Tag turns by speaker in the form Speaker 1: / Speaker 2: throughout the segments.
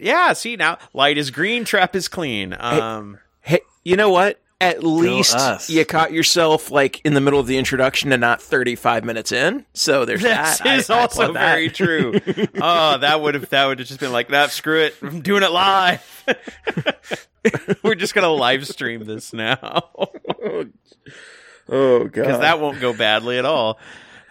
Speaker 1: Yeah, see now, light is green, trap is clean. Um,
Speaker 2: Hey, you know what? At least
Speaker 3: us.
Speaker 2: you caught yourself like in the middle of the introduction and not 35 minutes in. So there's
Speaker 1: This
Speaker 2: that.
Speaker 1: is
Speaker 2: I- I
Speaker 1: also
Speaker 2: that.
Speaker 1: very true. oh, that would have that would have just been like, nah, screw it. I'm doing it live. We're just gonna live stream this now
Speaker 2: Oh god.
Speaker 1: because that won't go badly at all.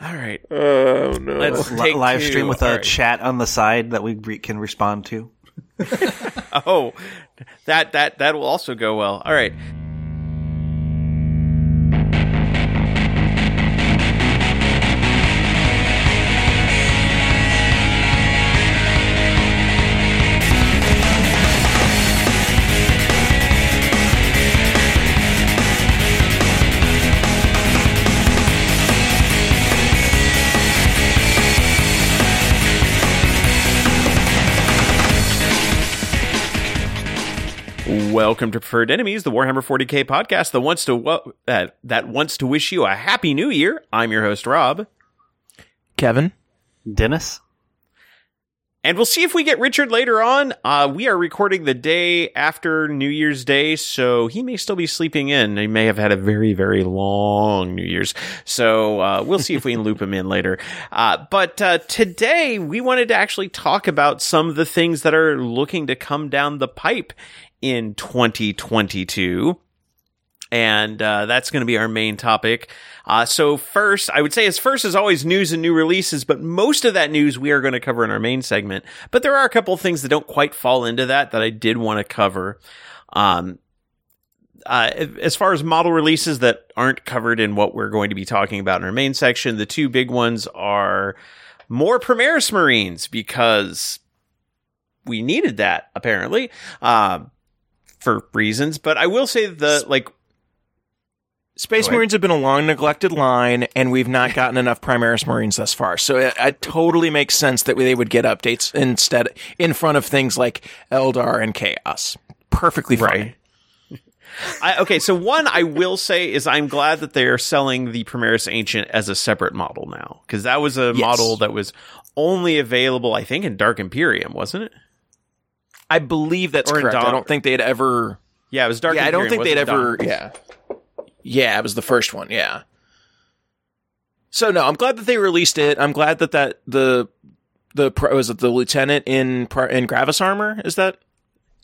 Speaker 1: All right,
Speaker 2: Oh no.
Speaker 1: let's
Speaker 3: Li-
Speaker 1: take
Speaker 3: live
Speaker 1: two.
Speaker 3: stream with a
Speaker 1: All right.
Speaker 3: chat on the side that we re- can respond to.
Speaker 1: Oh, that that that will also go well. All right. Welcome to Preferred Enemies, the Warhammer 40k podcast that wants to wo- that that wants to wish you a happy new year. I'm your host Rob,
Speaker 2: Kevin.
Speaker 3: Dennis?
Speaker 1: and we'll see if we get Richard later on. Uh, we are recording the day after New Year's Day, so he may still be sleeping in. He may have had a very very long New Year's, so uh, we'll see if we can loop him in later. Uh, but uh, today we wanted to actually talk about some of the things that are looking to come down the pipe in 2022 and uh, that's going to be our main topic. Uh, so first, I would say as first as always news and new releases, but most of that news we are going to cover in our main segment. But there are a couple things that don't quite fall into that that I did want to cover. Um, uh, as far as model releases that aren't covered in what we're going to be talking about in our main section, the two big ones are more Primaris Marines because we needed that apparently. Um, for reasons, but I will say the like
Speaker 2: Space Marines have been a long neglected line, and we've not gotten enough Primaris Marines thus far. So it, it totally makes sense that they would get updates instead in front of things like Eldar and Chaos. Perfectly fine.
Speaker 1: I, okay, so one I will say is I'm glad that they are selling the Primaris Ancient as a separate model now because that was a
Speaker 2: Yes.
Speaker 1: model that was only available, I think, in Dark Imperium, wasn't it?
Speaker 2: I believe that's correct. I don't think they'd ever.
Speaker 1: Yeah, it was Dark.
Speaker 2: yeah, I don't think they'd ever.
Speaker 1: Dawn.
Speaker 2: Yeah. Yeah, it was the first one. Yeah. So no, I'm glad that they released it. I'm glad that that the the pro was it the lieutenant in in Gravis armor is that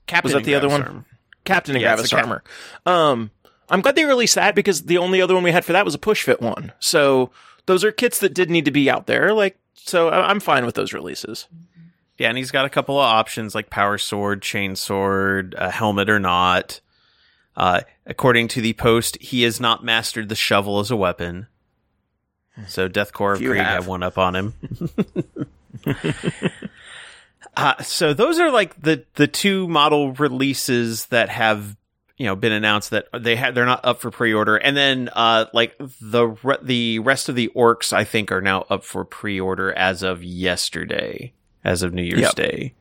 Speaker 1: Captain
Speaker 2: Was that the other one? Captain in
Speaker 1: Yeah,
Speaker 2: Gravis
Speaker 1: cap-
Speaker 2: armor. Um, I'm glad they released that because the only other one we had for that was a push fit one. So those are kits that did need to be out there. Like, so I'm fine with those releases.
Speaker 1: Yeah, and he's got a couple of options like power sword, chain sword, a helmet or not. Uh, according to the post, he has not mastered the shovel as a weapon. So Death Korps
Speaker 2: of
Speaker 1: Krieg
Speaker 2: have.
Speaker 1: have one up on him. uh, so those are like the the two model releases that have you know been announced that they had they're not up for pre-order and then uh like the re- the rest of the orcs I think are now up for pre-order as of yesterday as of New Year's
Speaker 2: Yep.
Speaker 1: Day.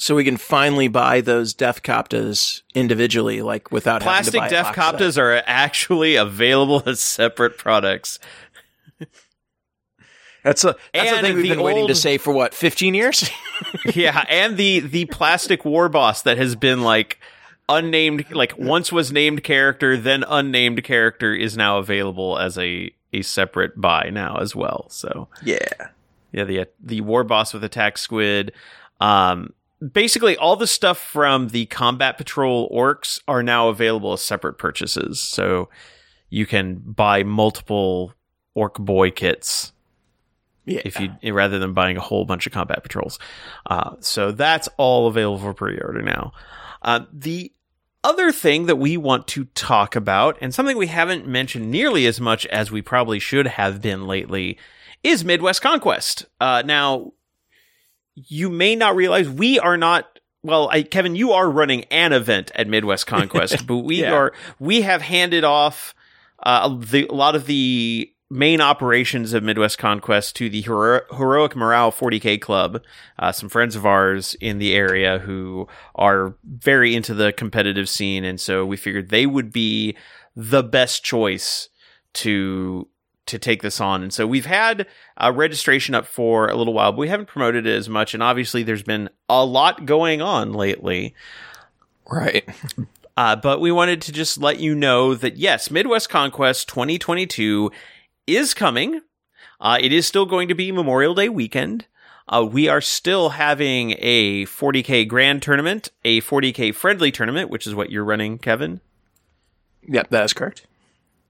Speaker 2: So we can finally buy those Deffkoptas individually, like without
Speaker 1: Plastic
Speaker 2: having to buy
Speaker 1: Death
Speaker 2: a box set.
Speaker 1: Coptas are actually available as separate products.
Speaker 2: That's a that's
Speaker 1: And
Speaker 2: the thing we've
Speaker 1: the
Speaker 2: been waiting to say for what 15 years.
Speaker 1: yeah, and the the plastic war boss that has been like unnamed like once was named character then unnamed character is now available as a a separate buy now as well. So
Speaker 2: yeah.
Speaker 1: Yeah, the the war boss with attack squig um basically all the stuff from the combat patrol orcs are now available as separate purchases. So you can buy multiple orc boy kits
Speaker 2: Yeah.
Speaker 1: if you rather than buying a whole bunch of combat patrols. Uh, so that's all available for pre-order now. Uh, the other thing that we want to talk about, and something we haven't mentioned nearly as much as we probably should have been lately, is Midwest Conquest. Uh, now, you may not realize we are not. Well, I, Kevin, you are running an event at Midwest Conquest, but we
Speaker 2: Yeah.
Speaker 1: are we have handed off uh, the, a lot of the main operations of Midwest Conquest to the Hero- Heroic Morale 40K Club, uh, some friends of ours in the area who are very into the competitive scene. And so we figured they would be the best choice to to take this on. And so we've had uh, registration up for a little while, but we haven't promoted it as much. And obviously, there's been a lot going on lately.
Speaker 2: Right.
Speaker 1: Uh, but we wanted to just let you know that yes, Midwest Conquest 2022 is coming. Uh, it is still going to be Memorial Day weekend. Uh, we are still having a 40k grand tournament, a 40k friendly tournament, which is what you're running, Kevin.
Speaker 2: Yep, that is correct.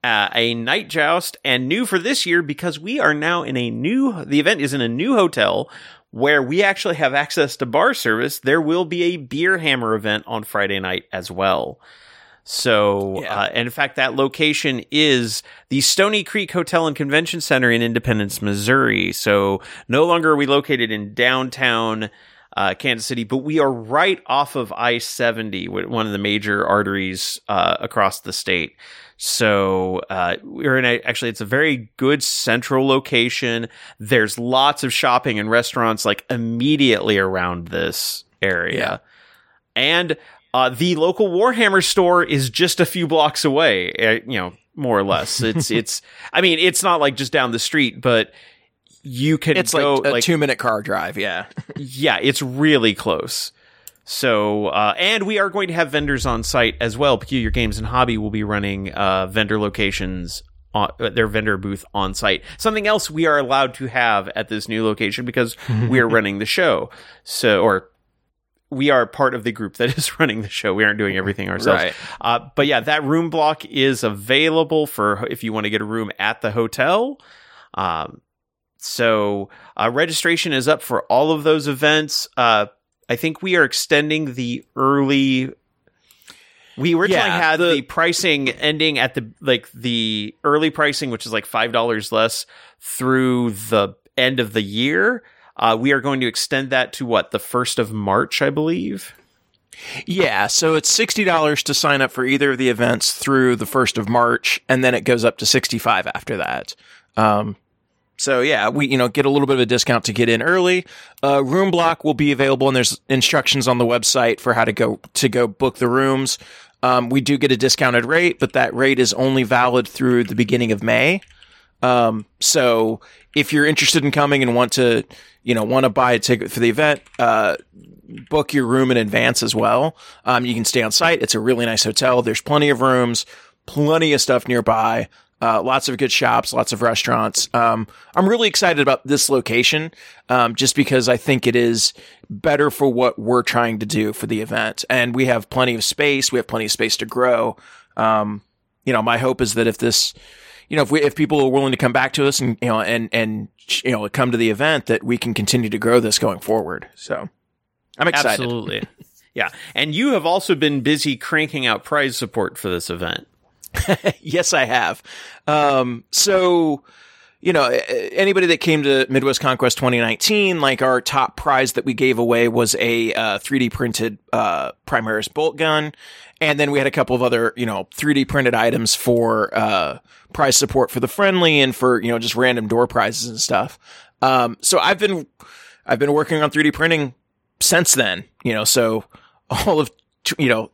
Speaker 1: Uh, a night joust, and new for this year because we are now in a new. The event is in a new hotel where we actually have access to bar service. There will be a beer hammer event on Friday night as well. So,
Speaker 2: Yeah.
Speaker 1: uh, and in fact, that location is the Stony Creek Hotel and Convention Center in Independence, Missouri. So, no longer are we located in downtown uh, Kansas City, but we are right off of I 70, one of the major arteries uh, across the state. So, uh, we're in a, actually, it's a very good central location. There's lots of shopping and restaurants like immediately around this area.
Speaker 2: Yeah.
Speaker 1: And uh, the local Warhammer store is just a few blocks away, uh, you know, more or less. It's, it's, I mean, it's not like just down the street, but you can
Speaker 2: It's
Speaker 1: go,
Speaker 2: like a two minute car drive. Yeah.
Speaker 1: yeah, it's really close. So, uh, and we are going to have vendors on site as well. Peculiar Games and Hobby will be running uh, vendor locations, on, uh, their vendor booth on site. Something else we are allowed to have at this new location because we are running the show. So, or we are part of the group that is running the show. We aren't doing everything ourselves.
Speaker 2: Right.
Speaker 1: Uh, but yeah, that room block is available for if you want to get a room at the hotel. Um, so uh, registration is up for all of those events. Uh, I think we are extending the early. We originally
Speaker 2: Yeah,
Speaker 1: had the,
Speaker 2: the-
Speaker 1: pricing ending at the like the early pricing, which is like five dollars less through the end of the year. Uh, we are going to extend that to what the first of March, I believe.
Speaker 2: Yeah, so it's sixty dollars to sign up for either of the events through the first of March, and then it goes up to sixty five after that. Um, so yeah, we you know get a little bit of a discount to get in early. Uh, room block will be available, and there's instructions on the website for how to go to go book the rooms. Um, we do get a discounted rate, but that rate is only valid through the beginning of May. Um, so if you're interested in coming and want to, you know, want to buy a ticket for the event, uh, book your room in advance as well. Um, you can stay on site. It's a really nice hotel. There's plenty of rooms, plenty of stuff nearby. Uh, lots of good shops, lots of restaurants. Um, I'm really excited about this location, um, just because I think it is better for what we're trying to do for the event. And we have plenty of space. We have plenty of space to grow. Um, you know, my hope is that if this, you know, if we, if people are willing to come back to us and, you know, and, and, you know, come to the event that we can continue to grow this going forward. So I'm excited.
Speaker 1: Absolutely. yeah. And you have also been busy cranking out prize support for this event.
Speaker 2: yes, I have. Um, so, you know, anybody that came to Midwest Conquest 2019, like our top prize that we gave away was a uh, 3D printed uh, Primaris bolt gun, and then we had a couple of other, you know, 3D printed items for uh, prize support for the friendly and for you know just random door prizes and stuff. Um, so I've been I've been working on 3D printing since then. You know, so all of you know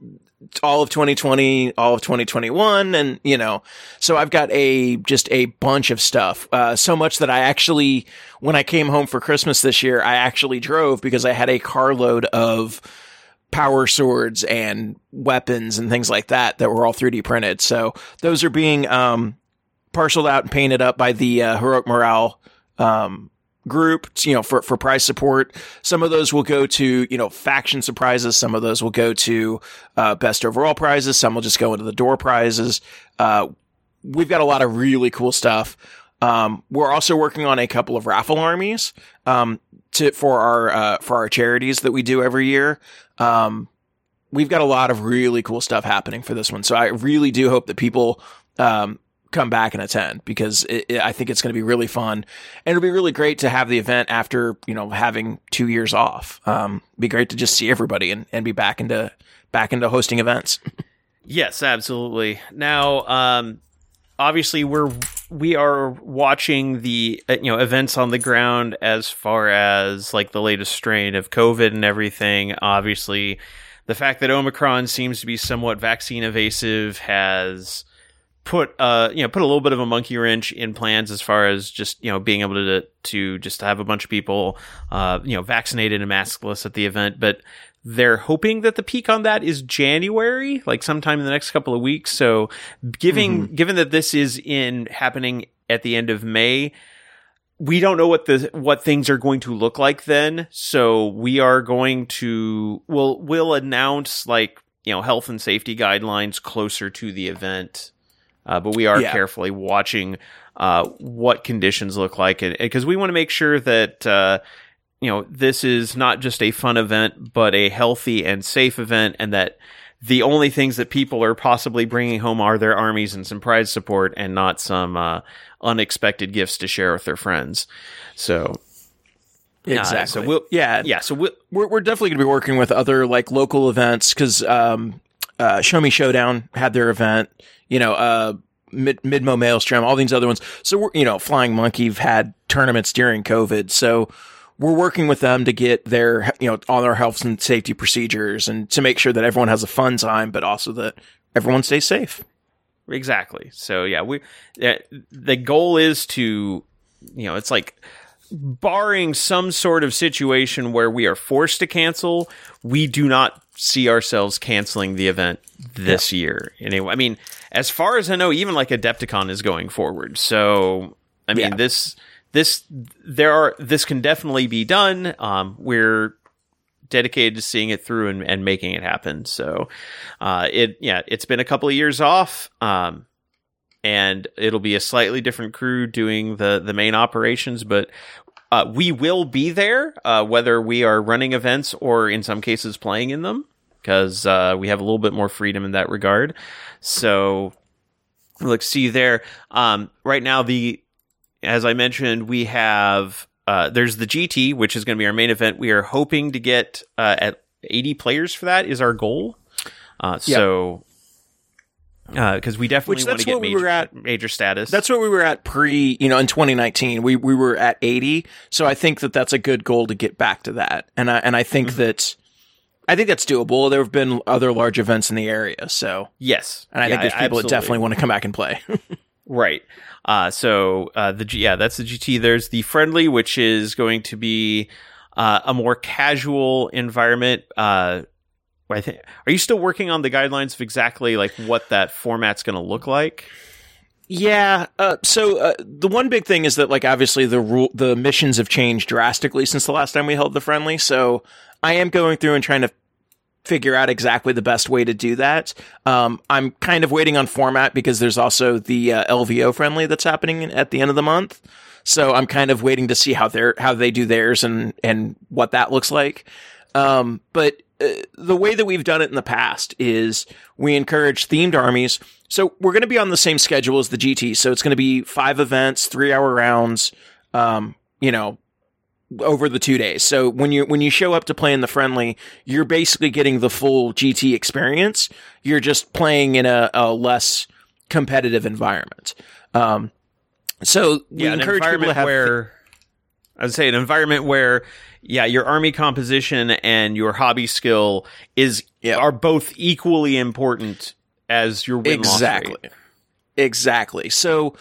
Speaker 2: all of 2020, all of 2021, and you know, so I've got a just a bunch of stuff. Uh, so much that I actually, when I came home for Christmas this year, I actually drove because I had a carload of power swords and weapons and things like that that were all 3D printed. So those are being um, parceled out and painted up by the uh, Heroic Morale um, group, you know, for, for prize support. Some of those will go to, you know, faction surprises. Some of those will go to uh, best overall prizes. Some will just go into the door prizes. Uh, we've got a lot of really cool stuff. Um, we're also working on a couple of raffle armies um, to for our uh, for our charities that we do every year. Um, we've got a lot of really cool stuff happening for this one, so I really do hope that people um, come back and attend because it, it- I think it's going to be really fun, and it'll be really great to have the event after you know having two years off. Um, be great to just see everybody and, and be back into back into hosting events.
Speaker 1: Yes, absolutely. Now, um, obviously, we're we are watching the uh, you know events on the ground as far as like the latest strain of COVID and everything. Obviously, the fact that Omicron seems to be somewhat vaccine evasive has put uh you know put a little bit of a monkey wrench in plans as far as just you know being able to to just have a bunch of people uh you know vaccinated and maskless at the event but they're hoping that the peak on that is January like sometime in the next couple of weeks so giving
Speaker 2: Mm-hmm.
Speaker 1: given that this is in happening at the end of May we don't know what the what things are going to look like then so we are going to we'll we'll announce like you know health and safety guidelines closer to the event uh, but we are
Speaker 2: Yeah.
Speaker 1: carefully watching uh, what conditions look like and because we want to make sure that uh, you know this is not just a fun event but a healthy and safe event and that the only things that people are possibly bringing home are their armies and some prize support and not some uh, unexpected gifts to share with their friends so
Speaker 2: Exactly.
Speaker 1: so we'll-
Speaker 2: yeah.
Speaker 1: yeah so we'll,
Speaker 2: we're, we're definitely going to be working with other like local events because um, uh, Show Me Showdown had their event. You know, uh, Mid Midmo Maelstrom, all these other ones. So we're you know, Flying Monkey've had tournaments during COVID, so we're working with them to get their you know all their health and safety procedures and to make sure that everyone has a fun time, but also that everyone stays safe.
Speaker 1: Exactly. So yeah, we uh, the goal is to you know, it's like barring some sort of situation where we are forced to cancel, we do not see ourselves canceling the event this year. Anyway, I mean, as far as I know, even like Adepticon is going forward. So I mean,
Speaker 2: Yeah.
Speaker 1: this this there are this can definitely be done. Um, we're dedicated to seeing it through and, and making it happen. So, uh, it yeah, it's been a couple of years off, um, and it'll be a slightly different crew doing the the main operations, but. Uh, we will be there, uh, whether we are running events or in some cases playing in them, because uh, we have a little bit more freedom in that regard. So, look, see you there. Um, right now, the as I mentioned, we have uh, there's the GT, which is going to be our main event. We are hoping to get uh, at 80 players for that is our goal. Uh, So, because we definitely
Speaker 2: Which
Speaker 1: want to get
Speaker 2: what we
Speaker 1: major,
Speaker 2: were at-
Speaker 1: major status.
Speaker 2: That's what we were at pre, you know, in 2019. We we were at 80, so I think that that's a good goal to get back to that. And I and I think
Speaker 1: Mm-hmm.
Speaker 2: that I think that's doable. There have been other large events in the area, so
Speaker 1: yes,
Speaker 2: and I
Speaker 1: Yeah,
Speaker 2: think there's people that definitely want to come back and play.
Speaker 1: Right. Uh, so uh, the yeah, that's the GT. There's the friendly, which is going to be uh, a more casual environment. Uh, I think. Are you still working on the guidelines of exactly like what that format's going to look like?
Speaker 2: Yeah. Uh, so uh, the one big thing is that, like, obviously the rule, the missions have changed drastically since the last time we held the friendly. So I am going through and trying to figure out exactly the best way to do that. Um, I'm kind of waiting on format because there's also the uh, LVO friendly that's happening at the end of the month. So I'm kind of waiting to see how they how they do theirs and and what that looks like. Um, but uh, the way that we've done it in the past is we encourage themed armies. So we're going to be on the same schedule as the GT. So it's going to be five events, three hour rounds. Um, you know, over the two days. So when you when you show up to play in the friendly, you're basically getting the full GT experience. You're just playing in a, a less competitive environment. Um, so we
Speaker 1: Yeah, an
Speaker 2: encourage people to have
Speaker 1: where I would say an environment where yeah, your army composition and your hobby skill is
Speaker 2: Yeah.
Speaker 1: are both equally important as your win
Speaker 2: exactly exactly so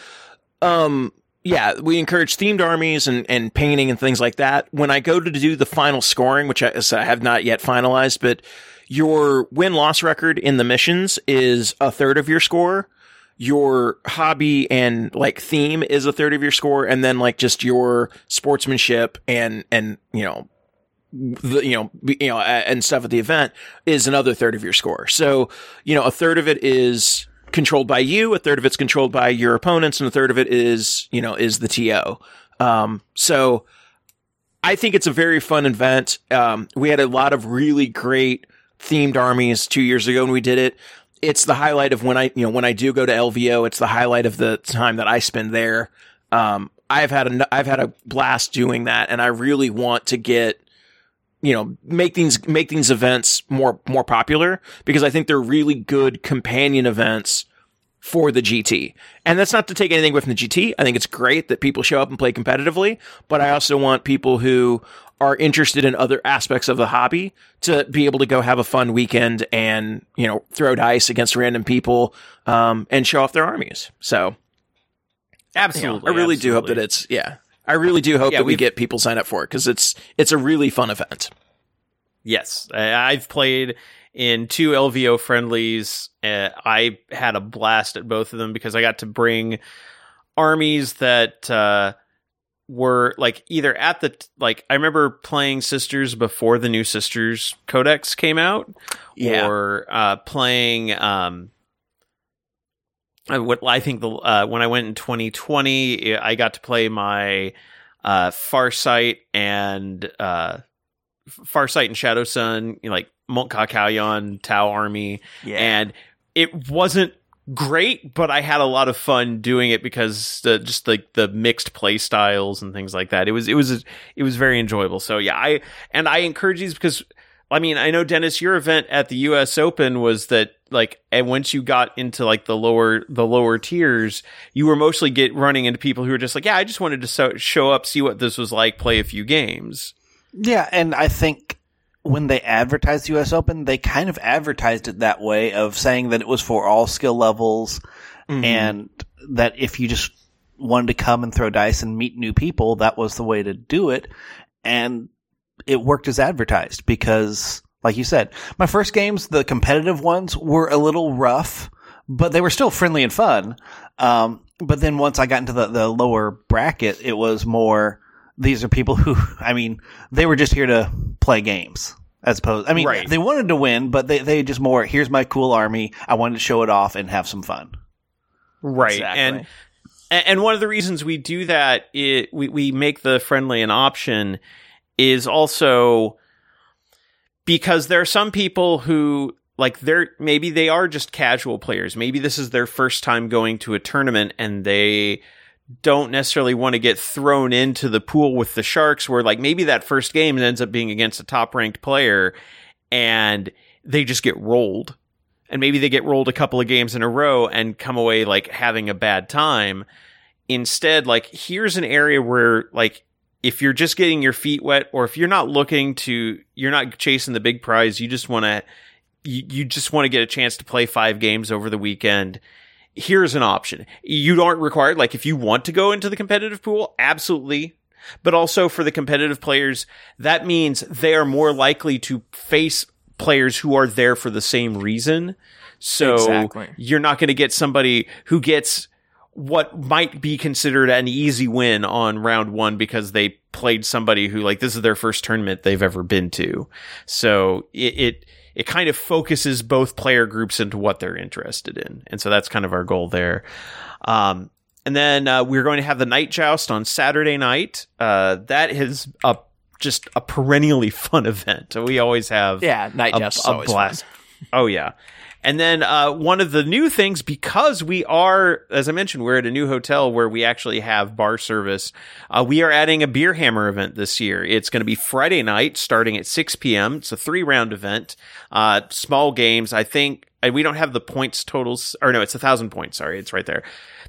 Speaker 2: um yeah we encourage themed armies and, and painting and things like that when i go to do the final scoring which I, as I have not yet finalized but your win loss record in the missions is a third of your score your hobby and like theme is a third of your score and then like just your sportsmanship and and you know the, you know, you know, and stuff at the event is another third of your score. So, you know, a third of it is controlled by you, a third of it's controlled by your opponents, and a third of it is, you know, is the TO. Um, so I think it's a very fun event. Um, we had a lot of really great themed armies two years ago when we did it. It's the highlight of when I, you know, when I do go to LVO, it's the highlight of the time that I spend there. Um, I've had a, I've had a blast doing that, and I really want to get you know make these make these events more more popular because I think they're really good companion events for the GT. And that's not to take anything away from the GT. I think it's great that people show up and play competitively, but I also want people who are interested in other aspects of the hobby to be able to go have a fun weekend and, you know, throw dice against random people, um, and show off their armies. So
Speaker 1: Absolutely.
Speaker 2: I really do hope that it's, yeah. I really do hope
Speaker 1: Yeah,
Speaker 2: that we get people sign up for it because it's, it's a really fun event.
Speaker 1: Yes, I- I've played in two LVO friendlies. Uh, I had a blast at both of them because I got to bring armies that uh, were like either at the like I remember playing Sisters before the new Sisters Codex came out,
Speaker 2: Yeah.
Speaker 1: or uh, playing. Um, what I think the uh, when I went in 2020, I got to play my uh, Farsight and uh, Farsight and Shadow Sun, you know, like Kauyon, Tau Army,
Speaker 3: Yeah.
Speaker 1: and it wasn't great, but I had a lot of fun doing it because the, just like the mixed play styles and things like that. It was it was it was very enjoyable. So yeah, I and I encourage these because I mean I know Dennis, your event at the U.S. Open was that like and once you got into like the lower the lower tiers, you were mostly get running into people who were just like, yeah, I just wanted to so- show up, see what this was like, play a few games.
Speaker 3: Yeah, and I think when they advertised the US Open, they kind of advertised it that way of saying that it was for all skill levels
Speaker 2: Mm-hmm.
Speaker 3: and that if you just wanted to come and throw dice and meet new people, that was the way to do it. And it worked as advertised because, like you said, my first games, the competitive ones, were a little rough, but they were still friendly and fun. Um, but then once I got into the, the lower bracket, it was more, these are people who, I mean, they were just here to play games. As opposed, I mean,
Speaker 1: Right.
Speaker 3: they wanted to win, but they, they just more, here's my cool army. I wanted to show it off and have some fun.
Speaker 1: Right.
Speaker 2: Exactly.
Speaker 1: And and one of the reasons we do that it, we we make the friendly an option is also because there are some people who like they're maybe they are just casual players. Maybe this is their first time going to a tournament and they don't necessarily want to get thrown into the pool with the sharks where like maybe that first game ends up being against a top ranked player and they just get rolled and maybe they get rolled a couple of games in a row and come away like having a bad time. Instead, like here's an area where like if you're just getting your feet wet or if you're not looking to you're not chasing the big prize, you just want to you, you just want to get a chance to play five games over the weekend. Here's an option. You aren't required like if you want to go into the competitive pool, absolutely but also for the competitive players, that means they are more likely to face players who are there for the same reason. So
Speaker 2: Exactly.
Speaker 1: you're not going to get somebody who gets what might be considered an easy win on round one because they played somebody who like this is their first tournament they've ever been to. So it, it it kind of focuses both player groups into what they're interested in, and so that's kind of our goal there. Um, and then uh, we're going to have the night joust on Saturday night. Uh, that is a just a perennially fun event. We always have
Speaker 2: Yeah, night
Speaker 1: a,
Speaker 2: joust
Speaker 1: a
Speaker 2: always
Speaker 1: blast. Oh yeah. And then uh, one of the new things, because we are, as I mentioned, we're at a new hotel where we actually have bar service. Uh, we are adding a beer hammer event this year. It's going to be Friday night, starting at 6 p.m. It's a three round event. Uh, small games. I think and we don't have the points totals, or no, it's a thousand points. Sorry, it's right there.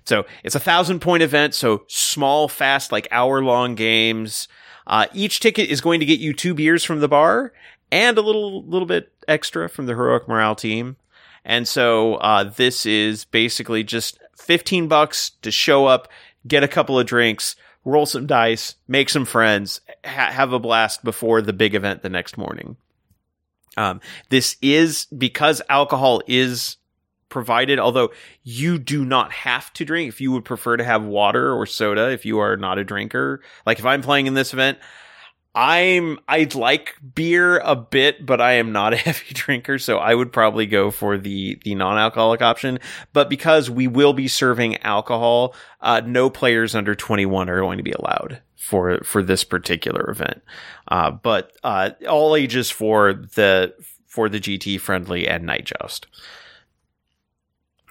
Speaker 1: So it's a thousand point event. So small, fast, like hour long games. Uh, each ticket is going to get you two beers from the bar and a little little bit extra from the heroic morale team. And so uh, this is basically just fifteen bucks to show up, get a couple of drinks, roll some dice, make some friends, ha- have a blast before the big event the next morning. Um, this is because alcohol is provided, although you do not have to drink. If you would prefer to have water or soda, if you are not a drinker, like if I'm playing in this event, I'm I like beer a bit, but I am not a heavy drinker, so I would probably go for the the non-alcoholic option. But because we will be serving alcohol, uh, no players under 21 are going to be allowed for for this particular event. Uh, but uh, all ages for the for the GT friendly and night joust.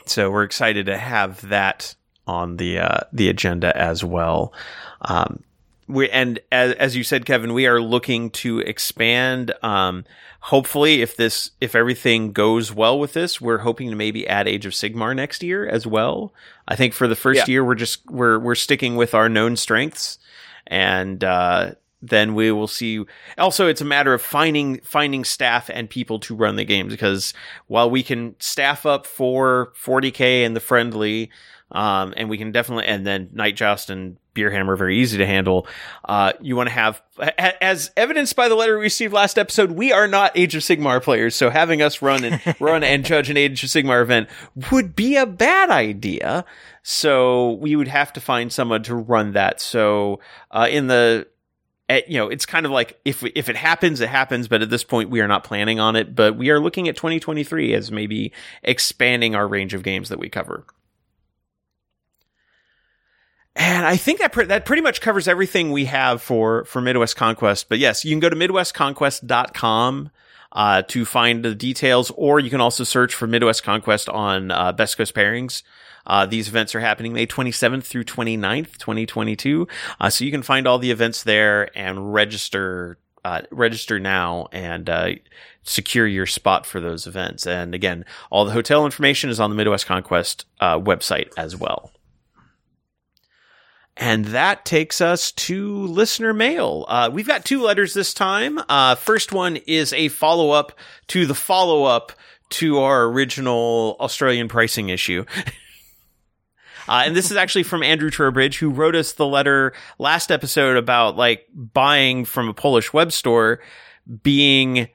Speaker 1: So we're excited to have that on the uh, the agenda as well. Um, we and as, as you said, Kevin, we are looking to expand. Um, hopefully, if this if everything goes well with this, we're hoping to maybe add Age of Sigmar next year as well. I think for the first
Speaker 2: Yeah.
Speaker 1: year, we're just we're we're sticking with our known strengths, and uh, then we will see. Also, it's a matter of finding finding staff and people to run the games because while we can staff up for 40k and the friendly, um, and we can definitely and then Night Joust and Beer Hammer very easy to handle. Uh, you want to have, as evidenced by the letter we received last episode, we are not Age of Sigmar players, so having us run and run and judge an Age of Sigmar event would be a bad idea. So we would have to find someone to run that. So uh, in the at, you know, it's kind of like if if it happens, it happens. But at this point, we are not planning on it. But we are looking at 2023 as maybe expanding our range of games that we cover. And I think that pre- that pretty much covers everything we have for for Midwest Conquest. But yes, you can go to midwestconquest.com uh, to find the details, or you can also search for Midwest Conquest on uh, Best Coast Pairings. Uh, these events are happening May 27th through 29th, 2022. Uh, so you can find all the events there and register uh, register now and uh, secure your spot for those events. And again, all the hotel information is on the Midwest Conquest uh, website as well. And that takes us to listener mail. Uh, we've got two letters this time. Uh, first one is a follow up to the follow up to our original Australian pricing issue. Uh, and this is actually from Andrew Trowbridge, who wrote us the letter last episode about like buying from a Polish web store being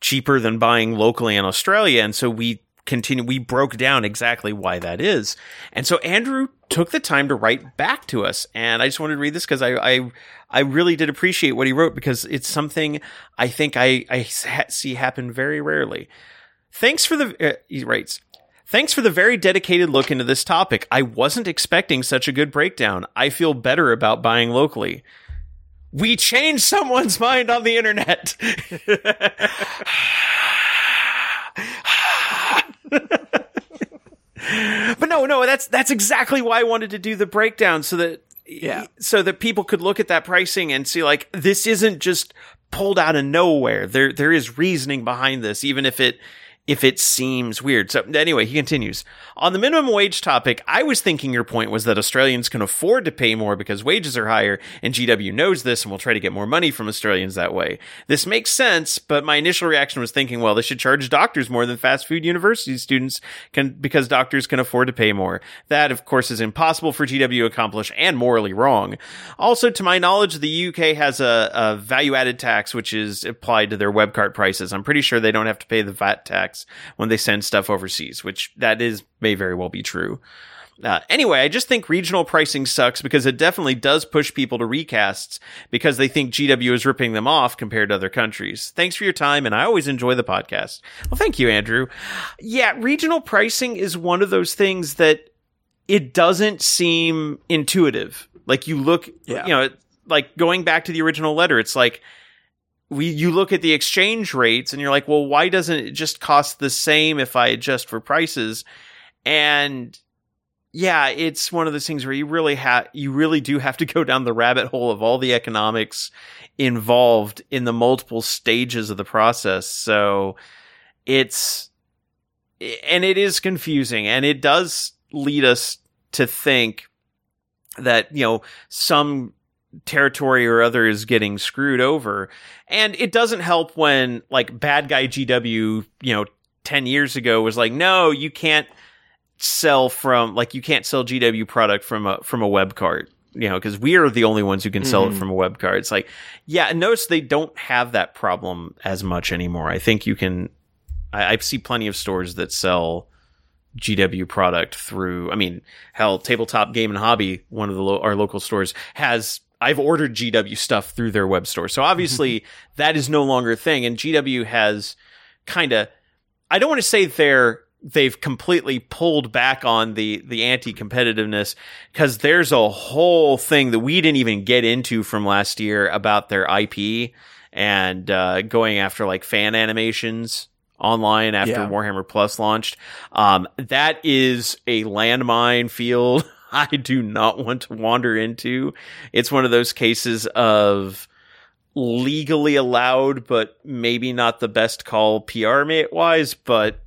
Speaker 1: cheaper than buying locally in Australia. And so we continue, we broke down exactly why that is. And so Andrew took the time to write back to us. And I just wanted to read this because I, I, I really did appreciate what he wrote because it's something I think I, I see happen very rarely. Thanks for the, uh, he writes, Thanks for the very dedicated look into this topic. I wasn't expecting such a good breakdown. I feel better about buying locally. We changed someone's mind on the internet. but no, no, that's that's exactly why I wanted to do the breakdown so that
Speaker 2: Yeah.
Speaker 1: so that people could look at that pricing and see like this isn't just pulled out of nowhere. There there is reasoning behind this, even if it if it seems weird. So anyway, he continues. On the minimum wage topic, I was thinking your point was that Australians can afford to pay more because wages are higher, and GW knows this and will try to get more money from Australians that way. This makes sense, but my initial reaction was thinking, well, they should charge doctors more than fast food university students can because doctors can afford to pay more. That, of course, is impossible for GW to accomplish and morally wrong. Also, to my knowledge, the UK has a, a value added tax which is applied to their web cart prices. I'm pretty sure they don't have to pay the VAT tax when they send stuff overseas, which that is may very well be true. Uh, anyway, I just think regional pricing sucks because it definitely does push people to recasts because they think GW is ripping them off compared to other countries. Thanks for your time, and I always enjoy the podcast. Well, thank you, Andrew. Yeah, regional pricing is one of those things that it doesn't seem intuitive. Like you look,
Speaker 2: Yeah.
Speaker 1: you know, like going back to the original letter, it's like we you look at the exchange rates and you're like, well, why doesn't it just cost the same if I adjust for prices? And yeah, it's one of those things where you really have you really do have to go down the rabbit hole of all the economics involved in the multiple stages of the process. So it's and it is confusing and it does lead us to think that, you know, some territory or other is getting screwed over. And it doesn't help when like bad guy GW, you know, 10 years ago was like, no, you can't sell from like you can't sell GW product from a from a web cart. You know, because we are the only ones who can sell it
Speaker 2: Mhm.
Speaker 1: from a web cart. It's like, yeah, and notice they don't have that problem as much anymore. I think you can I, I see plenty of stores that sell GW product through. I mean, hell, Tabletop Game and Hobby, one of the lo- our local stores, has. I've ordered GW stuff through their web store, so obviously that is no longer a thing. And GW has kind of. I don't want to say they're they've completely pulled back on the the anti competitiveness because there's a whole thing that we didn't even get into from last year about their IP and uh, going after like fan animations online after
Speaker 2: Yeah.
Speaker 1: Warhammer Plus launched. Um, that is a landmine field. I do not want to wander into. It's one of those cases of legally allowed, but maybe not the best call PR mate wise. But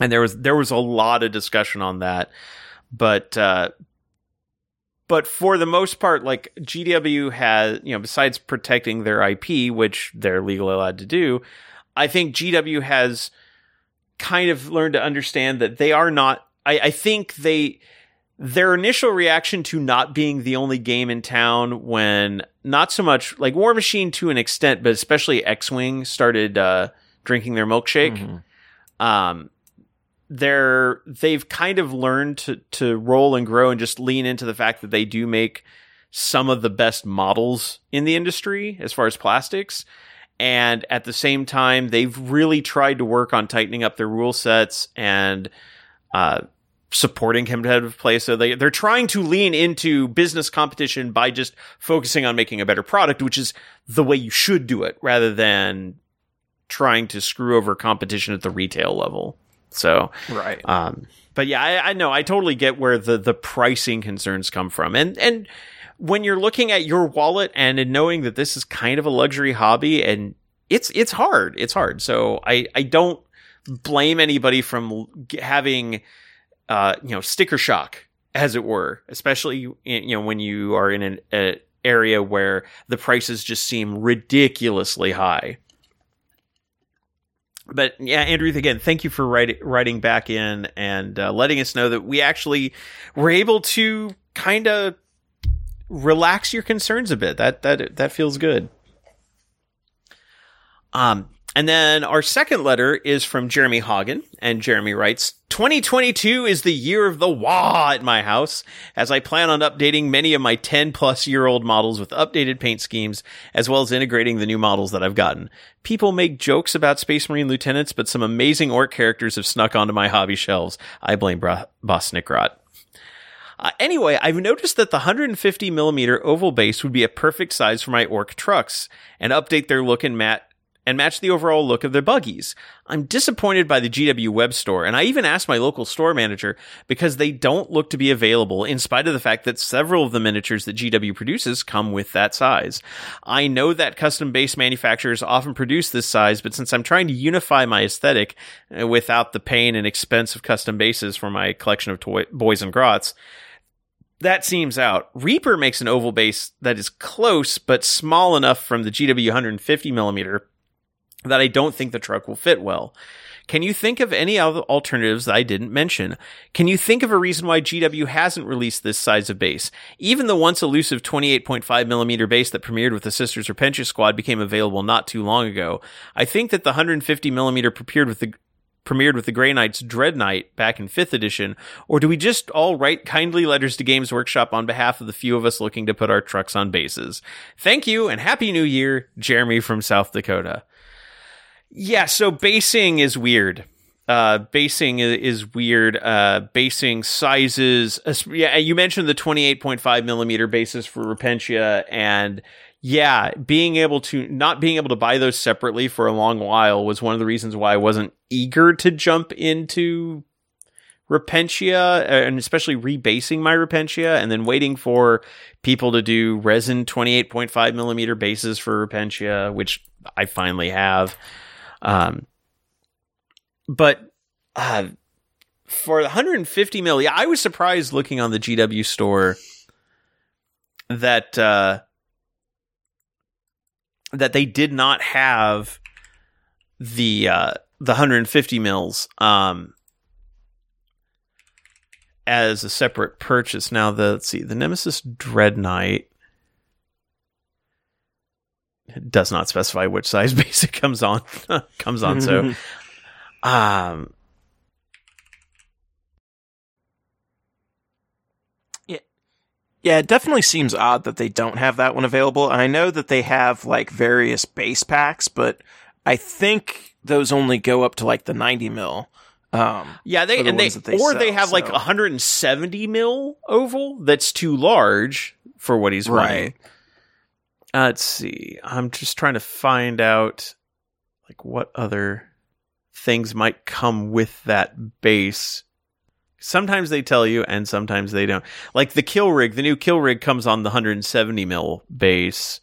Speaker 1: and there was there was a lot of discussion on that, but uh, but for the most part, like GW has you know besides protecting their IP, which they're legally allowed to do, I think GW has kind of learned to understand that they are not. I, I think they their initial reaction to not being the only game in town when not so much like War Machine to an extent, but especially X Wing started uh, drinking their milkshake. Mm-hmm. Um, they're they've kind of learned to to roll and grow and just lean into the fact that they do make some of the best models in the industry as far as plastics. And at the same time, they've really tried to work on tightening up their rule sets and uh, supporting competitive play. So they, they're trying to lean into business competition by just focusing on making a better product, which is the way you should do it rather than trying to screw over competition at the retail level. So,
Speaker 2: right.
Speaker 1: Um, but yeah, I, I know I totally get where the, the pricing concerns come from. And, and when you're looking at your wallet and knowing that this is kind of a luxury hobby and it's, it's hard, it's hard. So I, I don't blame anybody from having, uh, you know, sticker shock, as it were, especially in, you know when you are in an a area where the prices just seem ridiculously high. But yeah, Andrew, again, thank you for writing writing back in and uh, letting us know that we actually were able to kind of relax your concerns a bit. That that that feels good. Um, and then our second letter is from Jeremy Hagen, and Jeremy writes, 2022 is the year of the wah at my house, as I plan on updating many of my 10 plus year old models with updated paint schemes, as well as integrating the new models that I've gotten. People make jokes about Space Marine lieutenants, but some amazing orc characters have snuck onto my hobby shelves. I blame Bra- Boss Snikrot. Uh, anyway, I've noticed that the 150 millimeter oval base would be a perfect size for my orc trucks and update their look and mat and match the overall look of their buggies. I'm disappointed by the GW web store, and I even asked my local store manager because they don't look to be available in spite of the fact that several of the miniatures that GW produces come with that size. I know that custom base manufacturers often produce this size, but since I'm trying to unify my aesthetic uh, without the pain and expense of custom bases for my collection of toy- boys and grots, that seems out. Reaper makes an oval base that is close but small enough from the GW 150 millimeter that I don't think the truck will fit well. Can you think of any other alternatives that I didn't mention? Can you think of a reason why GW hasn't released this size of base? Even the once elusive 28.5mm base that premiered with the Sisters Repentia squad became available not too long ago. I think that the 150mm premiered with the premiered with the Grey Knights Dread Knight back in 5th edition, or do we just all write kindly letters to Games Workshop on behalf of the few of us looking to put our trucks on bases? Thank you and Happy New Year, Jeremy from South Dakota. Yeah, so basing is weird. Uh, basing is weird. Uh, basing sizes. Yeah, you mentioned the 28.5 millimeter bases for Repentia, and yeah, being able to not being able to buy those separately for a long while was one of the reasons why I wasn't eager to jump into Repentia, uh, and especially rebasing my Repentia, and then waiting for people to do resin 28.5 millimeter bases for Repentia, which I finally have. Um, but uh, for 150 mil, yeah, I was surprised looking on the GW store that uh, that they did not have the uh, the 150 mils um, as a separate purchase. Now, the let's see, the Nemesis Dread Knight does not specify which size base it comes on comes on. So, um,
Speaker 2: yeah, yeah, it definitely seems odd that they don't have that one available. I know that they have like various base packs, but I think those only go up to like the ninety mil. Um,
Speaker 1: yeah, they the and they, they, or sell, they have so. like 170 mil oval that's too large for what he's right. running. Uh, let's see. I'm just trying to find out like what other things might come with that base. Sometimes they tell you, and sometimes they don't. Like the kill rig, the new kill rig comes on the 170 mil base,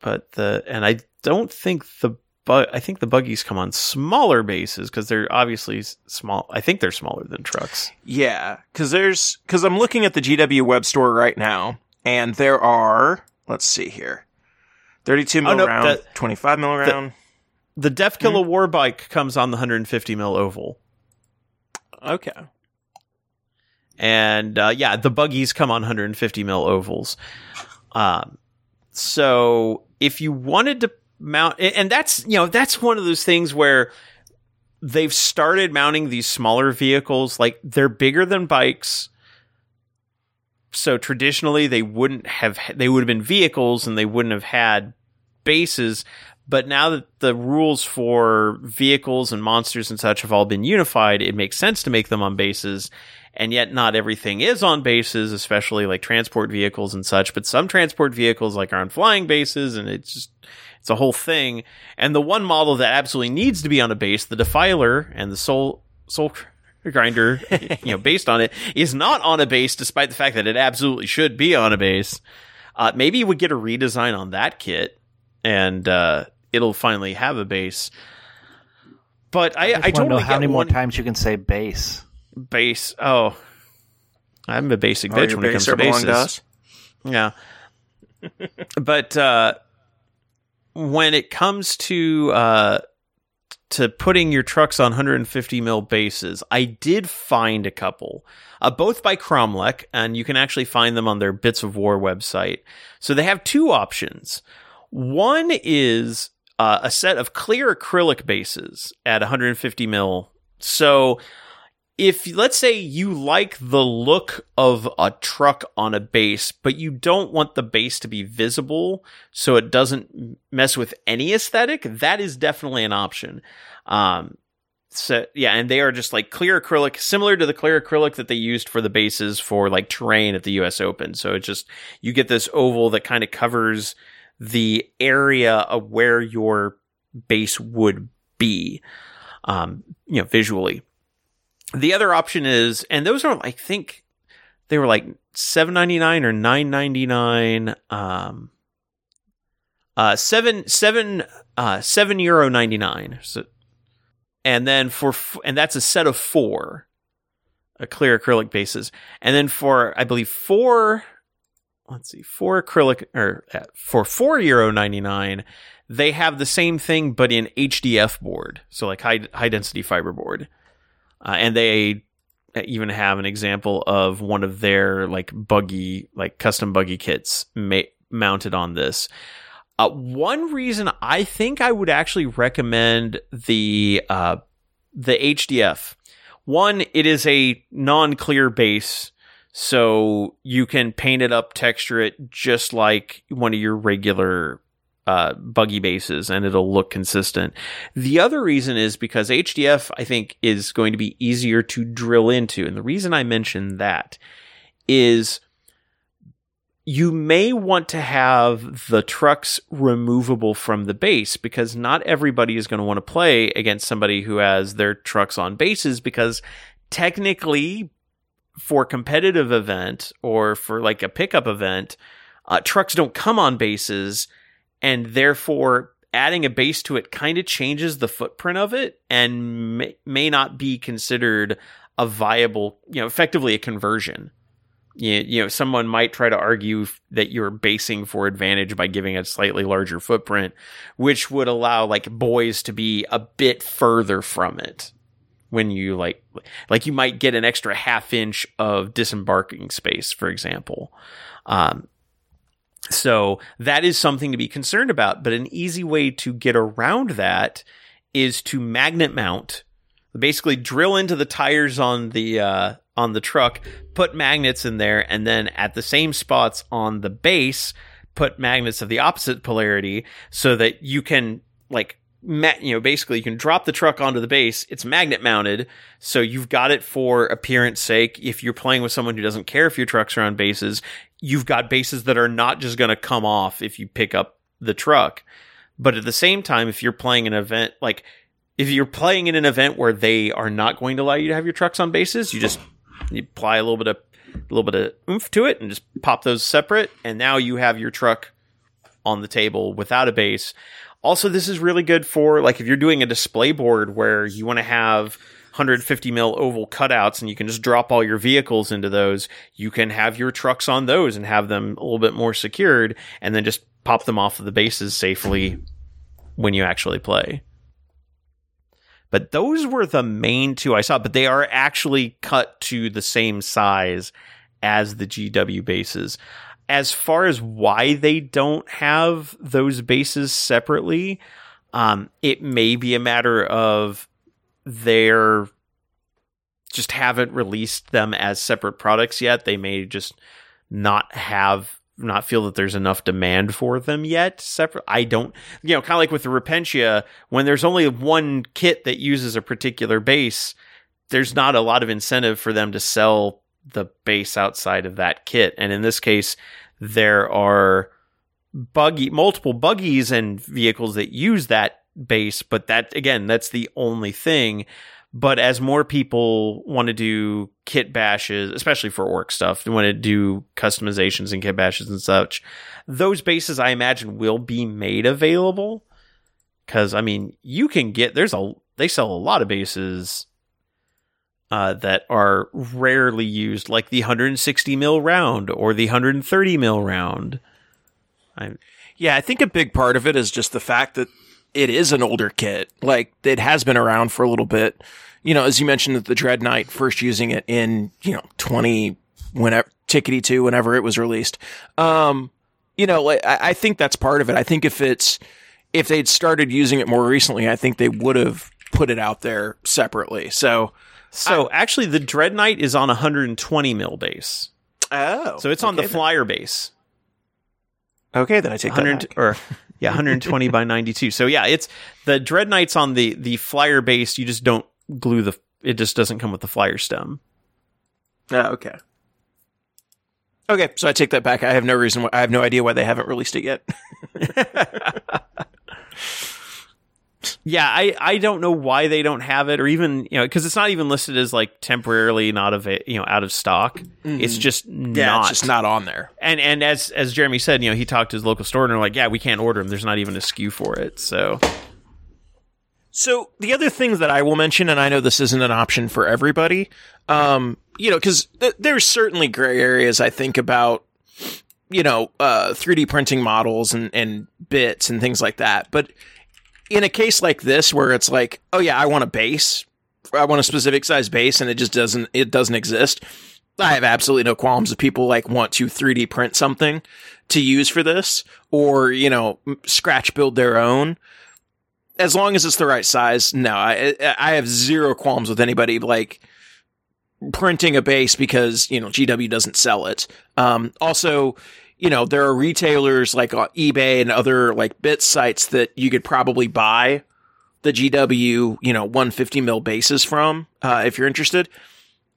Speaker 1: but the and I don't think the but I think the buggies come on smaller bases because they're obviously small. I think they're smaller than trucks.
Speaker 2: Yeah, because there's because I'm looking at the GW web store right now, and there are let's see here, 32 mil
Speaker 1: Oh, no,
Speaker 2: round,
Speaker 1: that-
Speaker 2: 25 mil round.
Speaker 1: The Deffkilla War Bike comes on the 150 mil oval,
Speaker 2: okay,
Speaker 1: and uh, yeah, the buggies come on 150 mil ovals. Um, so if you wanted to mount, and that's you know that's one of those things where they've started mounting these smaller vehicles, like they're bigger than bikes. So traditionally, they wouldn't have they would have been vehicles, and they wouldn't have had bases. But now that the rules for vehicles and monsters and such have all been unified, it makes sense to make them on bases. And yet, not everything is on bases, especially like transport vehicles and such. But some transport vehicles, like, are on flying bases, and it's just it's a whole thing. And the one model that absolutely needs to be on a base, the Defiler and the Soul Soul Grinder, you know, based on it, is not on a base, despite the fact that it absolutely should be on a base. Uh, maybe you would get a redesign on that kit, and uh, it'll finally have a base. But I, I,
Speaker 3: I, just wanna
Speaker 1: totally
Speaker 3: know how
Speaker 1: get
Speaker 3: many more times you can say base.
Speaker 1: base. Oh, I'm a basic
Speaker 2: Oh,
Speaker 1: bitch
Speaker 2: your
Speaker 1: when it comes to bases.
Speaker 2: to?
Speaker 1: Yeah. but uh, when it comes to uh, to putting your trucks on 150 mil bases, I did find a couple, uh, both by Cromlech, and you can actually find them on their Bits of War website. So they have two options. One is uh, a set of clear acrylic bases at 150 mil. So if let's say you like the look of a truck on a base, but you don't want the base to be visible so it doesn't mess with any aesthetic, that is definitely an option. Um, so yeah, and they are just like clear acrylic, similar to the clear acrylic that they used for the bases for like terrain at the US Open. So it just you get this oval that kind of covers the area of where your base would be, um, you know, visually. The other option is, and those are, I think, they were like seven ninety nine or nine ninety nine. Um, uh, seven seven uh seven euro ninety nine. So, and then for f- and that's a set of four, a clear acrylic bases, and then for I believe four. Let's see, four acrylic or uh, for four euro ninety nine, they have the same thing but in HDF board, so like high high density fiber board. Uh, and they even have an example of one of their like buggy, like custom buggy kits ma- mounted on this. Uh, one reason I think I would actually recommend the uh, the HDF. One, it is a non-clear base, so you can paint it up, texture it just like one of your regular uh, buggy bases and it'll look consistent. The other reason is because HDF, I think, is going to be easier to drill into. And the reason I mention that is you may want to have the trucks removable from the base because not everybody is going to want to play against somebody who has their trucks on bases because technically for competitive event or for like a pickup event, uh, trucks don't come on bases and therefore adding a base to it kind of changes the footprint of it and may, may not be considered a viable, you know, effectively a conversion. You, you know, someone might try to argue that you're basing for advantage by giving a slightly larger footprint, which would allow like boys to be a bit further from it when you like like you might get an extra half inch of disembarking space, for example. Um, so that is something to be concerned about. But an easy way to get around that is to magnet mount. Basically, drill into the tires on the uh, on the truck, put magnets in there, and then at the same spots on the base, put magnets of the opposite polarity, so that you can like ma- you know basically you can drop the truck onto the base. It's magnet mounted, so you've got it for appearance sake. If you're playing with someone who doesn't care if your trucks are on bases, you've got bases that are not just going to come off if you pick up the truck. But at the same time, if you're playing an event like if you're playing in an event where they are not going to allow you to have your trucks on bases, you just You apply a little bit of a little bit of oomph to it and just pop those separate, and now you have your truck on the table without a base. Also, this is really good for like if you're doing a display board where you want to have 150 mil oval cutouts and you can just drop all your vehicles into those. You can have your trucks on those and have them a little bit more secured and then just pop them off of the bases safely when you actually play. But those were the main two I saw, but they are actually cut to the same size as the GW bases. As far as why they don't have those bases separately, um, it may be a matter of they're just haven't released them as separate products yet. They may just not have not feel that there's enough demand for them yet. Separate, I don't, you know, kind of like with the Repentia, when there's only one kit that uses a particular base, there's not a lot of incentive for them to sell the base outside of that kit. And in this case, there are buggy, multiple buggies and vehicles that use that base, but that again, that's the only thing. But as more people want to do kit bashes, especially for orc stuff, they want to do customizations and kit bashes and such, those bases I imagine will be made available. Cause I mean, you can get, there's a, they sell a lot of bases uh, that are rarely used, like the 160 mil round or the 130 mil round.
Speaker 2: I'm, yeah, I think a big part of it is just the fact that it is an older kit. Like it has been around for a little bit. You know, as you mentioned that the Dread Knight first using it in, you know, 20 whenever Tickety 2 whenever it was released. Um, you know, like, I, I think that's part of it. I think if it's if they'd started using it more recently, I think they would have put it out there separately. So
Speaker 1: so I, actually the Dread Knight is on 120 mil base.
Speaker 2: Oh.
Speaker 1: So it's on the flyer base.
Speaker 2: Okay, then I take 100 that back.
Speaker 1: or yeah, 120 by 92. So yeah, it's the Dread Knight's on the the flyer base. You just don't glue the. It just doesn't come with the flyer stem.
Speaker 2: Oh, okay. Okay, so I take that back. I have no reason. Why, I have no idea why they haven't released it yet.
Speaker 1: yeah, I, I don't know why they don't have it, or even you know, because it's not even listed as like temporarily not of you know out of stock. Mm-hmm. It's just
Speaker 2: yeah,
Speaker 1: not,
Speaker 2: it's just not on there.
Speaker 1: And and as as Jeremy said, you know, he talked to his local store and they're like, yeah, we can't order them. There's not even a SKU for it. So.
Speaker 2: So the other things that I will mention, and I know this isn't an option for everybody, um, you know, because th- there's certainly gray areas I think about, you know, uh, 3D printing models and, and bits and things like that. But in a case like this where it's like, oh yeah, I want a base, I want a specific size base, and it just doesn't it doesn't exist. I have absolutely no qualms if people like want to 3D print something to use for this, or you know, scratch build their own. As long as it's the right size, no, I I have zero qualms with anybody like printing a base because you know GW doesn't sell it. Um, also, you know, there are retailers like eBay and other like bit sites that you could probably buy the GW, you know, 150 mil bases from, uh, if you're interested.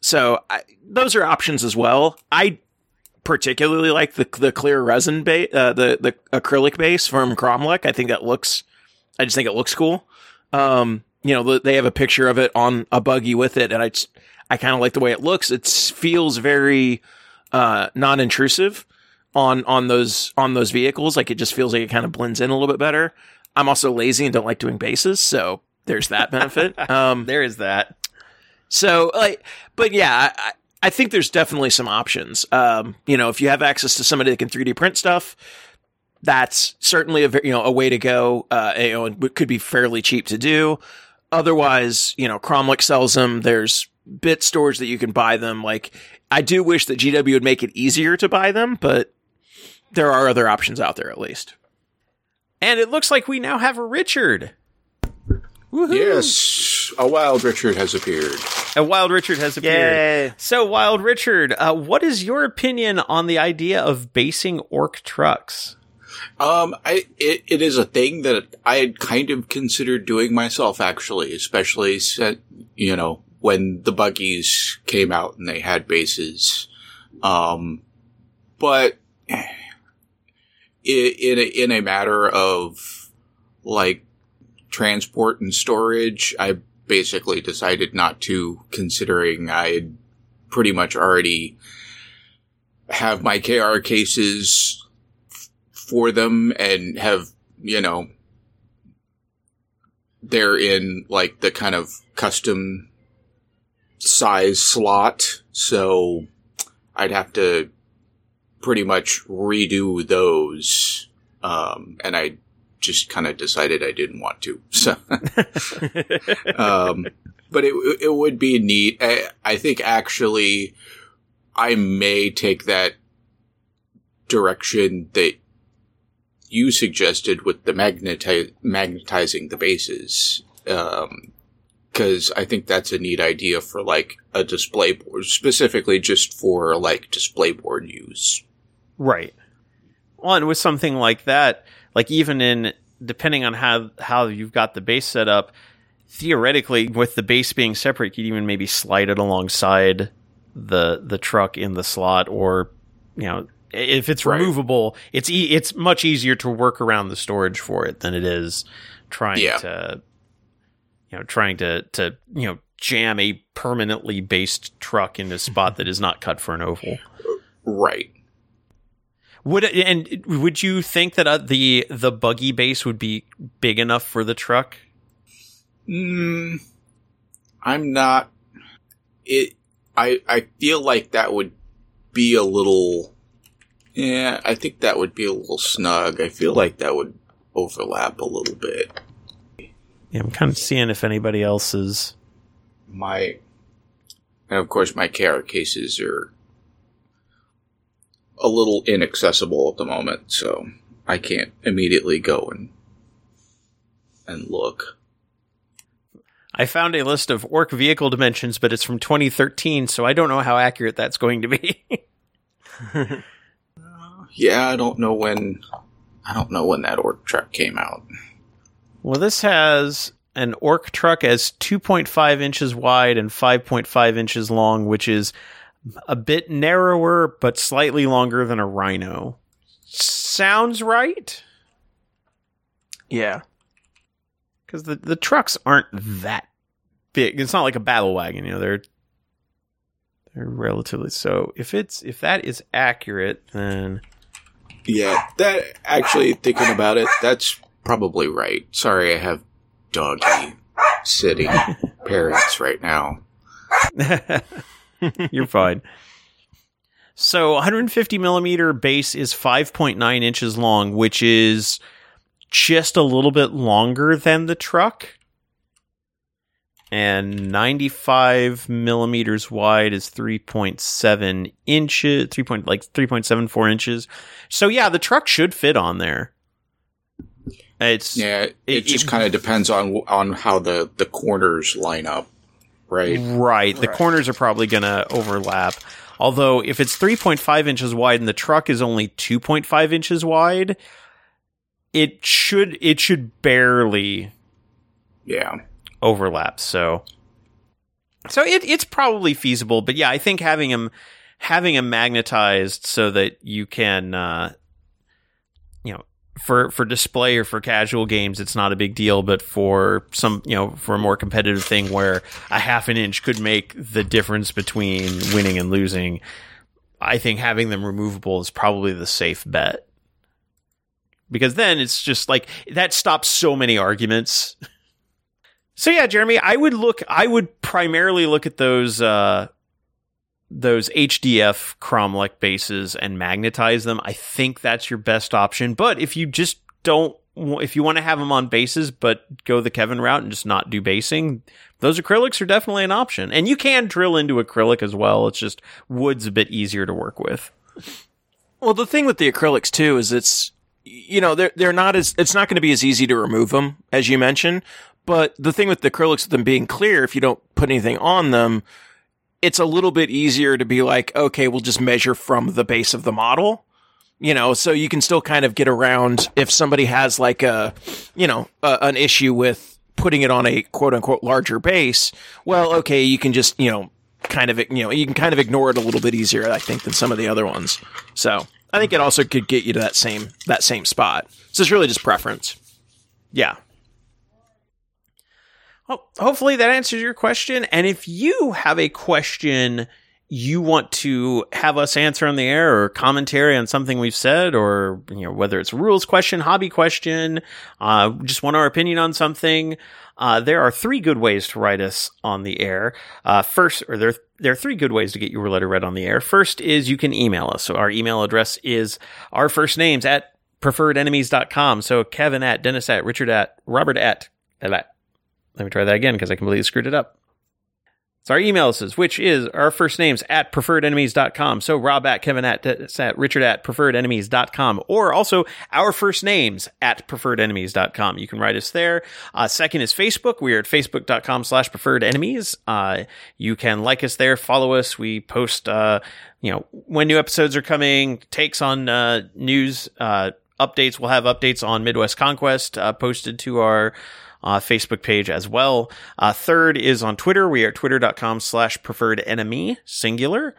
Speaker 2: So I, those are options as well. I particularly like the the clear resin base, uh, the the acrylic base from Cromlech. I think that looks, I just think it looks cool. Um, you know, they have a picture of it on a buggy with it, and I I kind of like the way it looks. It feels very uh, non-intrusive on on those on those vehicles. Like it just feels like it kind of blends in a little bit better. I'm also lazy and don't like doing bases, so there's that benefit.
Speaker 1: Um, there is that.
Speaker 2: So like, but yeah, I, I think there's definitely some options. Um, you know, if you have access to somebody that can 3D print stuff, that's certainly a you know a way to go. Uh, you know, it could be fairly cheap to do. Otherwise, you know, Cromlech sells them. There's bit stores that you can buy them. Like, I do wish that GW would make it easier to buy them, but there are other options out there at least.
Speaker 1: And it looks like we now have a Richard.
Speaker 4: Woo-hoo. Yes, a Wild Richard has appeared.
Speaker 1: A Wild Richard has appeared. Yay. So, Wild Richard, uh, what is your opinion on the idea of basing orc trucks?
Speaker 4: Um, I it, it is a thing that I had kind of considered doing myself, actually, especially set, you know when the buggies came out and they had bases. Um, but in a, in a matter of like transport and storage, I basically decided not to, considering I pretty much already have my KR cases f- for them and have, you know, they're in like the kind of custom size slot. So I'd have to pretty much redo those. Um, and I just kind of decided I didn't want to. So, um, but it, it would be neat. I, I think actually I may take that direction that you suggested with the magneti- magnetizing the bases. Um, cause I think that's a neat idea for like a display board, specifically just for like display board use.
Speaker 1: Right. Well, and with something like that, like even in depending on how how you've got the base set up, theoretically, with the base being separate, you would even maybe slide it alongside the the truck in the slot, or you know, if it's
Speaker 4: Right.
Speaker 1: removable, it's e- it's much easier to work around the storage for it than it is trying
Speaker 4: Yeah.
Speaker 1: to you know trying to to you know jam a permanently based truck in a spot that is not cut for an oval.
Speaker 4: Right.
Speaker 1: Would it, and would you think that uh, the the buggy base would be big enough for the truck?
Speaker 4: Mm, I'm not. It. I. I feel like that would be a little. Yeah, I think that would be a little snug. I feel like that would overlap a little bit.
Speaker 1: Yeah, I'm kind of seeing if anybody else is.
Speaker 4: My. And of course, my KR cases are a little inaccessible at the moment, so I can't immediately go and and look.
Speaker 1: I found a list of orc vehicle dimensions, but it's from 2013, so I don't know how accurate that's going to be.
Speaker 4: Yeah, I don't know when. I don't know when that orc truck came out.
Speaker 1: well, this has an orc truck as 2.5 inches wide and 5.5 inches long, which is a bit narrower but slightly longer than a rhino. Sounds right?
Speaker 2: Yeah.
Speaker 1: because the the trucks aren't that big. It's not like a battle wagon, you know. They're they're relatively so. If it's if that is accurate, then
Speaker 4: Yeah, that actually thinking about it, that's probably right. Sorry, I have doggy sitting parents right now.
Speaker 1: you're fine. So 150 millimeter base is 5.9 inches long, which is just a little bit longer than the truck. And 95 millimeters wide is 3.7 inches, 3 point, like 3.74 inches. So yeah, the truck should fit on there. It's
Speaker 4: Yeah, it,
Speaker 1: It-
Speaker 4: just kind of depends on on how the the corners line up, right?
Speaker 1: Right. The corners are probably going to overlap. Although, if it's 3.5 inches wide and the truck is only 2.5 inches wide, it should it should barely
Speaker 4: Yeah,
Speaker 1: overlap. So, so it, it's probably feasible. But yeah, I think having them having them magnetized so that you can, uh, you know, for for display or for casual games, it's not a big deal. But for some, you know, for a more competitive thing where a half an inch could make the difference between winning and losing, I think having them removable is probably the safe bet. Because then it's just like that stops so many arguments. So yeah, Jeremy, I would look. I would primarily look at those uh, those HDF Cromlech bases and magnetize them. I think that's your best option. But if you just don't, if you want to have them on bases, but go the Kevin route and just not do basing, those acrylics are definitely an option. And you can drill into acrylic as well. It's just wood's a bit easier to work with.
Speaker 2: Well, the thing with the acrylics too is it's you know they're they're not as it's not going to be as easy to remove them as you mentioned. But the thing with the acrylics, with them being clear, if you don't put anything on them, it's a little bit easier to be like, okay, we'll just measure from the base of the model. You know, so you can still kind of get around if somebody has like a, you know, a, an issue with putting it on a quote unquote larger base. Well, okay, you can just, you know, kind of, you know, you can kind of ignore it a little bit easier, I think, than some of the other ones. So I think it also could get you to that same, that same spot. So it's really just preference.
Speaker 1: Yeah. Well, hopefully that answers your question. And if you have a question you want to have us answer on the air or commentary on something we've said or you know whether it's a rules question hobby question uh, just want our opinion on something uh, there are three good ways to write us on the air. Uh, first or there, there are three good ways to get your letter read on the air. First is you can email us. So our email address is our first names at preferredenemies.com so kevin at dennis at richard at robert at let me try that again because i completely screwed it up so our email is, which is our first names at preferredenemies.com. So Rob at Kevin at, at Richard at preferredenemies.com or also our first names at preferredenemies.com. You can write us there. Uh, second is Facebook. We are at facebook.com slash preferred enemies. Uh, you can like us there, follow us. We post, uh, you know, when new episodes are coming, takes on, uh, news, uh, updates. We'll have updates on Midwest Conquest, uh, posted to our, uh, Facebook page as well. Uh, third is on Twitter. We are twitter.com slash preferred enemy singular.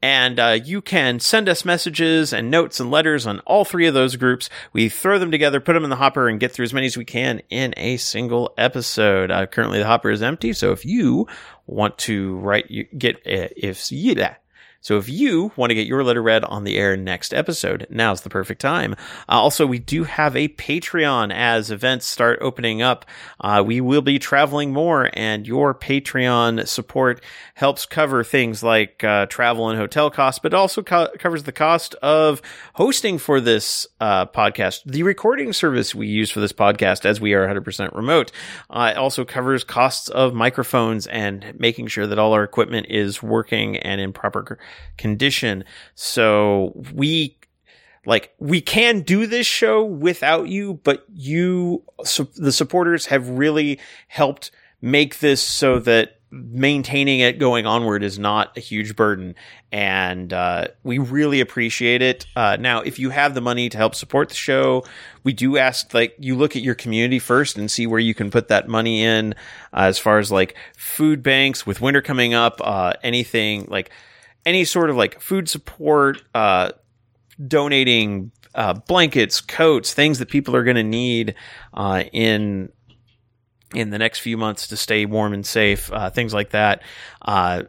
Speaker 1: And uh, you can send us messages and notes and letters on all three of those groups. We throw them together, put them in the hopper, and get through as many as we can in a single episode. Uh, currently, the hopper is empty, so if you want to write, get uh, if yeah, so if you want to get your letter read on the air next episode, now's the perfect time. Uh, also, we do have a Patreon as events start opening up. Uh, we will be traveling more, and your Patreon support helps cover things like uh, travel and hotel costs, but also co- covers the cost of hosting for this uh, podcast. The recording service we use for this podcast, as we are 100% remote, uh, also covers costs of microphones and making sure that all our equipment is working and in proper condition. So we like we can do this show without you, but you, so the supporters have really helped make this so that maintaining it going onward is not a huge burden and uh, we really appreciate it uh, now if you have the money to help support the show we do ask like you look at your community first and see where you can put that money in uh, as far as like food banks with winter coming up uh, anything like any sort of like food support, uh, donating uh, blankets, coats, things that people are going to need uh, in in the next few months to stay warm and safe, uh, things like that. Uh,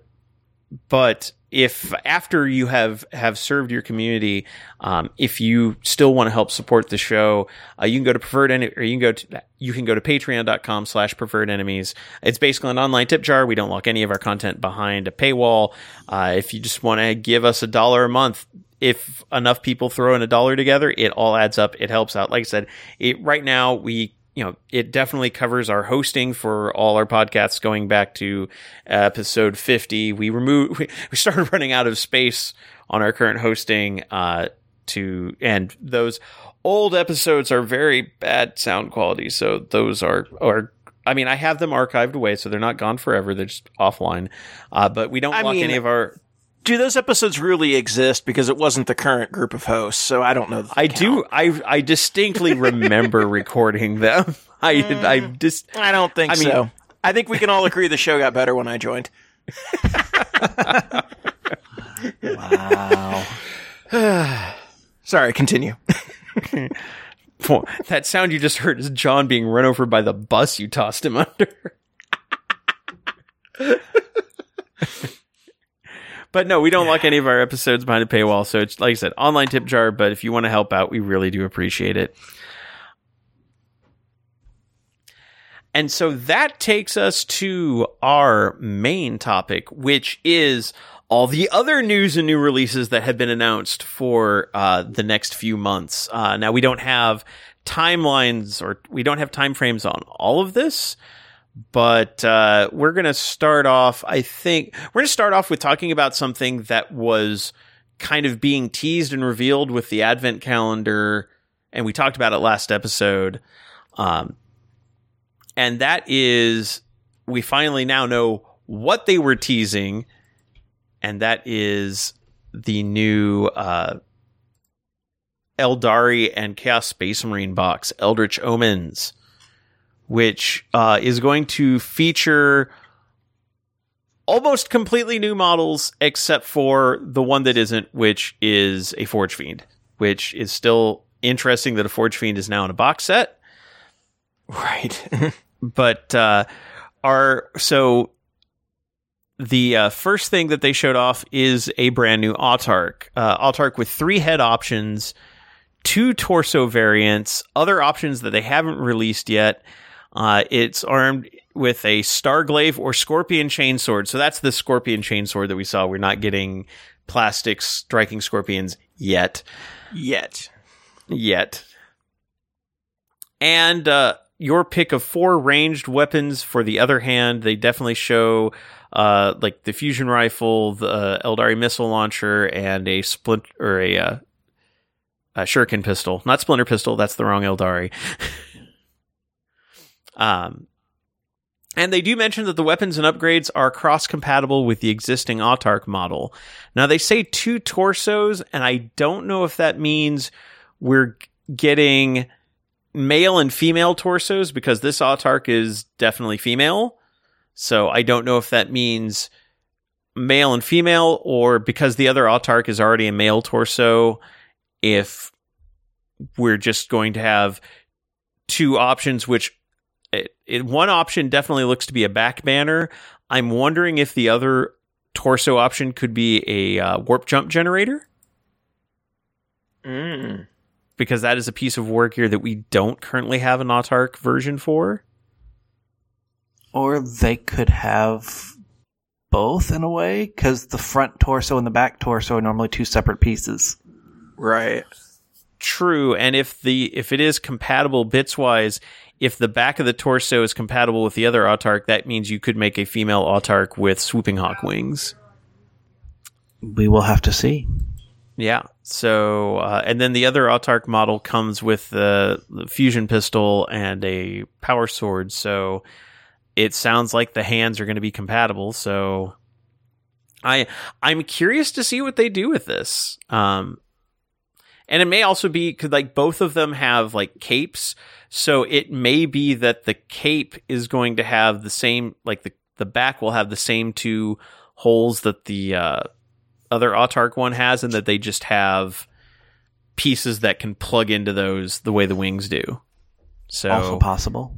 Speaker 1: but if after you have have served your community, um, if you still want to help support the show, uh, you can go to preferred en- or you can go to you can go to patreon.com slash preferred enemies. It's basically an online tip jar. We don't lock any of our content behind a paywall. Uh, if you just want to give us a dollar a month, if enough people throw in a dollar together, it all adds up. It helps out. Like I said, it right now we you know, it definitely covers our hosting for all our podcasts going back to episode 50. We removed, we, started running out of space on our current hosting, uh, to, and those old episodes are very bad sound quality. So those are, are, I mean, I have them archived away, so they're not gone forever. They're just offline. Uh, but we don't I lock mean, any of our
Speaker 2: do those episodes really exist? Because it wasn't the current group of hosts, so I don't know.
Speaker 1: I count. do. I I distinctly remember recording them. I mm, I just.
Speaker 2: I don't think I so. Mean, I think we can all agree the show got better when I joined.
Speaker 3: wow.
Speaker 2: Sorry, continue.
Speaker 1: that sound you just heard is John being run over by the bus you tossed him under. But no, we don't yeah. lock any of our episodes behind a paywall. So it's like I said, online tip jar. But if you want to help out, we really do appreciate it. And so that takes us to our main topic, which is all the other news and new releases that have been announced for uh, the next few months. Uh, now we don't have timelines or we don't have time frames on all of this but uh, we're going to start off. I think we're going to start off with talking about something that was kind of being teased and revealed with the advent calendar, and we talked about it last episode. Um, and that is, we finally now know what they were teasing, and that is the new uh, Aeldari and Chaos Space Marine box, Eldritch Omens which uh, is going to feature almost completely new models, except for the one that isn't, which is a Forge Fiend, which is still interesting that a Forge Fiend is now in a box set.
Speaker 2: Right.
Speaker 1: but uh, are so the uh, first thing that they showed off is a brand new Autark. Uh, Autark with three head options, two torso variants, other options that they haven't released yet. Uh, it's armed with a Starglaive or Scorpion Chainsword. So that's the Scorpion Chainsword that we saw. We're not getting plastic striking scorpions yet.
Speaker 2: Yet.
Speaker 1: Yet. And uh, your pick of four ranged weapons for the other hand, they definitely show uh, like the fusion rifle, the uh, Aeldari missile launcher, and a splint or a, uh, a shuriken pistol. Not splinter pistol. That's the wrong Aeldari. um, and they do mention that the weapons and upgrades are cross compatible with the existing Autark model. Now they say two torsos, and I don't know if that means we're getting male and female torsos because this Autark is definitely female. So I don't know if that means male and female or because the other Autark is already a male torso, if we're just going to have two options, which it, it, one option definitely looks to be a back banner. I'm wondering if the other torso option could be a uh, warp jump generator.
Speaker 2: Mm.
Speaker 1: Because that is a piece of war gear that we don't currently have an Autark version for.
Speaker 3: Or they could have both in a way, because the front torso and the back torso are normally two separate pieces.
Speaker 2: Right.
Speaker 1: True, and if the if it is compatible bits wise, if the back of the torso is compatible with the other Autark, that means you could make a female Autark with swooping hawk wings.
Speaker 3: We will have to see.
Speaker 1: Yeah. So, uh, and then the other Autark model comes with the, the fusion pistol and a power sword. So, it sounds like the hands are going to be compatible. So, I I'm curious to see what they do with this. Um, and it may also be cause like both of them have like capes, so it may be that the cape is going to have the same like the the back will have the same two holes that the uh, other Autark one has, and that they just have pieces that can plug into those the way the wings do. So
Speaker 3: Also possible.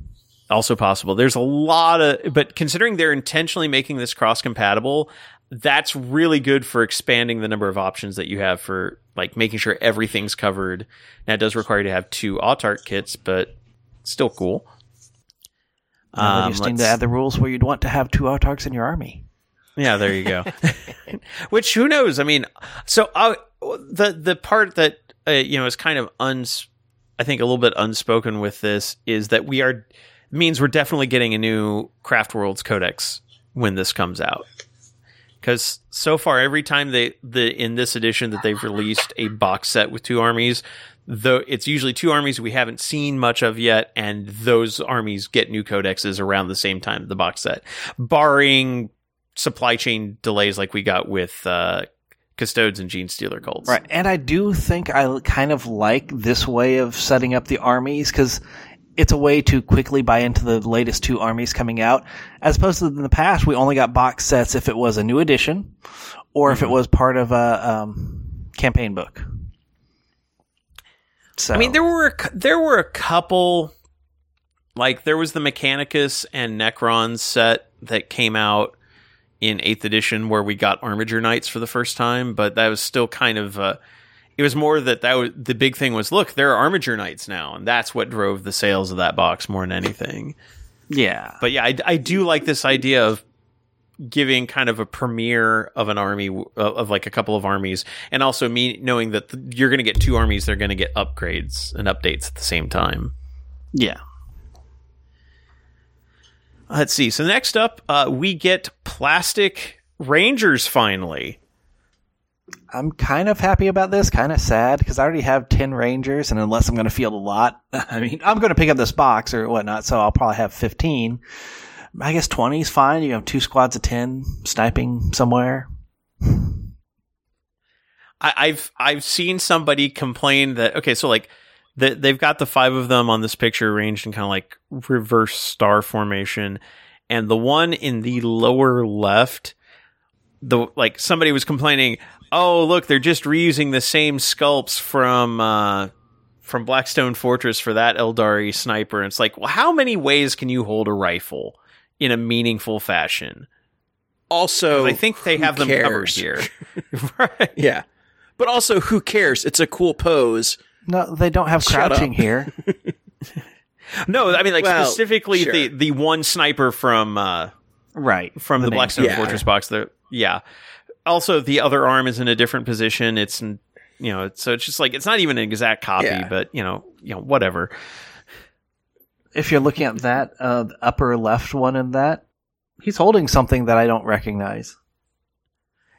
Speaker 1: also possible. There's a lot of, but considering they're intentionally making this cross compatible, that's really good for expanding the number of options that you have for like making sure everything's covered. Now it does require you to have two Autark kits, but still cool. Um,
Speaker 3: just need to add the rules where you'd want to have two Autarks in your army.
Speaker 1: yeah, there you go. Which who knows? I mean, so uh, the the part that uh, you know is kind of uns, I think a little bit unspoken with this is that we are means we're definitely getting a new Craft Worlds Codex when this comes out. Because so far, every time they the in this edition that they've released a box set with two armies, though it's usually two armies we haven't seen much of yet, and those armies get new codexes around the same time the box set, barring supply chain delays like we got with uh, Custodes and Gene Stealer cults.
Speaker 3: Right. And I do think I kind of like this way of setting up the armies because it's a way to quickly buy into the latest two armies coming out. As opposed to in the past, we only got box sets if it was a new edition or if it was part of a um, campaign book. So
Speaker 1: I mean, there were a, there were a couple, like there was the Mechanicus and Necron set that came out in Eighth Edition where we got Armiger Knights for the first time, but that was still kind of. Uh, it was more that that was the big thing was look there are Armiger Knights now, and that's what drove the sales of that box more than anything.
Speaker 3: yeah.
Speaker 1: But yeah, I, I do like this idea of giving kind of a premiere of an army of, of like a couple of armies, and also me knowing that th- you're going to get two armies, they're going to get upgrades and updates at the same time.
Speaker 3: Yeah.
Speaker 1: Let's see. So next up, uh, we get plastic rangers finally.
Speaker 3: I'm kind of happy about this, kind of sad because I already have 10 Rangers, and unless I'm going to field a lot, I mean, I'm going to pick up this box or whatnot, so I'll probably have 15. I guess 20 is fine. You have two squads of 10 sniping somewhere.
Speaker 1: I, I've I've seen somebody complain that okay, so like the, they've got the five of them on this picture arranged in kind of like reverse star formation, and the one in the lower left, the like somebody was complaining, oh look, they're just reusing the same sculpts from uh, from Blackstone Fortress for that Aeldari sniper. And it's like, well, how many ways can you hold a rifle in a meaningful fashion?
Speaker 2: Also,
Speaker 1: I think they have them covered here. right.
Speaker 2: Yeah. But also, who cares? It's a cool pose.
Speaker 3: No, they don't have
Speaker 2: Shut
Speaker 3: crouching
Speaker 2: up.
Speaker 3: here.
Speaker 1: No, I mean like
Speaker 2: Well,
Speaker 1: specifically
Speaker 2: sure.
Speaker 1: the the one sniper from uh
Speaker 3: right.
Speaker 1: from the,
Speaker 3: name.
Speaker 1: Blackstone
Speaker 2: Yeah.
Speaker 1: Fortress box. The yeah. Also, the other arm is in a different position. It's in, you know, so it's just like it's not even an exact copy,
Speaker 2: Yeah.
Speaker 1: but you know, you know, whatever.
Speaker 3: If you're looking at that, uh, the upper left one in that, he's holding something that I don't recognize.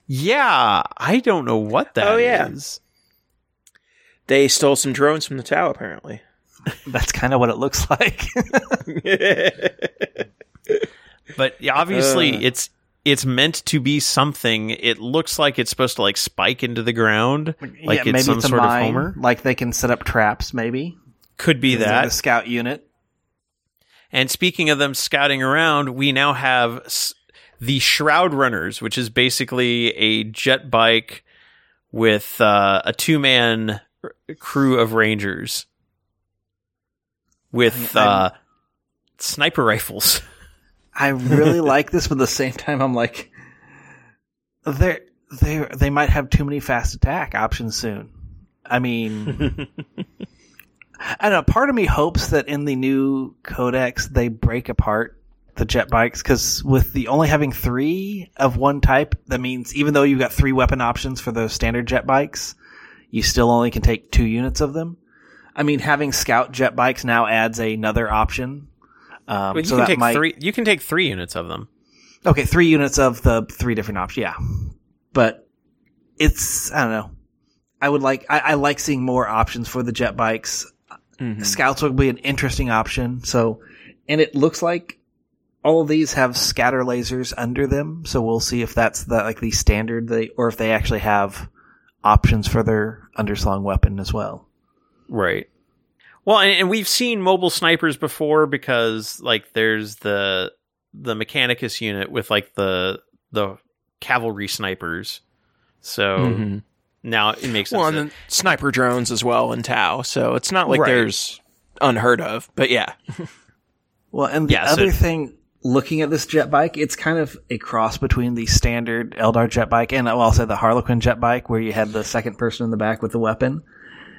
Speaker 1: Yeah, I don't know what that is.
Speaker 2: Oh, yeah. They stole some drones from the Tau, apparently.
Speaker 3: That's kind of what it looks like.
Speaker 1: But yeah, obviously,
Speaker 2: Uh.
Speaker 1: it's it's meant to be something. It looks like it's supposed to like spike into the ground, like
Speaker 3: Yeah,
Speaker 1: it's some
Speaker 3: a
Speaker 1: sort
Speaker 3: mine,
Speaker 1: of Homer.
Speaker 3: Like they can set up traps, maybe.
Speaker 1: Could be that.
Speaker 3: the scout unit.
Speaker 1: And speaking of them scouting around, we now have the Shroud Runners, which is basically a jet bike with uh, a two man crew of Rangers with uh, sniper rifles.
Speaker 3: I really like this, but at the same time, I'm like, they they they might have too many fast attack options soon. I mean, I don't know. Part of me hopes that in the new codex they break apart the jet bikes because with the only having three of one type, that means even though you've got three weapon options for the standard jet bikes, you still only can take two units of them. I mean, having scout jet bikes now adds another option. Um,
Speaker 1: But you
Speaker 3: so
Speaker 1: can take
Speaker 3: might,
Speaker 1: three. You can take three units of them.
Speaker 3: Okay, three units of the three different options. Yeah, but it's I don't know. I would like I, I like seeing more options for the jet bikes. Scouts would be an interesting option. So, and it looks like all of these have scatter lasers under them. So we'll see if that's the like the standard they or if they actually have options for their underslung weapon as well.
Speaker 1: Right. Well, and, and we've seen mobile snipers before because like there's the the Mechanicus unit with like the the cavalry snipers. So
Speaker 2: Mhm.
Speaker 1: now it makes sense.
Speaker 2: Well, and
Speaker 1: that-
Speaker 2: then sniper drones as well in Tau, so it's not like
Speaker 1: Right.
Speaker 2: there's unheard of. But yeah,
Speaker 3: Well, and the
Speaker 1: Yeah, so-
Speaker 3: other thing, looking at this jet bike, it's kind of a cross between the standard Eldar jet bike and, well, I'll say the Harlequin jet bike, where you had the second person in the back with the weapon.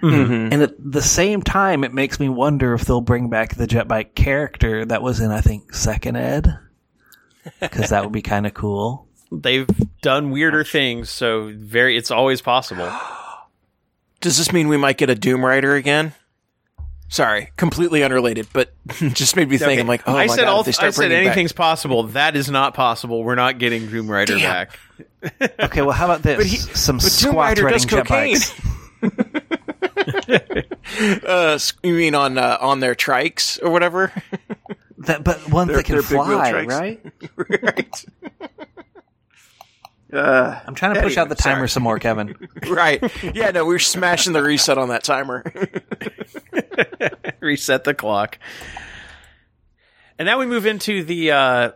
Speaker 2: Mm-hmm.
Speaker 3: And at the same time, it makes me wonder if they'll bring back the jet bike character that was in, I think, Second Ed, because that would be kind of cool.
Speaker 1: they've done weirder things, so very it's always possible.
Speaker 2: does this mean we might get a Doom Rider again? Sorry, completely unrelated, but just made me think. I'm like, oh
Speaker 1: I
Speaker 2: my
Speaker 1: said
Speaker 2: god,
Speaker 1: all,
Speaker 2: if they
Speaker 1: I said
Speaker 2: bringing back-
Speaker 1: anything's possible. That is not possible. We're not getting Doom Rider
Speaker 2: Damn.
Speaker 1: back.
Speaker 3: Okay, well, how about this?
Speaker 2: But he-
Speaker 3: Some
Speaker 2: but Doom Rider
Speaker 3: riding
Speaker 2: does
Speaker 3: jet
Speaker 2: cocaine.
Speaker 3: Bikes.
Speaker 2: uh, you mean on uh, on their trikes or whatever?
Speaker 3: That, but ones
Speaker 2: They're-
Speaker 3: that can
Speaker 2: they're big wheel
Speaker 3: fly, right?
Speaker 2: right. Uh,
Speaker 3: I'm trying to push out the timer
Speaker 2: sorry.
Speaker 3: some more, Kevin.
Speaker 2: right. Yeah, no, we're smashing the reset on that timer.
Speaker 1: Reset the clock. And now we move into the uh,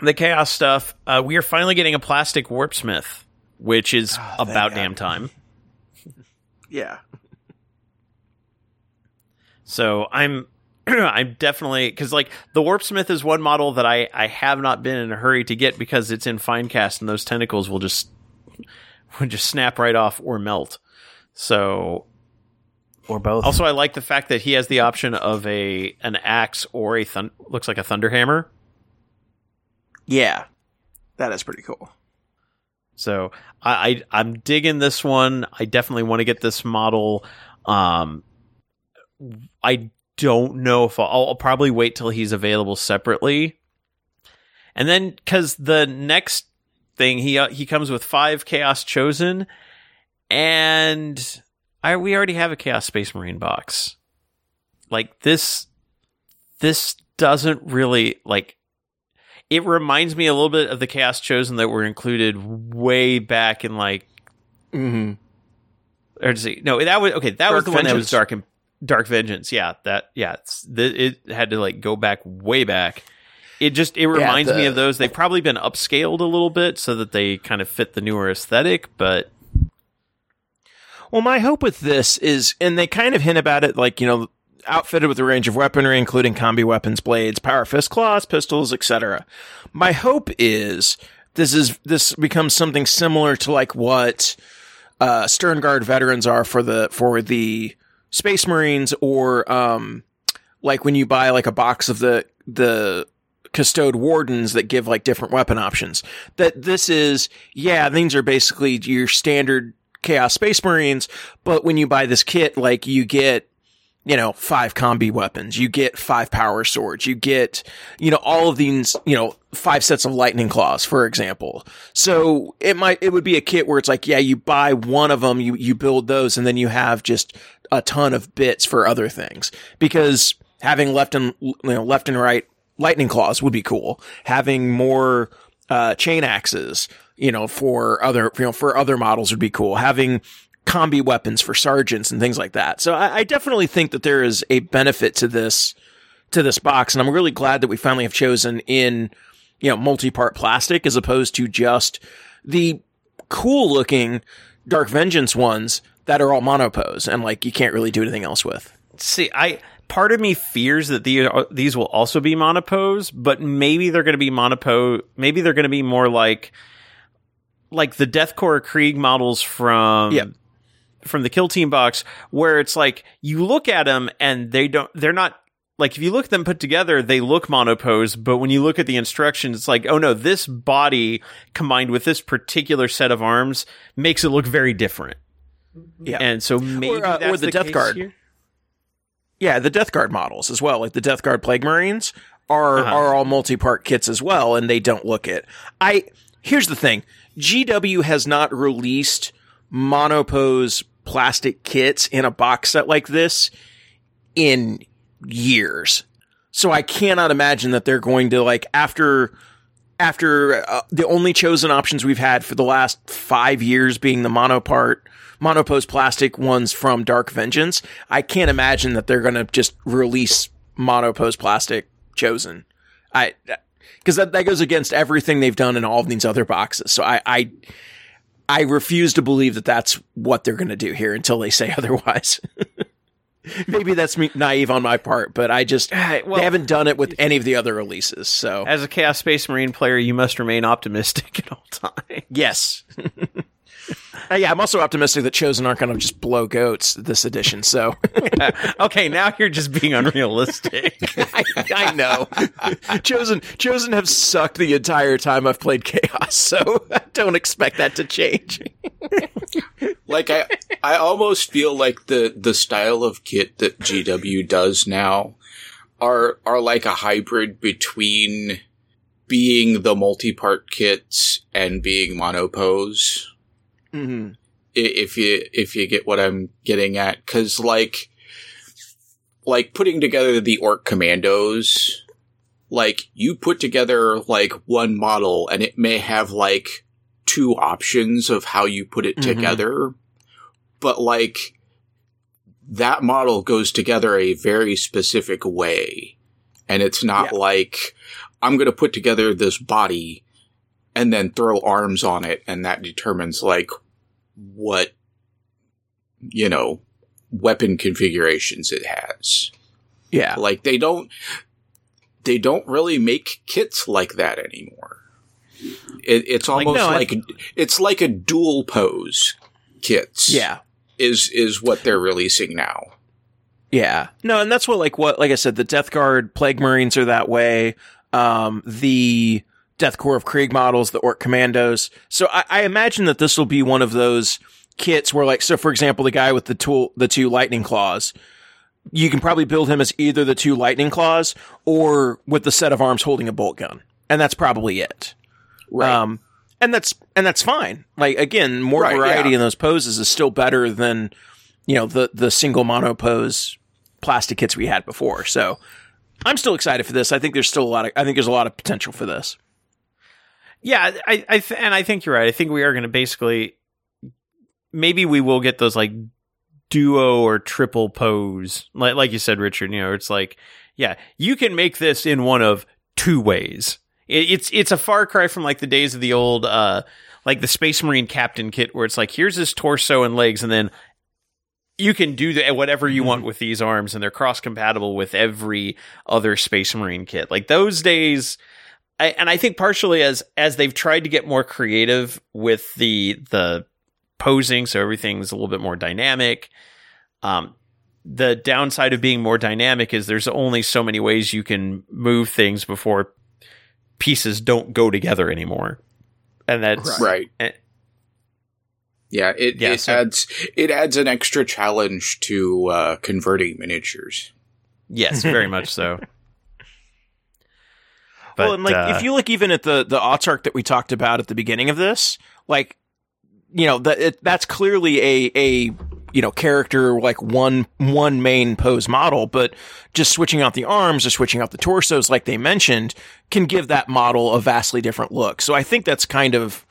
Speaker 1: the chaos stuff. Uh, we are finally getting a plastic warp smith, which is about damn time.
Speaker 2: Yeah.
Speaker 1: So I'm I'm definitely because like the warp smith is one model that I I have not been in a hurry to get because it's in finecast and those tentacles will just will just snap right off or melt. So
Speaker 3: Or both.
Speaker 1: also I like the fact that he has the option of a an axe or a thun- looks like a thunder hammer.
Speaker 2: Yeah. That is pretty cool.
Speaker 1: So I, I I'm digging this one. I definitely want to get this model. Um, I don't know if I'll, I'll probably wait till he's available separately, and then because the next thing he uh, he comes with five Chaos Chosen, and I we already have a Chaos Space Marine box. Like this, this doesn't really like it reminds me a little bit of the cast Chosen that were included way back in like
Speaker 2: Mm-hmm.
Speaker 1: or see no that was okay that was
Speaker 2: Dark
Speaker 1: the one that was
Speaker 2: Vengeance.
Speaker 1: dark and dark vengeance yeah that yeah it's the, it had to like go back way back it just it reminds me
Speaker 2: the-
Speaker 1: of those they've probably been upscaled a little bit so that they kind of fit the newer aesthetic but
Speaker 2: Well, my hope with this is, and they kind of hint about it, like, you know, outfitted with a range of weaponry, including combi weapons, blades, power fist claws, pistols, etc. My hope is this is this becomes something similar to like what uh, Sternguard veterans are for the for the Space Marines, or um, like when you buy like a box of the the custode wardens that give like different weapon options. That this is yeah, these are basically your standard Chaos Space Marines, but when you buy this kit, like you get you know, five combi weapons. You get five power swords. You get, you know, all of these, you know, five sets of lightning claws, for example. So it might, it would be a kit where it's like, yeah, you buy one of them, you, you build those, and then you have just a ton of bits for other things. Because having left and, you know, left and right lightning claws would be cool. Having more, uh, chain axes, you know, for other, you know, for other models would be cool. Having, combi weapons for sergeants and things like that. So I, I, definitely think that there is a benefit to this to this box, and I'm really glad that we finally have chosen in you know multi-part plastic as opposed to just the cool looking Dark Vengeance ones that are all monopose and like you can't really do anything else with.
Speaker 1: See, I part of me fears that the, uh, these will also be monopose, but maybe they're going to be monopose. Maybe they're going to be more like like the Death Korps Krieg models from
Speaker 2: yep
Speaker 1: from the kill team box where it's like you look at them and they don't they're not like if you look at them put together they look monopose but when you look at the instructions it's like oh no this body combined with this particular set of arms makes it look very different.
Speaker 2: Yeah.
Speaker 1: And so maybe
Speaker 2: or, uh, or the, the death guard. here. yeah the death guard models as well like the death guard plague marines are uh-huh. are all multi-part kits as well and they don't look it. I here's the thing. Gw has not released monopose plastic kits in a box set like this in years. So I cannot imagine that they're going to like after after uh, the only chosen options we've had for the last 5 years being the monopart monopose plastic ones from Dark Vengeance, I can't imagine that they're going to just release monopose plastic chosen. I because that, that goes against everything they've done in all of these other boxes. So I, I I refuse to believe that that's what they're going to do here until they say otherwise. Maybe that's me naive on my part, but I just uh, well, they haven't done it with any of the other releases. So,
Speaker 1: as a Chaos Space Marine player, you must remain optimistic at all times.
Speaker 2: Yes. Uh, yeah, I'm also optimistic that Chosen aren't going to just blow goats this edition. So,
Speaker 1: okay, now you're just being unrealistic.
Speaker 2: I, I, know. Chosen, Chosen have sucked the entire time I've played Chaos, so I don't expect that to change.
Speaker 4: like I, I almost feel like the the style of kit that GW does now are are like a hybrid between being the multi-part kits and being monopose.
Speaker 2: Mm-hmm.
Speaker 4: If you if you get what I'm getting at, because like like putting together the Ork Kommandos, like you put together like one model and it may have like two options of how you put it mm-hmm. together, but like that model goes together a very specific way. And it's not yeah. like I'm going to put together this body and then throw arms on it and that determines like what, you know, weapon configurations it has.
Speaker 2: Yeah.
Speaker 4: Like they don't, they don't really make kits like that anymore. It, it's almost like, no, like it's like a dual pose kits.
Speaker 2: Yeah.
Speaker 4: Is, is what they're releasing now.
Speaker 2: Yeah. No, and that's what like what like I said, the Death Guard Plague Marines are that way. Um the Death Korps of Krieg models, the Ork Kommandos. So I, I imagine that this will be one of those kits where like, so for example, the guy with the tool, the two lightning claws, you can probably build him as either the two lightning claws or with the set of arms holding a bolt gun. And that's probably it.
Speaker 4: Right.
Speaker 2: Um, and that's, and that's fine. Like again, more right, variety yeah. in those poses is still better than, you know, the, the single mono pose plastic kits we had before. So I'm still excited for this. I think there's still a lot of, I think there's a lot of potential for this.
Speaker 1: Yeah, I, I th- and I think you're right. I think we are going to basically maybe we will get those like duo or triple pose, like like you said, Richard. You know, it's like yeah, you can make this in one of two ways. It, it's it's a far cry from like the days of the old uh like the Space Marine Captain kit, where it's like here's his torso and legs, and then you can do the, whatever you want mm-hmm. with these arms, and they're cross compatible with every other Space Marine kit. Like those days I, and I think partially as as they've tried to get more creative with the the posing, so everything's a little bit more dynamic. Um, the downside of being more dynamic is there's only so many ways you can move things before pieces don't go together anymore, and that's
Speaker 4: Right.
Speaker 1: eh,
Speaker 4: Yeah, it,
Speaker 1: Yeah,
Speaker 4: it
Speaker 1: so-
Speaker 4: adds it adds an extra challenge to uh, converting miniatures.
Speaker 1: yes, very much so.
Speaker 2: Well, and like
Speaker 1: uh,
Speaker 2: if you look even at the the Autarch that we talked about at the beginning of this, like you know that it, that's clearly a a you know character like one one main pose model, but just switching out the arms or switching out the torsos, like they mentioned, can give that model a vastly different look. So I think that's kind of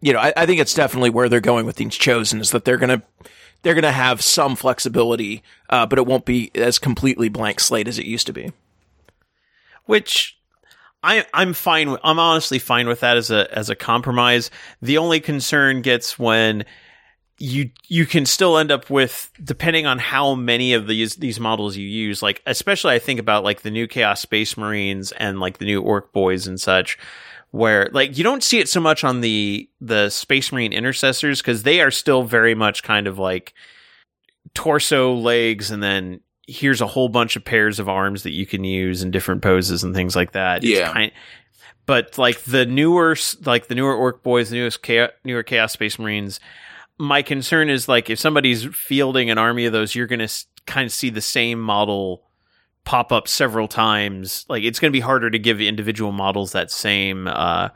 Speaker 2: you know I, I think it's definitely where they're going with these chosen is that they're gonna they're gonna have some flexibility, uh, but it won't be as completely blank slate as it used to be.
Speaker 1: which I I'm fine with, I'm honestly fine with that as a as a compromise. The only concern gets when you you can still end up with depending on how many of these these models you use like especially I think about like the new Chaos Space Marines and like the new Ork Boyz and such where like you don't see it so much on the the Space Marine intercessors cuz they are still very much kind of like torso legs and then here's a whole bunch of pairs of arms that you can use in different poses and things like that.
Speaker 4: Yeah.
Speaker 1: kind- but like the newer, like the newer Ork Boyz, the newest Chaos, newer Chaos Space Marines, my concern is like if somebody's fielding an army of those, you're going to kind of see the same model pop up several times. Like it's going to be harder to give individual models that same uh,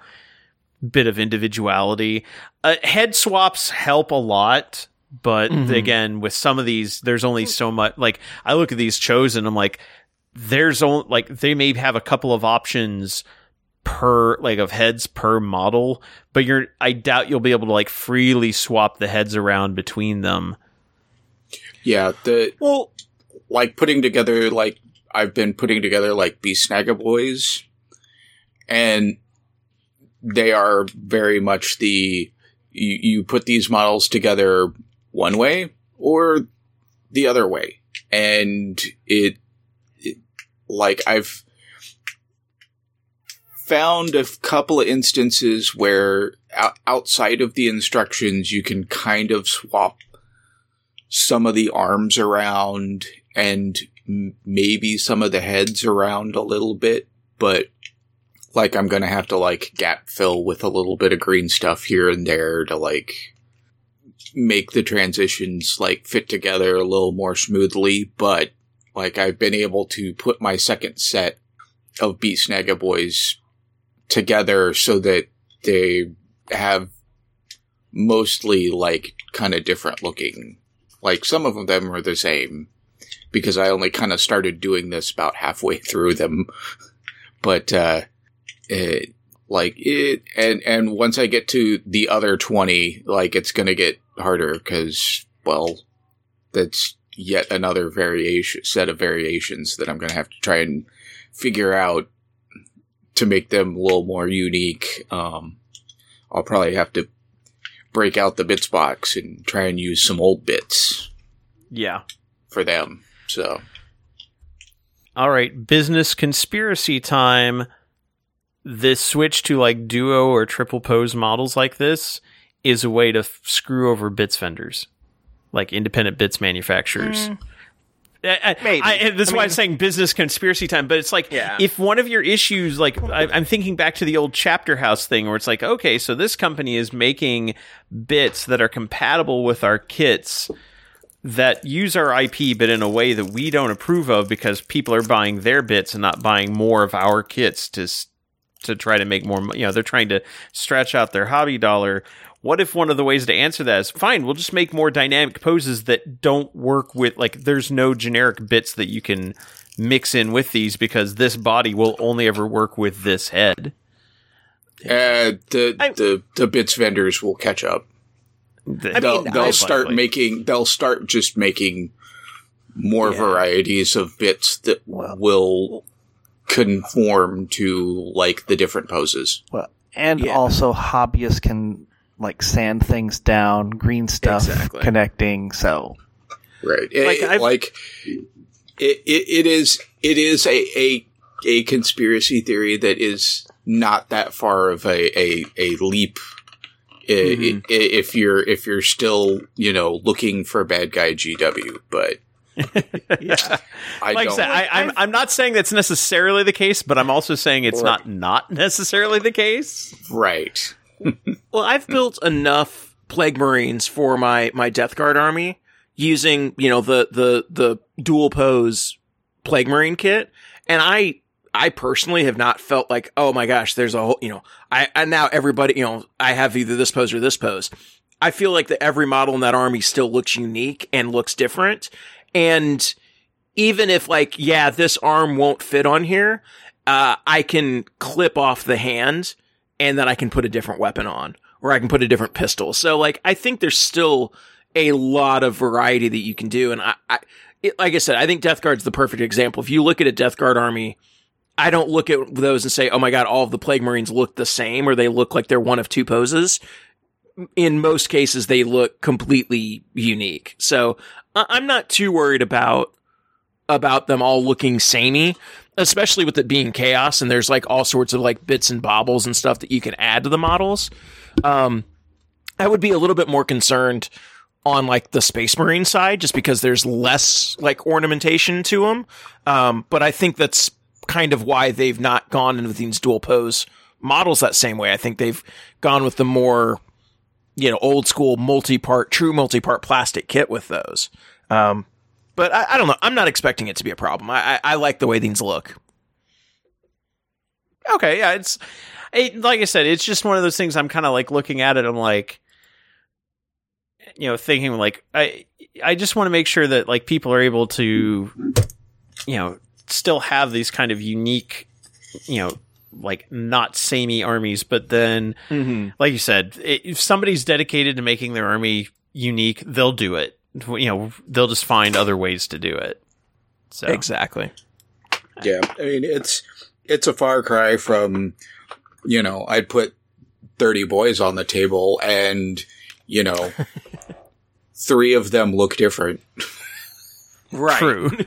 Speaker 1: bit of individuality. Uh, head swaps help a lot, but
Speaker 2: Mhm.
Speaker 1: again, with some of these, there's only so much. Like I look at these chosen, I'm like, there's only like they may have a couple of options per like of heads per model, but you're I doubt you'll be able to like freely swap the heads around between them.
Speaker 4: Yeah, the
Speaker 2: Well,
Speaker 4: like putting together like I've been putting together like Beast Snagga Boyz, and they are very much the you, you put these models together one way or the other way, and it, it like I've found a couple of instances where outside of the instructions you can kind of swap some of the arms around and maybe some of the heads around a little bit, but like I'm gonna have to like gap fill with a little bit of green stuff here and there to like make the transitions like fit together a little more smoothly, but like I've been able to put my second set of Beast Snagga Boyz together so that they have mostly like kind of different looking like some of them are the same because I only kind of started doing this about halfway through them. But uh it like it and and once I get to the other 20, like it's going to get harder cuz well that's yet another variation set of variations that I'm going to have to try and figure out to make them a little more unique. Um I'll probably have to break out the bits box and try and use some old bits
Speaker 1: Yeah.
Speaker 4: for them. So
Speaker 1: All right, business conspiracy time. This switch to like duo or triple pose models like this is a way to f- screw over bits vendors, like independent bits manufacturers. Mm. I- I-
Speaker 2: Maybe.
Speaker 1: I, this is
Speaker 2: I
Speaker 1: why
Speaker 2: mean-
Speaker 1: I'm saying business conspiracy time, but it's like
Speaker 2: Yeah.
Speaker 1: if one of your issues, like I, I'm thinking back to the old chapter house thing, where it's like, okay, so this company is making bits that are compatible with our kits that use our IP, but in a way that we don't approve of because people are buying their bits and not buying more of our kits to to try to make more. mo- You know, they're trying to stretch out their hobby dollar. What if one of the ways to answer that is fine? We'll just make more dynamic poses that don't work with like. There's no generic bits that you can mix in with these because this body will only ever work with this head.
Speaker 4: uh, the
Speaker 2: I-
Speaker 4: the the bits vendors will catch up.
Speaker 1: The-
Speaker 4: they'll
Speaker 2: mean,
Speaker 4: they'll
Speaker 1: I-
Speaker 4: start
Speaker 1: likely.
Speaker 4: making they'll start just making more
Speaker 2: Yeah.
Speaker 4: varieties of bits that
Speaker 3: Well-
Speaker 4: will conform to like the different poses.
Speaker 3: Well, and
Speaker 2: Yeah.
Speaker 3: also hobbyists can like sand things down, green stuff
Speaker 2: Exactly.
Speaker 4: Mm-hmm.
Speaker 3: connecting. So
Speaker 4: Right.
Speaker 1: Like,
Speaker 4: It- like it, it, it is it is a, a a conspiracy theory that is not that far of a a, a leap. i-
Speaker 2: Mhm.
Speaker 4: If you're if you're still you know looking for bad guy GW, but
Speaker 1: yeah.
Speaker 4: I
Speaker 1: like I
Speaker 4: don't.
Speaker 1: said, I, I'm I'm not saying that's necessarily the case, but I'm also saying it's
Speaker 4: Right.
Speaker 1: not not necessarily the case.
Speaker 4: right.
Speaker 2: Well, I've built enough plague marines for my my Death Guard army using you know the the the dual pose plague marine kit, and I I personally have not felt like oh my gosh, there's a whole you know I and now everybody you know I have either this pose or this pose. I feel like that every model in that army still looks unique and looks different, and even if like yeah this arm won't fit on here, uh, I can clip off the hand and then I can put a different weapon on, or I can put a different pistol. So like, I think there's still a lot of variety that you can do. And I, I it, like I said, I think Death Guard's the perfect example. If you look at a Death Guard army, I don't look at those and say, oh my God, all of the Plague Marines look the same, or they look like they're one of two poses. In most cases, they look completely unique. So I- I'm not too worried about, about them all looking samey especially with it being chaos and there's like all sorts of like bits and bobbles and stuff that you can add to the models. Um, I would be a little bit more concerned on like the space marine side just because there's less like ornamentation to them. Um, but I think that's kind of why they've not gone into these dual pose models that same way. I think they've gone with the more, you know, old school multi-part, true multi-part plastic kit with those. Um, but I, I don't know. I'm not expecting it to be a problem. I, I, I like the way these look.
Speaker 1: Okay, yeah, it's it, like I said, it's just one of those things. I'm kind of like looking at it. I'm like, you know, thinking like I I just want to make sure that like people are able to, you know, still have these kind of unique, you know, like not samey armies, but then
Speaker 2: Mm-hmm.
Speaker 1: like you said, i- if somebody's dedicated to making their army unique, they'll do it. You know, they'll just find other ways to do it. So
Speaker 2: Exactly.
Speaker 4: Yeah, I mean it's it's a far cry from you know I'd put thirty boys on the table and you know three of them look different.
Speaker 2: Right.
Speaker 1: True.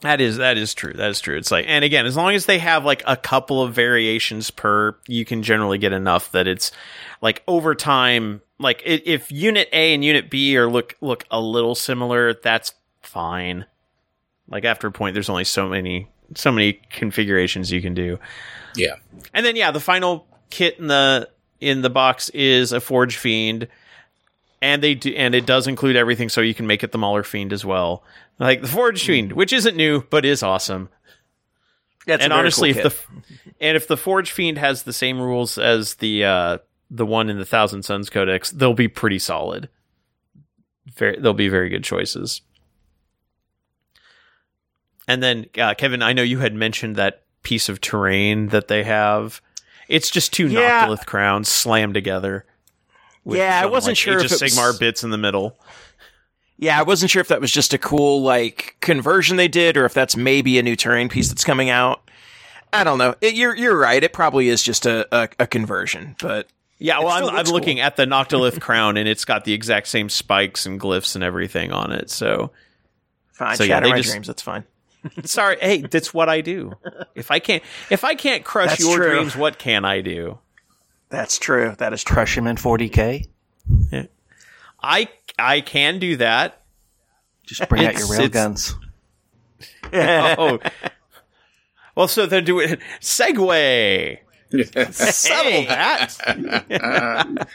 Speaker 1: that is that is true. That is true. It's like, and again, as long as they have like a couple of variations per, you can generally get enough that it's like over time. Like if Unit A and Unit B are look look a little similar, that's fine. Like after a point, there's only so many so many configurations you can do.
Speaker 4: Yeah,
Speaker 1: And then yeah, the final kit in the in the box is a Forge Fiend, and they do, and it does include everything, so you can make it the Mauler Fiend as well. Like the Forge Fiend, which isn't new but is awesome.
Speaker 2: That's
Speaker 1: and honestly, if the and if the Forge Fiend has the same rules as the uh, the one in the Thousand Suns Codex, they'll be pretty solid. Very, they'll be very good choices. And then, uh, Kevin, I know you had mentioned that piece of terrain that they have. It's just two
Speaker 2: Yeah.
Speaker 1: Noctilith crowns slammed together.
Speaker 2: Yeah, I wasn't
Speaker 1: like,
Speaker 2: sure
Speaker 1: Age
Speaker 2: if it was-
Speaker 1: Sigmar bits in the middle.
Speaker 2: yeah, I wasn't sure if that was just a cool like conversion they did, or if that's maybe a new terrain piece that's coming out. I don't know. It, you're you're right. It probably is just a a, a conversion, but
Speaker 1: Yeah, well, I'm, I'm
Speaker 2: looks
Speaker 1: looking
Speaker 2: cool.
Speaker 1: at the Noctilith crown, and it's got the exact same spikes and glyphs and everything on it. So
Speaker 2: fine.
Speaker 1: So, yeah, they
Speaker 2: my
Speaker 1: just-
Speaker 2: dreams. That's fine.
Speaker 1: sorry, hey, that's what I do. If I can't, if I can't crush
Speaker 2: That's
Speaker 1: your
Speaker 2: true.
Speaker 1: dreams, what can I do?
Speaker 2: That's true. That is true.
Speaker 3: Crush him in 40k.
Speaker 1: I I can do that.
Speaker 3: Just bring out your rail guns.
Speaker 1: Oh, well, so they're doing segue. Settle that.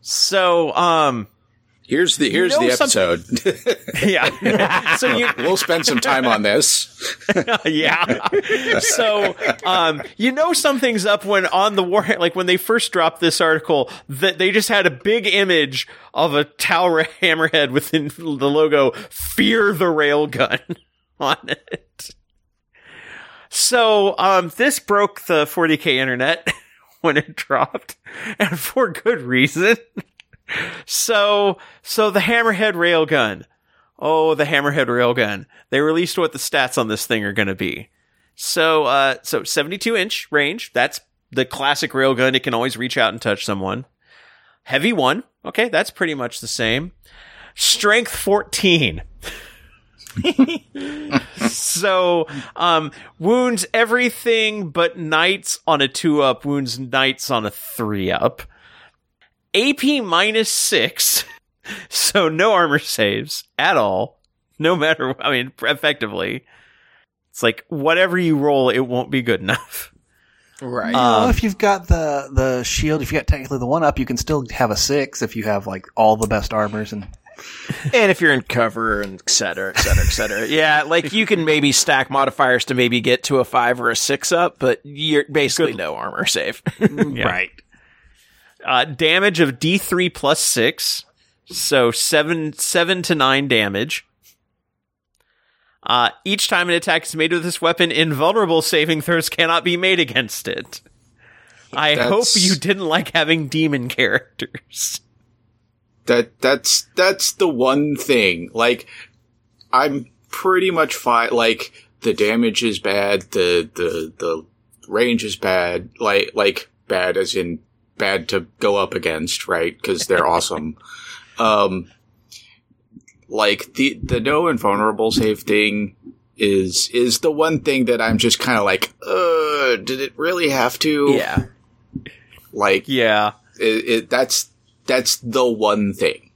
Speaker 1: so, um,
Speaker 4: here's the here's
Speaker 1: know
Speaker 4: the episode.
Speaker 1: yeah. so you
Speaker 4: we'll spend some time on this.
Speaker 1: yeah. So, um, you know something's up when on the war, like when they first dropped this article, that they just had a big image of a Tau hammerhead within the logo "Fear the Railgun" on it. So, um, this broke the 40k internet when it dropped, and for good reason. So, so the hammerhead railgun. Oh, the hammerhead railgun. They released what the stats on this thing are going to be. So, uh, so 72 inch range. That's the classic railgun. It can always reach out and touch someone. Heavy one. Okay. That's pretty much the same. Strength 14. so, um, wounds everything but knights on a two up, wounds knights on a three up. AP minus six, so no armor saves at all, no matter, I mean, effectively. It's like whatever you roll, it won't be good enough.
Speaker 2: Right.
Speaker 3: well, if you've got the the shield, if you got technically the one up, you can still have a six if you have like all the best armors and
Speaker 2: and if you're in cover and et cetera, et cetera, et cetera. yeah, like you can maybe stack modifiers to maybe get to a five or a six up, but you're basically no armor save.
Speaker 1: Right. Uh, damage of D3 plus six. So seven, seven to nine damage. Uh, each time an attack is made with this weapon, invulnerable saving throws cannot be made against it. I
Speaker 4: That's-
Speaker 1: hope you didn't like having demon characters.
Speaker 4: That that's that's the one thing. Like I'm pretty much fine. Like the damage is bad. The the the range is bad. Like like bad as in bad to go up against, right? Because they're awesome. Um, like the the no invulnerable save thing is is the one thing that I'm just kind of like, uh, did it really have to?
Speaker 2: yeah.
Speaker 4: Like
Speaker 1: Yeah.
Speaker 4: it, it that's that's the one thing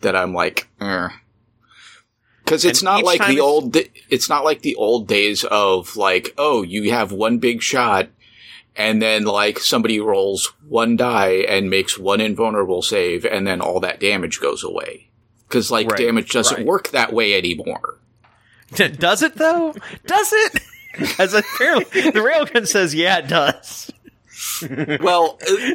Speaker 4: that I'm like, because it's
Speaker 1: And
Speaker 4: not like the old. It's not like the old days of like, oh, you have one big shot, and then like somebody rolls one die and makes one invulnerable save, and then all that damage goes away. Because like
Speaker 1: Right,
Speaker 4: damage doesn't
Speaker 2: right.
Speaker 4: work that way anymore.
Speaker 1: does it though? Does it? As apparently the railgun says, yeah, it does.
Speaker 4: well, uh,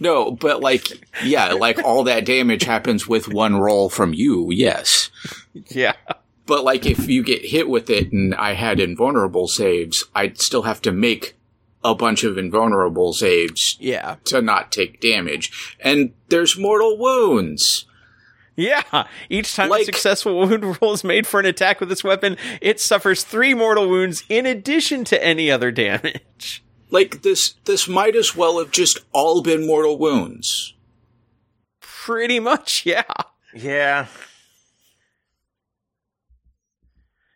Speaker 4: no, but like, yeah, like all that damage happens with one roll from you. Yes.
Speaker 1: Yeah.
Speaker 4: But like if you get hit with it and I had invulnerable saves, I'd still have to make a bunch of invulnerable saves
Speaker 2: Yeah.
Speaker 4: to not take damage. And there's mortal wounds.
Speaker 1: Yeah. Each time a
Speaker 4: Like-
Speaker 1: successful wound roll is made for an attack with this weapon, it suffers three mortal wounds in addition to any other damage.
Speaker 4: Like this this might as well have just all been mortal wounds.
Speaker 1: Pretty much, yeah.
Speaker 2: Yeah.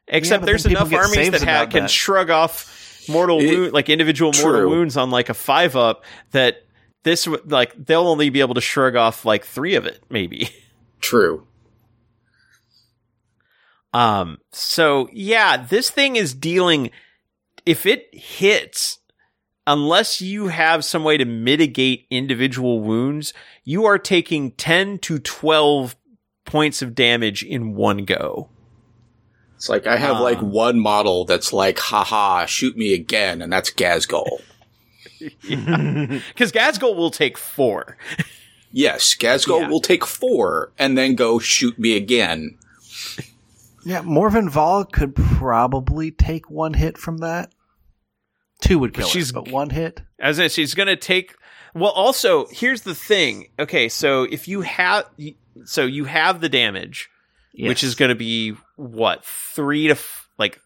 Speaker 1: Except
Speaker 3: but
Speaker 1: there's enough armies that, ha- can
Speaker 3: that.
Speaker 1: shrug off mortal
Speaker 4: It-
Speaker 1: wound, like individual mortal wounds on like a five up that this w- like they'll only be able to shrug off like three of it maybe.
Speaker 4: True.
Speaker 1: Um, so yeah, this thing is dealing, if it hits, unless you have some way to mitigate individual wounds, you are taking 10 to 12 points of damage in one go.
Speaker 4: It's like I have like um, one model that's like, haha, shoot me again, and that's Ghazghkull.
Speaker 1: Because Ghazghkull will take four.
Speaker 4: Yes, Ghazghkull
Speaker 1: Yeah.
Speaker 4: will take four and then go shoot me again.
Speaker 3: yeah, Morvenn Vahl could probably take one hit from that. Two would kill
Speaker 1: she's-
Speaker 3: her, but one hit.
Speaker 1: As in, she's going to take. Well, also, here's the thing. Okay, so if you have. So you have the damage, which is going to be what? Three to. F- like.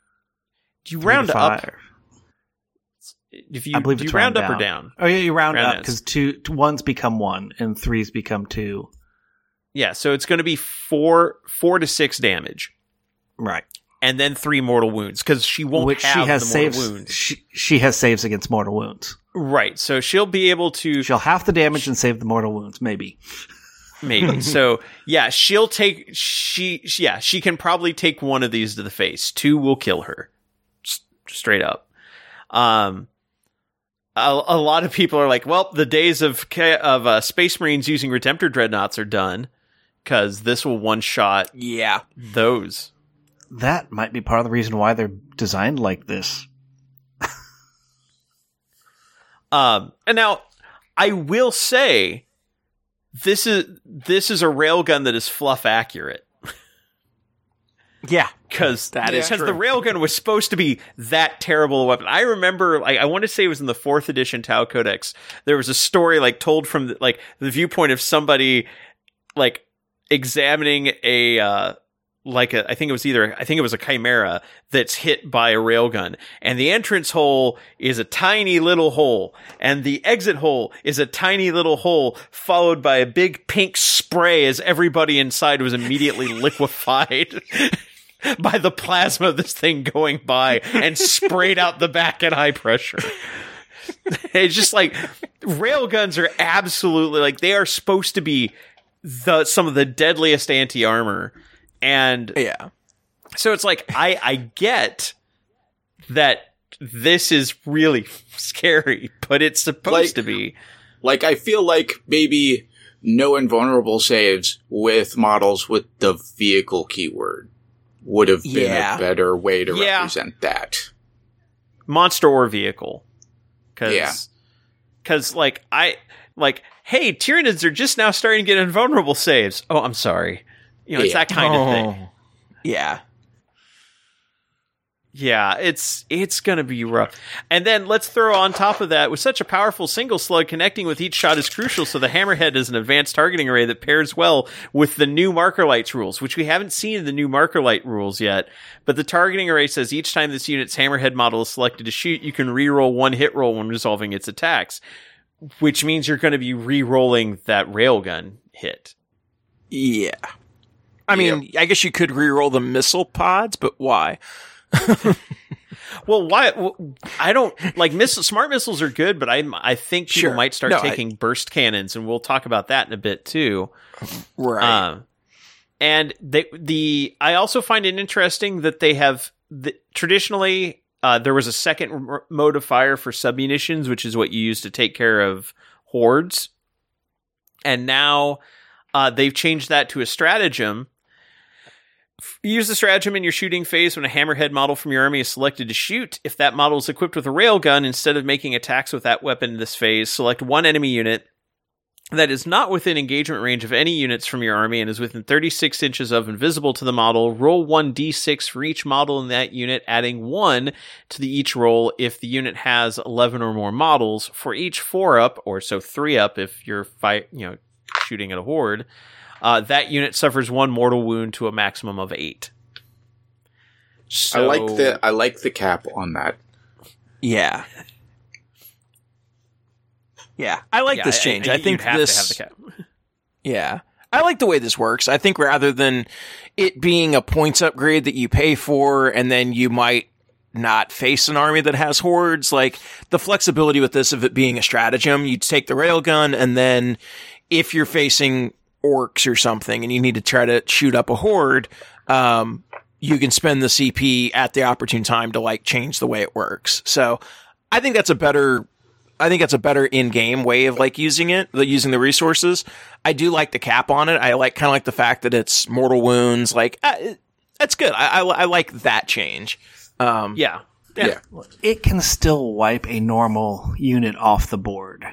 Speaker 1: Do you round up? If you,
Speaker 3: I believe
Speaker 1: do you round
Speaker 3: round
Speaker 1: up or down?
Speaker 3: Oh yeah, you round,
Speaker 1: Round
Speaker 3: up because two ones become one and threes become two.
Speaker 1: Yeah, so it's going to be four, four to six damage,
Speaker 3: Right.
Speaker 1: And then three mortal wounds because she won't
Speaker 3: Which
Speaker 1: have
Speaker 3: she has
Speaker 1: the mortal
Speaker 3: saves.
Speaker 1: wounds.
Speaker 3: She, she has saves against mortal wounds.
Speaker 1: Right, so she'll be able to
Speaker 3: She'll half the damage and save the mortal wounds, maybe.
Speaker 1: maybe. so yeah, she'll take she yeah she can probably take one of these to the face. Two will kill her, S- straight up. Um, a, a lot of people are like, well, the days of of uh, Space Marines using Redemptor dreadnoughts are done because this will one shot
Speaker 2: Yeah.
Speaker 1: those.
Speaker 3: That might be part of the reason why they're designed like this.
Speaker 1: Um, and now I will say this is this is a railgun that is fluff accurate.
Speaker 2: Yeah.
Speaker 1: because
Speaker 2: That is
Speaker 1: because the railgun was supposed to be that terrible a weapon. I remember, like, I want to say it was in the fourth edition Tau Codex. There was a story like told from the, like the viewpoint of somebody like examining a uh like a I think it was either I think it was a chimera that's hit by a railgun and the entrance hole is a tiny little hole and the exit hole is a tiny little hole followed by a big pink spray as everybody inside was immediately liquefied by the plasma of this thing going by and sprayed out the back at high pressure. it's just like railguns are absolutely like they are supposed to be the some of the deadliest anti armor, and
Speaker 2: Yeah.
Speaker 1: so it's like I I get that this is really scary, but it's supposed
Speaker 4: Like-
Speaker 1: to be.
Speaker 4: Like, I feel like maybe no invulnerable saves with models with the vehicle keyword would have been
Speaker 2: Yeah.
Speaker 4: a better way to
Speaker 1: Yeah.
Speaker 4: represent that.
Speaker 1: monster or vehicle. Cause,
Speaker 4: Yeah.
Speaker 1: cause like I, like, hey, Tyranids are just now starting to get invulnerable saves. Oh, I'm sorry. You know, it's
Speaker 4: Yeah.
Speaker 1: that kind of oh. thing.
Speaker 2: Oh. Yeah.
Speaker 1: Yeah, it's it's gonna be rough. And then let's throw on top of that with such a powerful single slug connecting with each shot is crucial. So the hammerhead is an advanced targeting array that pairs well with the new marker lights rules, which we haven't seen in the new marker light rules yet. But the targeting array says each time this unit's hammerhead model is selected to shoot, you can re-roll one hit roll when resolving its attacks, which means you're going to be re-rolling that railgun hit.
Speaker 2: Yeah. I mean, I guess you could re-roll the missile pods, but why?
Speaker 1: Well, why? I don't like miss, smart missiles are good, but I I think people
Speaker 2: Sure.
Speaker 1: might start
Speaker 2: No, I-
Speaker 1: taking burst cannons, and we'll talk about that in a bit too.
Speaker 2: Right.
Speaker 1: Um, and they, the I also find it interesting that they have the, traditionally uh, there was a second r- mode of fire for submunitions, which is what you use to take care of hordes, and now uh, they've changed that to a stratagem. Use the stratagem in your shooting phase when a hammerhead model from your army is selected to shoot. If that model is equipped with a railgun, instead of making attacks with that weapon in this phase, select one enemy unit that is not within engagement range of any units from your army and is within 36 inches of invisible to the model. Roll 1d6 for each model in that unit, adding 1 to the each roll if the unit has 11 or more models. For each 4 up, or so 3 up if you're fight, you know, shooting at a horde, uh, that unit suffers one mortal wound to a maximum of 8. So,
Speaker 4: I like the I like the cap on that.
Speaker 2: yeah. Yeah. I like
Speaker 1: Yeah,
Speaker 2: this change. I,
Speaker 1: you'd
Speaker 2: think
Speaker 1: have
Speaker 2: this.
Speaker 1: to have the cap.
Speaker 2: Yeah. I like the way this works. I think rather than it being a points upgrade that you pay for and then you might not face an army that has hordes, like the flexibility with this of it being a stratagem, you take the railgun and then if you're facing orcs or something and you need to try to shoot up a horde, um, you can spend the CP at the opportune time to like change the way it works. So I think that's a better I think that's a better in-game way of like using it, like using the resources. I do like the cap on it. I like kind of like the fact that it's mortal wounds. Like uh, that's good. I, I, I like that change. Um,
Speaker 1: Yeah.
Speaker 4: Yeah.
Speaker 3: It can still wipe a normal unit off the board.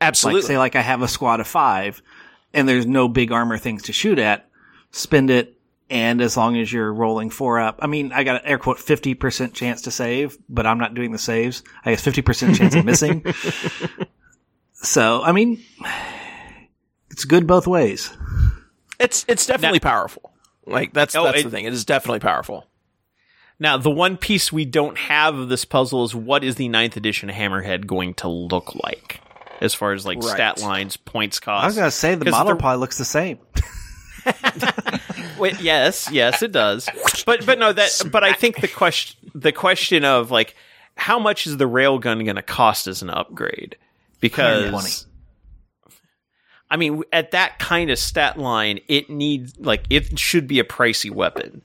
Speaker 2: absolutely.
Speaker 3: Like say like I have a squad of five and there's no big armor things to shoot at, spend it and as long as you're rolling four up, I mean, I got an air quote 50% chance to save, but I'm not doing the saves. I have 50% chance of missing. so, I mean, it's good both ways.
Speaker 2: it's it's definitely powerful. Like that's
Speaker 1: Oh,
Speaker 2: that's
Speaker 1: it-
Speaker 2: the thing. It is definitely powerful.
Speaker 1: Now, the one piece we don't have of this puzzle is what is the ninth edition Hammerhead going to look like? As far as like
Speaker 2: Right.
Speaker 1: stat lines, points cost.
Speaker 3: I was going to say the model
Speaker 1: the-
Speaker 3: probably looks the same.
Speaker 1: Wait, yes, yes, it does. But but no, that but I think the question the question of like how much is the railgun going to cost as an upgrade? Because I mean, at that kind of stat line, it needs like it should be a pricey weapon.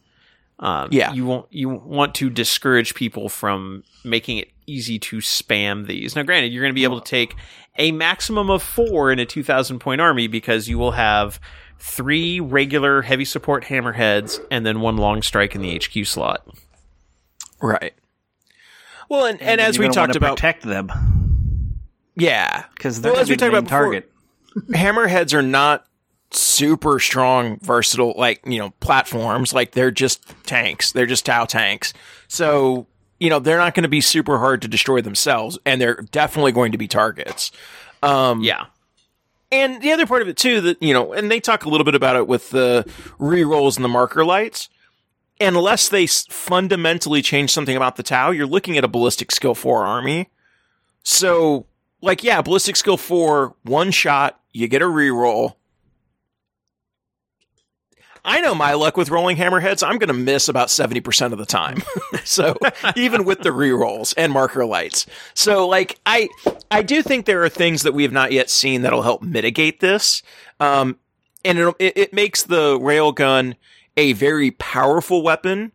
Speaker 1: Um,
Speaker 2: Yeah.
Speaker 1: you want you want to discourage people from making it easy to spam these. Now, granted, you're going to be able to take a maximum of four in a 2,000 point army because you will have three regular heavy support hammerheads and then one long strike in the HQ slot.
Speaker 2: Right. Well, and, and, as we talked about,
Speaker 3: protect them
Speaker 2: yeah,
Speaker 3: because they're
Speaker 2: Well, as we
Speaker 3: the
Speaker 2: talked
Speaker 3: main
Speaker 2: about before-
Speaker 3: target.
Speaker 2: hammerheads are not super strong, versatile, like, you know, platforms. Like, they're just tanks. They're just Tau tanks. So, you know, they're not going to be super hard to destroy themselves, and they're definitely going to be targets. Um,
Speaker 1: Yeah.
Speaker 2: And the other part of it, too, that, you know, and they talk a little bit about it with the re-rolls and the marker lights. Unless they fundamentally change something about the Tau, you're looking at a ballistic skill 4 army. So, like, yeah, ballistic skill 4, one shot, you get a reroll. I know my luck with rolling hammerheads. I'm going to miss about 70% of the time. so even with the rerolls and marker lights. So like, I, I do think there are things that we have not yet seen that'll help mitigate this. Um, and it, it, makes the railgun a very powerful weapon,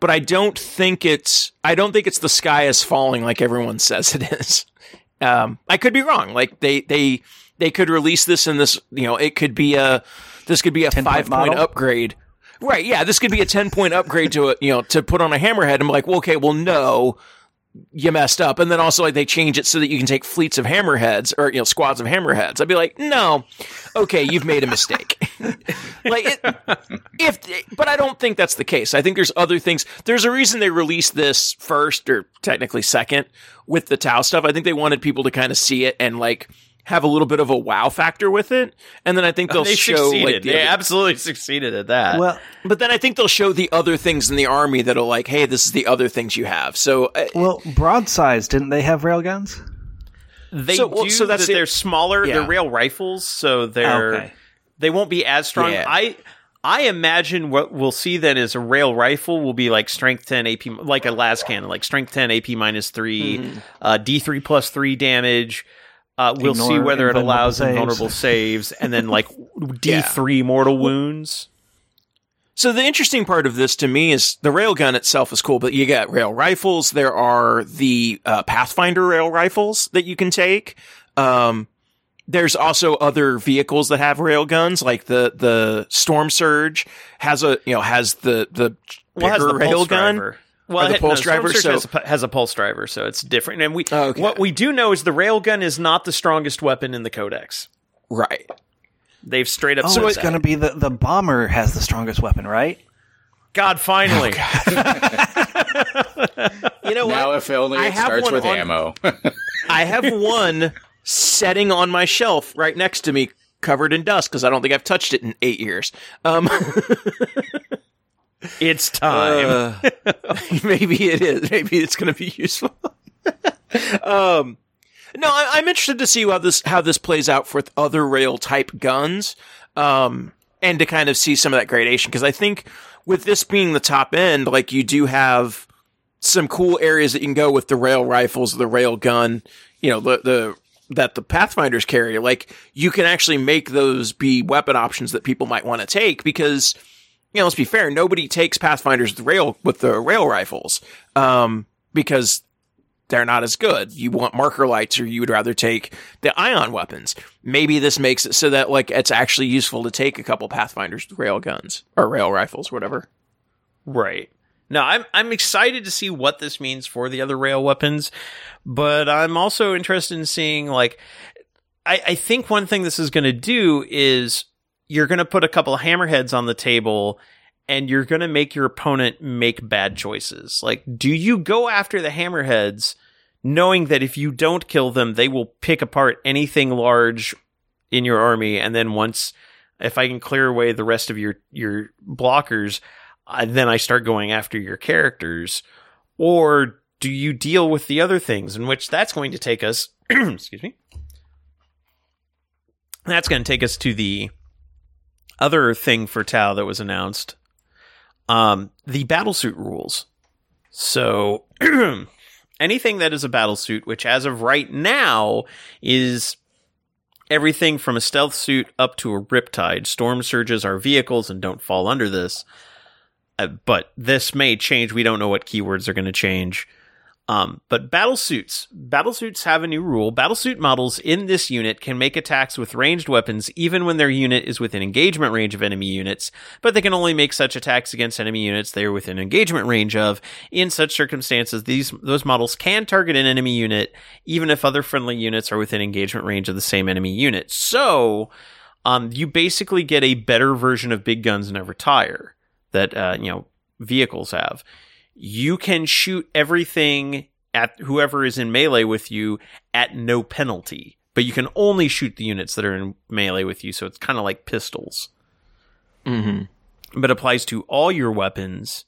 Speaker 2: but I don't think it's, I don't think it's the sky is falling like everyone says it is. Um, I could be wrong. Like they, they, they could release this in this, you know, it could be a, this could be a five point,
Speaker 3: model?
Speaker 2: upgrade. Right. Yeah. This could be a 10 point upgrade to a, you know, to put on a hammerhead. I'm like, well, okay, well, no, you messed up. And then also like they change it so that you can take fleets of hammerheads or, you know, squads of hammerheads. I'd be like, no, okay, you've made a mistake. like it, if, but I don't think that's the case. I think there's other things. There's a reason they released this first or technically second with the Tau stuff. I think they wanted people to kind of see it and like, have a little bit of a wow factor with it, and then I think they'll
Speaker 1: they
Speaker 2: show
Speaker 1: succeeded.
Speaker 2: like the
Speaker 1: they
Speaker 2: other-
Speaker 1: absolutely succeeded at that.
Speaker 3: Well,
Speaker 2: but then I think they'll show the other things in the army that'll like, hey, this is the other things you have. So uh,
Speaker 3: well, broadsides didn't they have railguns?
Speaker 1: they
Speaker 2: so- well,
Speaker 1: do.
Speaker 2: so that's
Speaker 1: that they're smaller.
Speaker 2: Yeah.
Speaker 1: They're rail rifles, so they're
Speaker 3: Okay.
Speaker 1: they won't be as strong.
Speaker 2: Yeah.
Speaker 1: I I imagine what we'll see then is a rail rifle will be like strength ten AP, like a las cannon, like strength ten AP minus 3
Speaker 2: Mm-hmm.
Speaker 1: uh, D three plus three damage. Uh, we'll see whether it allows
Speaker 3: saves.
Speaker 1: invulnerable saves, and then like D three mortal wounds.
Speaker 2: So the interesting part of this to me is the railgun itself is cool, but you got rail rifles. There are the uh, Pathfinder rail rifles that you can take. Um, there's also other vehicles that have rail guns, like the the Storm Surge has a you know has the the
Speaker 1: Well, it has
Speaker 2: bigger
Speaker 1: the
Speaker 2: rail
Speaker 1: pulse
Speaker 2: gun.
Speaker 1: driver. Well,
Speaker 2: the pulse
Speaker 1: Storm
Speaker 2: driver, so-
Speaker 1: has, a, has a pulse driver, so it's different. And we,
Speaker 2: Okay.
Speaker 1: what we do know is the railgun is not the strongest weapon in the Codex.
Speaker 2: Right.
Speaker 1: They've straight up
Speaker 3: Oh,
Speaker 1: said
Speaker 3: it's going to be the the bomber has the strongest weapon, right?
Speaker 1: God, finally.
Speaker 2: You know
Speaker 4: Now,
Speaker 2: what?
Speaker 4: if only it starts with
Speaker 2: on-
Speaker 4: ammo.
Speaker 2: I have one setting on my shelf right next to me, covered in dust because I don't think I've touched it in eight years. Um,
Speaker 1: it's time.
Speaker 2: Uh, maybe it is. Maybe it's going to be useful. um, no, I, I'm interested to see how this how this plays out for other rail type guns, um, and to kind of see some of that gradation because I think with this being the top end, like you do have some cool areas that you can go with the rail rifles, the rail gun, you know, the the that the Pathfinders carry. Like you can actually make those be weapon options that people might want to take because you know, let's be fair, nobody takes Pathfinders with rail with the rail rifles um, because they're not as good. You want marker lights, or you would rather take the ion weapons. Maybe this makes it so that like it's actually useful to take a couple Pathfinders with rail guns or rail rifles, whatever.
Speaker 1: Right. No, I'm I'm excited to see what this means for the other rail weapons, but I'm also interested in seeing like I, I think one thing this is gonna do is you're gonna put a couple of hammerheads on the table and you're gonna make your opponent make bad choices. Like, do you go after the hammerheads knowing that if you don't kill them, they will pick apart anything large in your army, and then once if I can clear away the rest of your your blockers, uh, then I start going after your characters, or do you deal with the other things? In which that's going to take us. excuse me. That's going to take us to the other thing for Tau that was announced. Um, the battlesuit rules. So anything that is a battlesuit, which as of right now is everything from a stealth suit up to a riptide. Storm surges are vehicles and don't fall under this. Uh, but this may change. We don't know what keywords are going to change. Um, but battlesuits, battlesuits have a new rule. Battlesuit models in this unit can make attacks with ranged weapons even when their unit is within engagement range of enemy units, but they can only make such attacks against enemy units they are within engagement range of. In such circumstances, these those models can target an enemy unit even if other friendly units are within engagement range of the same enemy unit. So, um, you basically get a better version of big guns never tire that uh, you know vehicles have you can shoot everything at whoever is in melee with you at no penalty, but you can only shoot the units that are in melee with you. So it's kind of like pistols,
Speaker 2: Mm-hmm.
Speaker 1: but applies to all your weapons,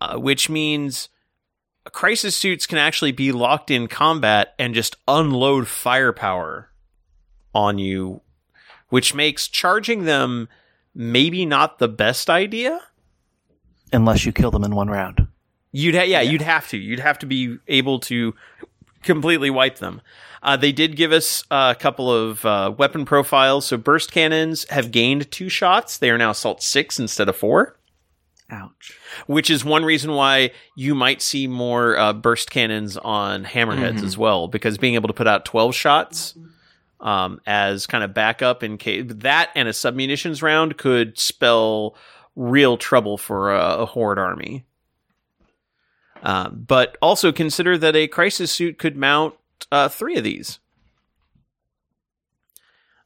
Speaker 1: uh, which means crisis suits can actually be locked in combat and just unload firepower on you, which makes charging them maybe not the best idea.
Speaker 3: Unless you kill them in one round.
Speaker 1: You'd ha- yeah, you'd have to. You'd have to be able to completely wipe them. Uh, they did give us a couple of uh, weapon profiles. So burst cannons have gained two shots. They are now assault six instead of four,
Speaker 3: Ouch.
Speaker 1: which is one reason why you might see more uh, burst cannons on hammerheads as well, because being able to put out twelve shots um, as kind of backup in case that and a submunitions round could spell real trouble for a, a horde army. Uh, but also consider that a crisis suit could mount uh, three of these.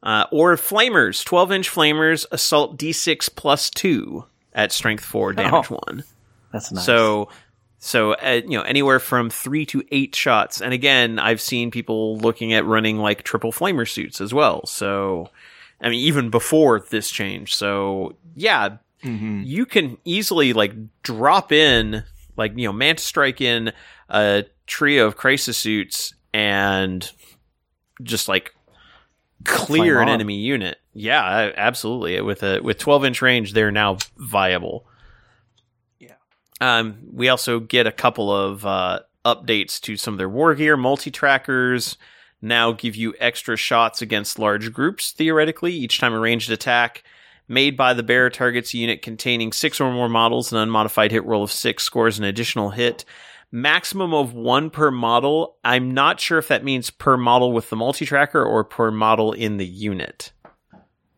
Speaker 1: Uh, or flamers, 12 inch flamers, assault d6 plus 2 at strength 4, damage 1.
Speaker 3: That's nice.
Speaker 1: So, so uh, you know, anywhere from three to eight shots. And again, I've seen people looking at running like triple flamer suits as well. So, I mean, even before this change. So, yeah, you can easily like drop in, like you know, Manta Strike in a trio of crisis suits and just like clear an enemy unit. Yeah, absolutely. With a with 12 inch range, they're now viable. Yeah. Um, we also get a couple of uh, updates to some of their war gear. Multi trackers now give you extra shots against large groups, theoretically, each time a ranged attack made by the bearer targets unit containing six or more models. An unmodified hit roll of six scores an additional hit. Maximum of one per model. I'm not sure if that means per model with the multi tracker or per model in the unit,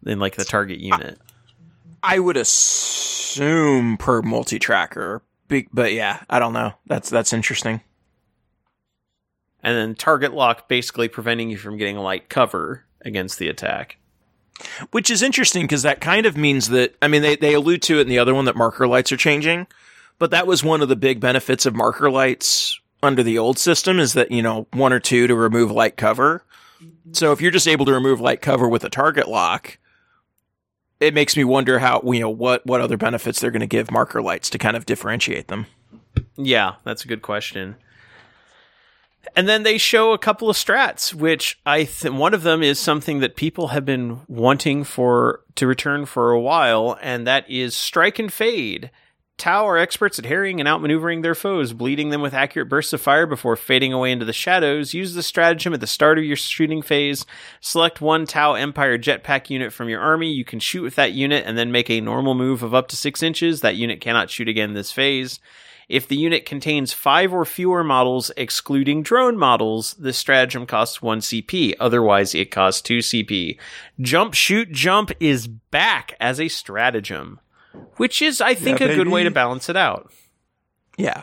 Speaker 1: in like the target unit.
Speaker 2: I would assume per multi tracker, but yeah, I don't know. That's that's interesting.
Speaker 1: and then target lock basically preventing you from getting light cover against the attack.
Speaker 2: Which is interesting because that kind of means that I mean they they allude to it in the other one that marker lights are changing, but that was one of the big benefits of marker lights under the old system is that you know one or two to remove light cover. So if you're just able to remove light cover with a target lock, it makes me wonder how you know what what other benefits they're going to give marker lights to kind of differentiate them.
Speaker 1: Yeah, that's a good question. And then they show a couple of strats, which I th- one of them is something that people have been wanting for to return for a while, and that is strike and fade. Tau are experts at harrying and outmaneuvering their foes, bleeding them with accurate bursts of fire before fading away into the shadows. Use the stratagem at the start of your shooting phase. Select one Tau Empire jetpack unit from your army. You can shoot with that unit and then make a normal move of up to six inches. That unit cannot shoot again this phase. If the unit contains five or fewer models, excluding drone models, the stratagem costs 1 CP. Otherwise, it costs 2 CP. Jump, shoot, jump is back as a stratagem, which is, I think,
Speaker 2: Yeah,
Speaker 1: a good way to balance it out.
Speaker 2: Yeah.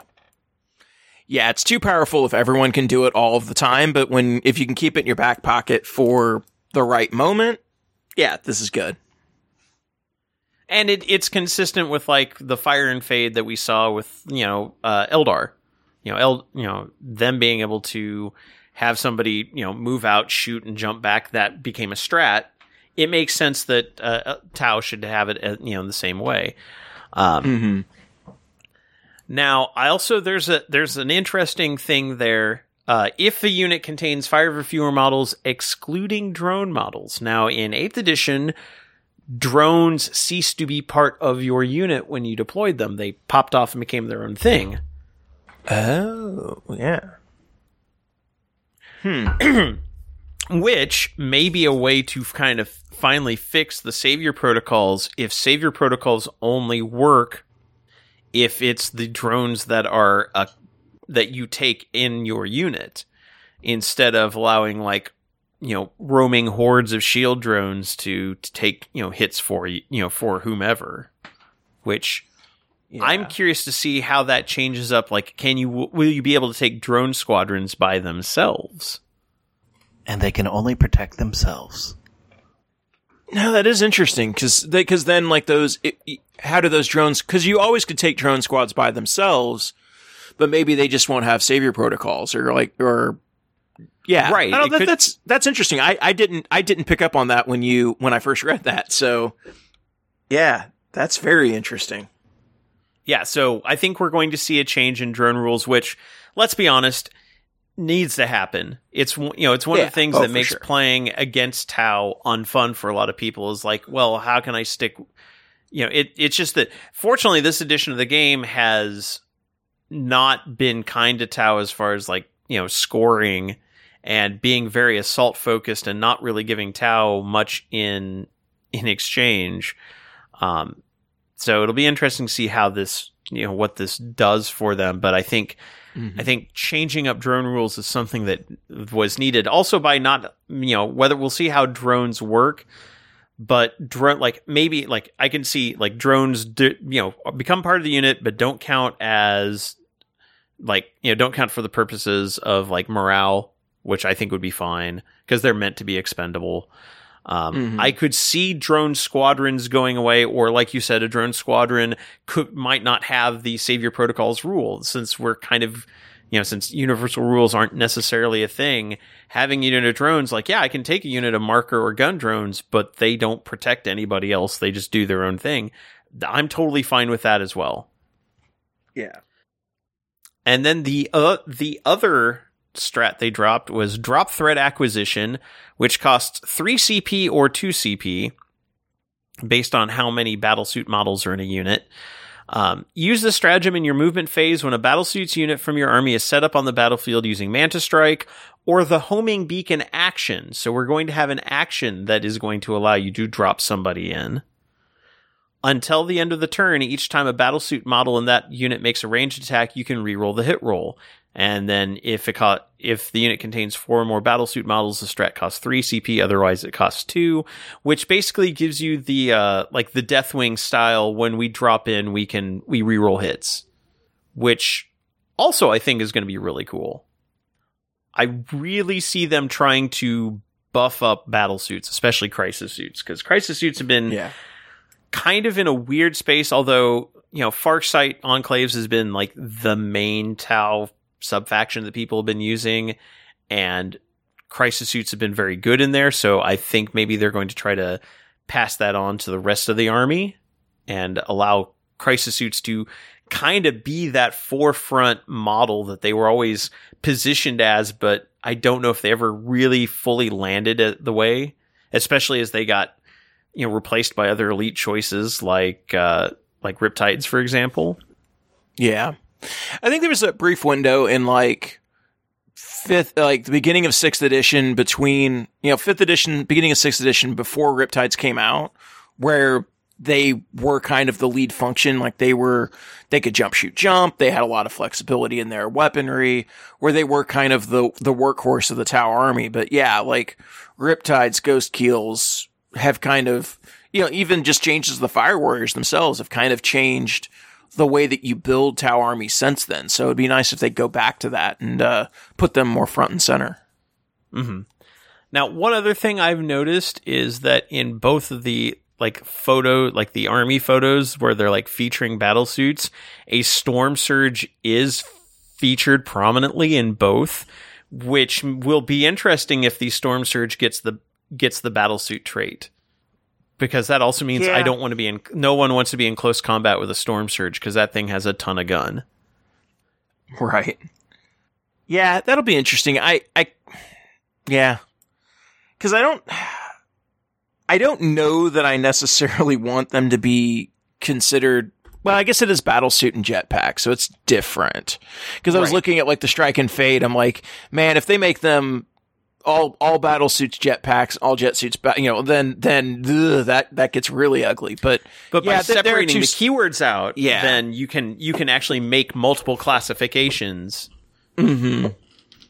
Speaker 2: Yeah, it's too powerful if everyone can do it all of the time, but when if you can keep it in your back pocket for the right moment, yeah, this is good.
Speaker 1: And it, it's consistent with like the fire and fade that we saw with, you know, uh, Eldar. You know, El, you know, them being able to have somebody, you know, move out, shoot, and jump back. That became a strat. It makes sense that uh, uh, Tau should have it, uh, you know, in the same way. Um,
Speaker 2: Mm-hmm.
Speaker 1: Now, I also there's a there's an interesting thing there. Uh, if the unit contains five or fewer models, excluding drone models. Now, in Eighth Edition, drones ceased to be part of your unit when you deployed them. They popped off and became their own thing.
Speaker 2: Oh, yeah. Hmm.
Speaker 1: which may be a way to kind of finally fix the savior protocols if savior protocols only work if it's the drones that are uh, that you take in your unit instead of allowing like you know roaming hordes of shield drones to, to take you know hits for you you know for whomever which I'm curious to see how that changes up like can you will you be able to take drone squadrons by themselves
Speaker 3: and they can only protect themselves.
Speaker 2: No, that is interesting because because then like those, it, it- how do those drones? Because you always could take drone squads by themselves, but maybe they just won't have savior protocols or like or yeah,
Speaker 1: Right,
Speaker 2: I don't-
Speaker 1: it
Speaker 2: that-
Speaker 1: could-
Speaker 2: that's that's interesting. I I didn't I didn't pick up on that when you when I first read that. So yeah, that's very interesting.
Speaker 1: Yeah, so I think we're going to see a change in drone rules, which, let's be honest, needs to happen. It's one- you know it's one of the things
Speaker 2: Oh,
Speaker 1: that makes
Speaker 2: sure.
Speaker 1: playing against Tau unfun for a lot of people. Is like, well, how can I stick? you know, it it's just that fortunately this edition of the game has not been kind to Tau as far as like, you know, scoring and being very assault focused and not really giving Tau much in in exchange. Um, so it'll be interesting to see how this, you know, what this does for them. But I think, I think changing up drone rules is something that was needed. Also by not, you know, whether we'll see how drones work, but drone like maybe like I can see like drones, do, you know, become part of the unit, but don't count as like you know don't count for the purposes of like morale, which I think would be fine because they're meant to be expendable. Um,
Speaker 2: Mhm.
Speaker 1: I could see drone squadrons going away, or like you said, a drone squadron could might not have the savior protocols rule since we're kind of you know since universal rules aren't necessarily a thing. Having a unit of drones, like yeah, I can take a unit of marker or gun drones, but they don't protect anybody else. They just do their own thing. I'm totally fine with that as well.
Speaker 2: Yeah.
Speaker 1: And then the uh, the other strat they dropped was drop threat acquisition, which costs 3 CP or 2 CP based on how many battlesuit models are in a unit. Um, use the stratagem in your movement phase when a battlesuits unit from your army is set up on the battlefield using Manta Strike or the homing beacon action. So we're going to have an action that is going to allow you to drop somebody in. Until the end of the turn, each time a battlesuit model in that unit makes a ranged attack, you can reroll the hit roll. And then if it co- if the unit contains four or more battlesuit models, the strat costs three CP. Otherwise, it costs two, which basically gives you the uh, like the Deathwing style. When we drop in, we can we reroll hits, which also I think is going to be really cool. I really see them trying to buff up battle suits, especially crisis suits, because crisis suits have been
Speaker 2: Yeah.
Speaker 1: kind of in a weird space, although, you know, Farsight Enclaves has been like the main Tau subfaction that people have been using, and Crisis Suits have been very good in there, so I think maybe they're going to try to pass that on to the rest of the army and allow Crisis Suits to kind of be that forefront model that they were always positioned as, but I don't know if they ever really fully landed it the way, especially as they got you know replaced by other elite choices like uh like Riptides for example.
Speaker 2: Yeah. I think there was a brief window in like fifth, like the beginning of sixth edition between, you know, fifth edition, beginning of sixth edition before Riptides came out, where they were kind of the lead function. Like they were, they could jump, shoot, jump. They had a lot of flexibility in their weaponry, where they were kind of the, the workhorse of the Tau army. But yeah, like Riptides, Ghost Keels have kind of, you know, even just changes the Fire Warriors themselves have kind of changed the way that you build Tau armies since then. So it'd be nice if they go back to that and uh, put them more front and center.
Speaker 1: Mm-hmm. Now, one other thing I've noticed is that in both of the like photo, like the army photos where they're like featuring battle suits, a storm surge is featured prominently in both, which will be interesting if the storm surge gets the gets the battle suit trait. Because that also means
Speaker 2: Yeah.
Speaker 1: I don't want to be in. No one wants to be in close combat with a storm surge because that thing has a ton of gun.
Speaker 2: Right. Yeah, that'll be interesting. I, I, yeah, because I don't, I don't know that I necessarily want them to be considered. Well, I guess it is battlesuit and jetpack, so it's different. Because I was
Speaker 1: Right.
Speaker 2: looking at like the strike and fade, I'm like, man, if they make them all all battle suits jetpacks, all jet suits, you know, then then ugh, that that gets really ugly. But
Speaker 1: But
Speaker 2: Yeah,
Speaker 1: by
Speaker 2: th- there are
Speaker 1: separating
Speaker 2: two
Speaker 1: the keywords out,
Speaker 2: Yeah.
Speaker 1: then you can you can actually make multiple classifications,
Speaker 2: mhm.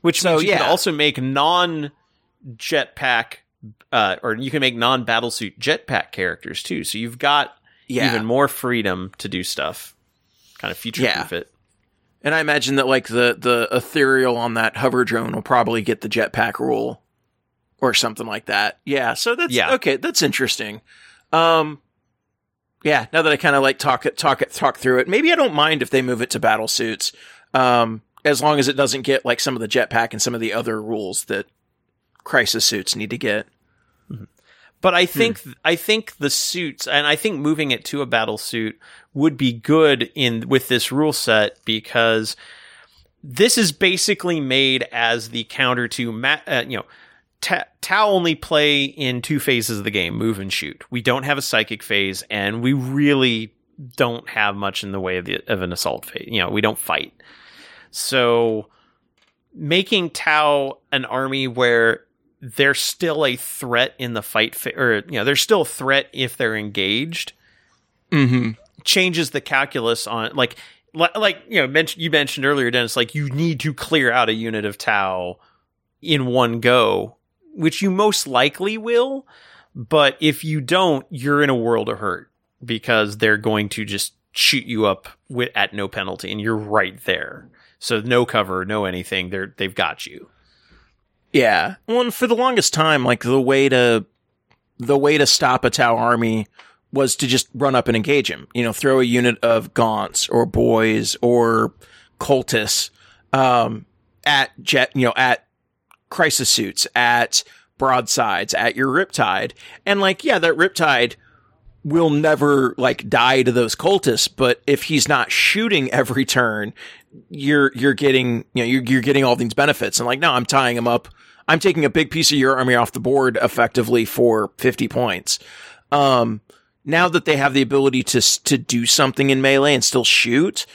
Speaker 1: which
Speaker 2: So,
Speaker 1: means you
Speaker 2: yeah.
Speaker 1: can also make non jetpack, uh, or you can make non battlesuit jetpack characters too. So you've got
Speaker 2: yeah,
Speaker 1: even more freedom to do stuff, kind of future proof it.
Speaker 2: And I imagine that like the the ethereal on that hover drone will probably get the jetpack rule or something like that. Yeah, so that's
Speaker 1: Yeah.
Speaker 2: okay, that's interesting. Um yeah, now that I kind of like talk it talk it talk through it, maybe I don't mind if they move it to battle suits. Um as long as it doesn't get like some of the jetpack and some of the other rules that crisis suits need to get.
Speaker 1: But I think I think the suits, and I think moving it to a battle suit would be good in with this rule set because this is basically made as the counter to ma- uh, you know Ta- Tau only play in two phases of the game: move and shoot. We don't have a psychic phase, and we really don't have much in the way of, the, of an assault phase. You know, we don't fight. So making Tau an army where they're still a threat in the fight, fa- or you know, they're still a threat if they're engaged,
Speaker 2: Mm-hmm.
Speaker 1: changes the calculus on like like you know mention, you mentioned earlier, Dennis. Like you need to clear out a unit of Tau in one go, which you most likely will. But if you don't, you're in a world of hurt because they're going to just shoot you up wi- at no penalty, and you're right there. So no cover, no anything. They're they've got you.
Speaker 2: Yeah. Well, and for the longest time, like the way to the way to stop a Tau army was to just run up and engage him. You know, throw a unit of gaunts or boys or cultists um, at jet. You know, at crisis suits, at broadsides, at your riptide, and like, yeah, that riptide will never like die to those cultists, but if he's not shooting every turn, you're you're getting you know you're you're getting all these benefits. And like, no, I'm tying them up. I'm taking a big piece of your army off the board effectively for 50 points. Um, now that they have the ability to to do something in melee and still shoot,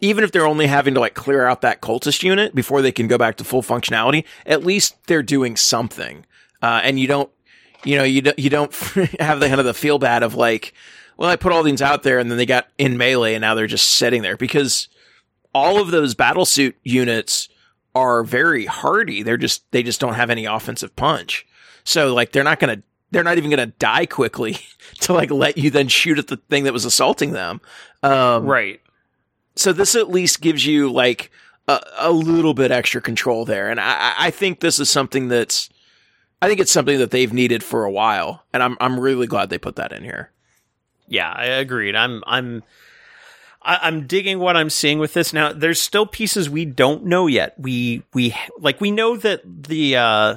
Speaker 2: even if they're only having to like clear out that cultist unit before they can go back to full functionality, at least they're doing something. Uh, and you don't, you know, you don't, you don't have the kind of the feel bad of like, well, I put all these out there and then they got in melee and now they're just sitting there because all of those battle suit units are very hardy. They're just, they just don't have any offensive punch. So like, they're not going to, they're not even going to die quickly to like let you then shoot at the thing that was assaulting them. Um,
Speaker 1: Right.
Speaker 2: so this at least gives you like a, a little bit extra control there, and I, I- I think this is something that's, I think it's something that they've needed for a while, and I'm I'm really glad they put that in here.
Speaker 1: Yeah, I agreed. I'm I'm I, I'm digging what I'm seeing with this. Now, there's still pieces we don't know yet. We we like we know that the uh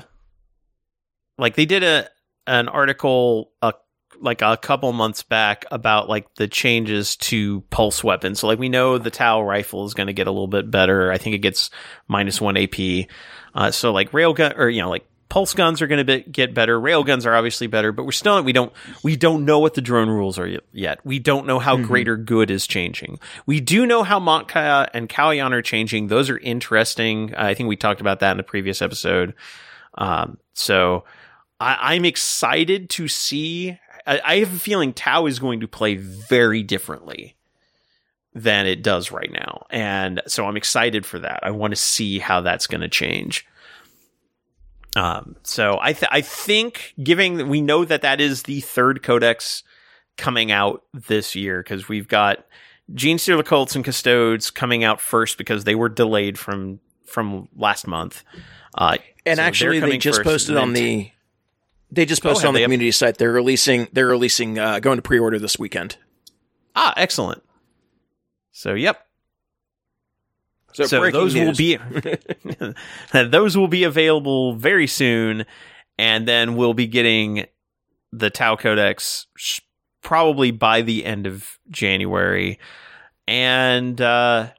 Speaker 1: like they did a an article a like a couple months back about like the changes to pulse weapons. So like we know the Tau rifle is going to get a little bit better. I think it gets minus 1 AP. Uh so like railgun or you know like pulse guns are going to be, get better. Railguns are obviously better, but we're still we don't we don't know what the drone rules are yet. We don't know how greater good is changing. We do know how Mont'ka and Kauyon are changing. Those are interesting. I think we talked about that in the previous episode. Um, so I, I'm excited to see. I, I have a feeling Tau is going to play very differently than it does right now, and so I'm excited for that. I want to see how that's going to change. Um, so I th- I think giving we know that that is the third codex coming out this year because we've got Gene Stealer Cults and Custodes coming out first because they were delayed from from last month. Uh,
Speaker 2: And
Speaker 1: so
Speaker 2: actually, they just
Speaker 1: first,
Speaker 2: posted on the, they just posted on the community site. They're releasing, they're releasing, uh, going to pre-order this weekend.
Speaker 1: Ah, excellent. So, yep.
Speaker 2: So,
Speaker 1: So, those will be those will be available very soon, and then we'll be getting the Tau Codex sh- probably by the end of January, and uh,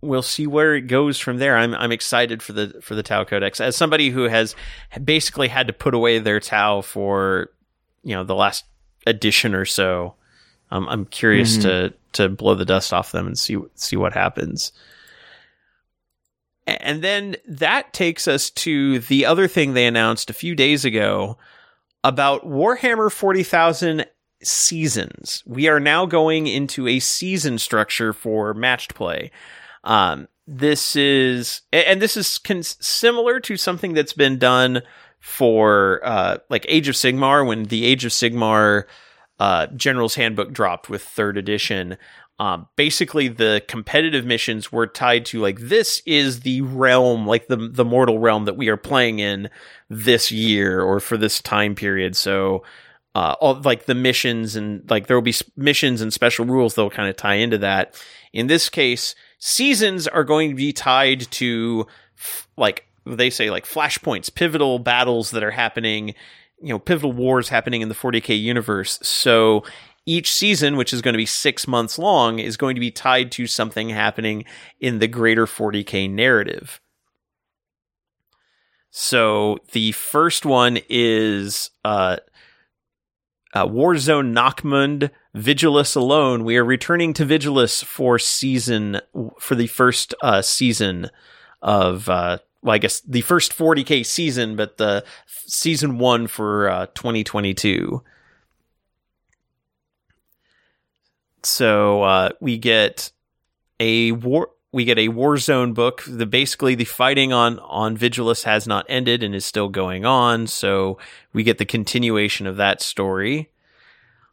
Speaker 1: we'll see where it goes from there. I'm I'm excited for the for the Tau Codex as somebody who has basically had to put away their Tau for you know the last edition or so. Um, I'm curious
Speaker 2: Mhm.
Speaker 1: to to blow the dust off them and see see what happens. And then that takes us to the other thing they announced a few days ago about Warhammer 40,000 seasons. We are now going into a season structure for matched play. Um, this is, and this is cons- similar to something that's been done for, uh, like Age of Sigmar when the Age of Sigmar, uh, General's Handbook dropped with third edition. Um, basically the competitive missions were tied to like, this is the realm, like the, the mortal realm that we are playing in this year or for this time period. So, uh, all like the missions and like there will be missions and special rules that will kind of tie into that. In this case, seasons are going to be tied to f- like they say like flashpoints, pivotal battles that are happening, you know, pivotal wars happening in the 40k universe. So each season, which is going to be six months long, is going to be tied to something happening in the greater 40k narrative. So the first one is uh, uh, Warzone Nachmund Vigilus alone. We are returning to Vigilus for season for the first uh, season of uh, well, I guess the first 40k season, but the season one for uh, 2022. So uh, we get a war we get a Warzone book. The basically the fighting on on Vigilus has not ended and is still going on. So we get the continuation of that story.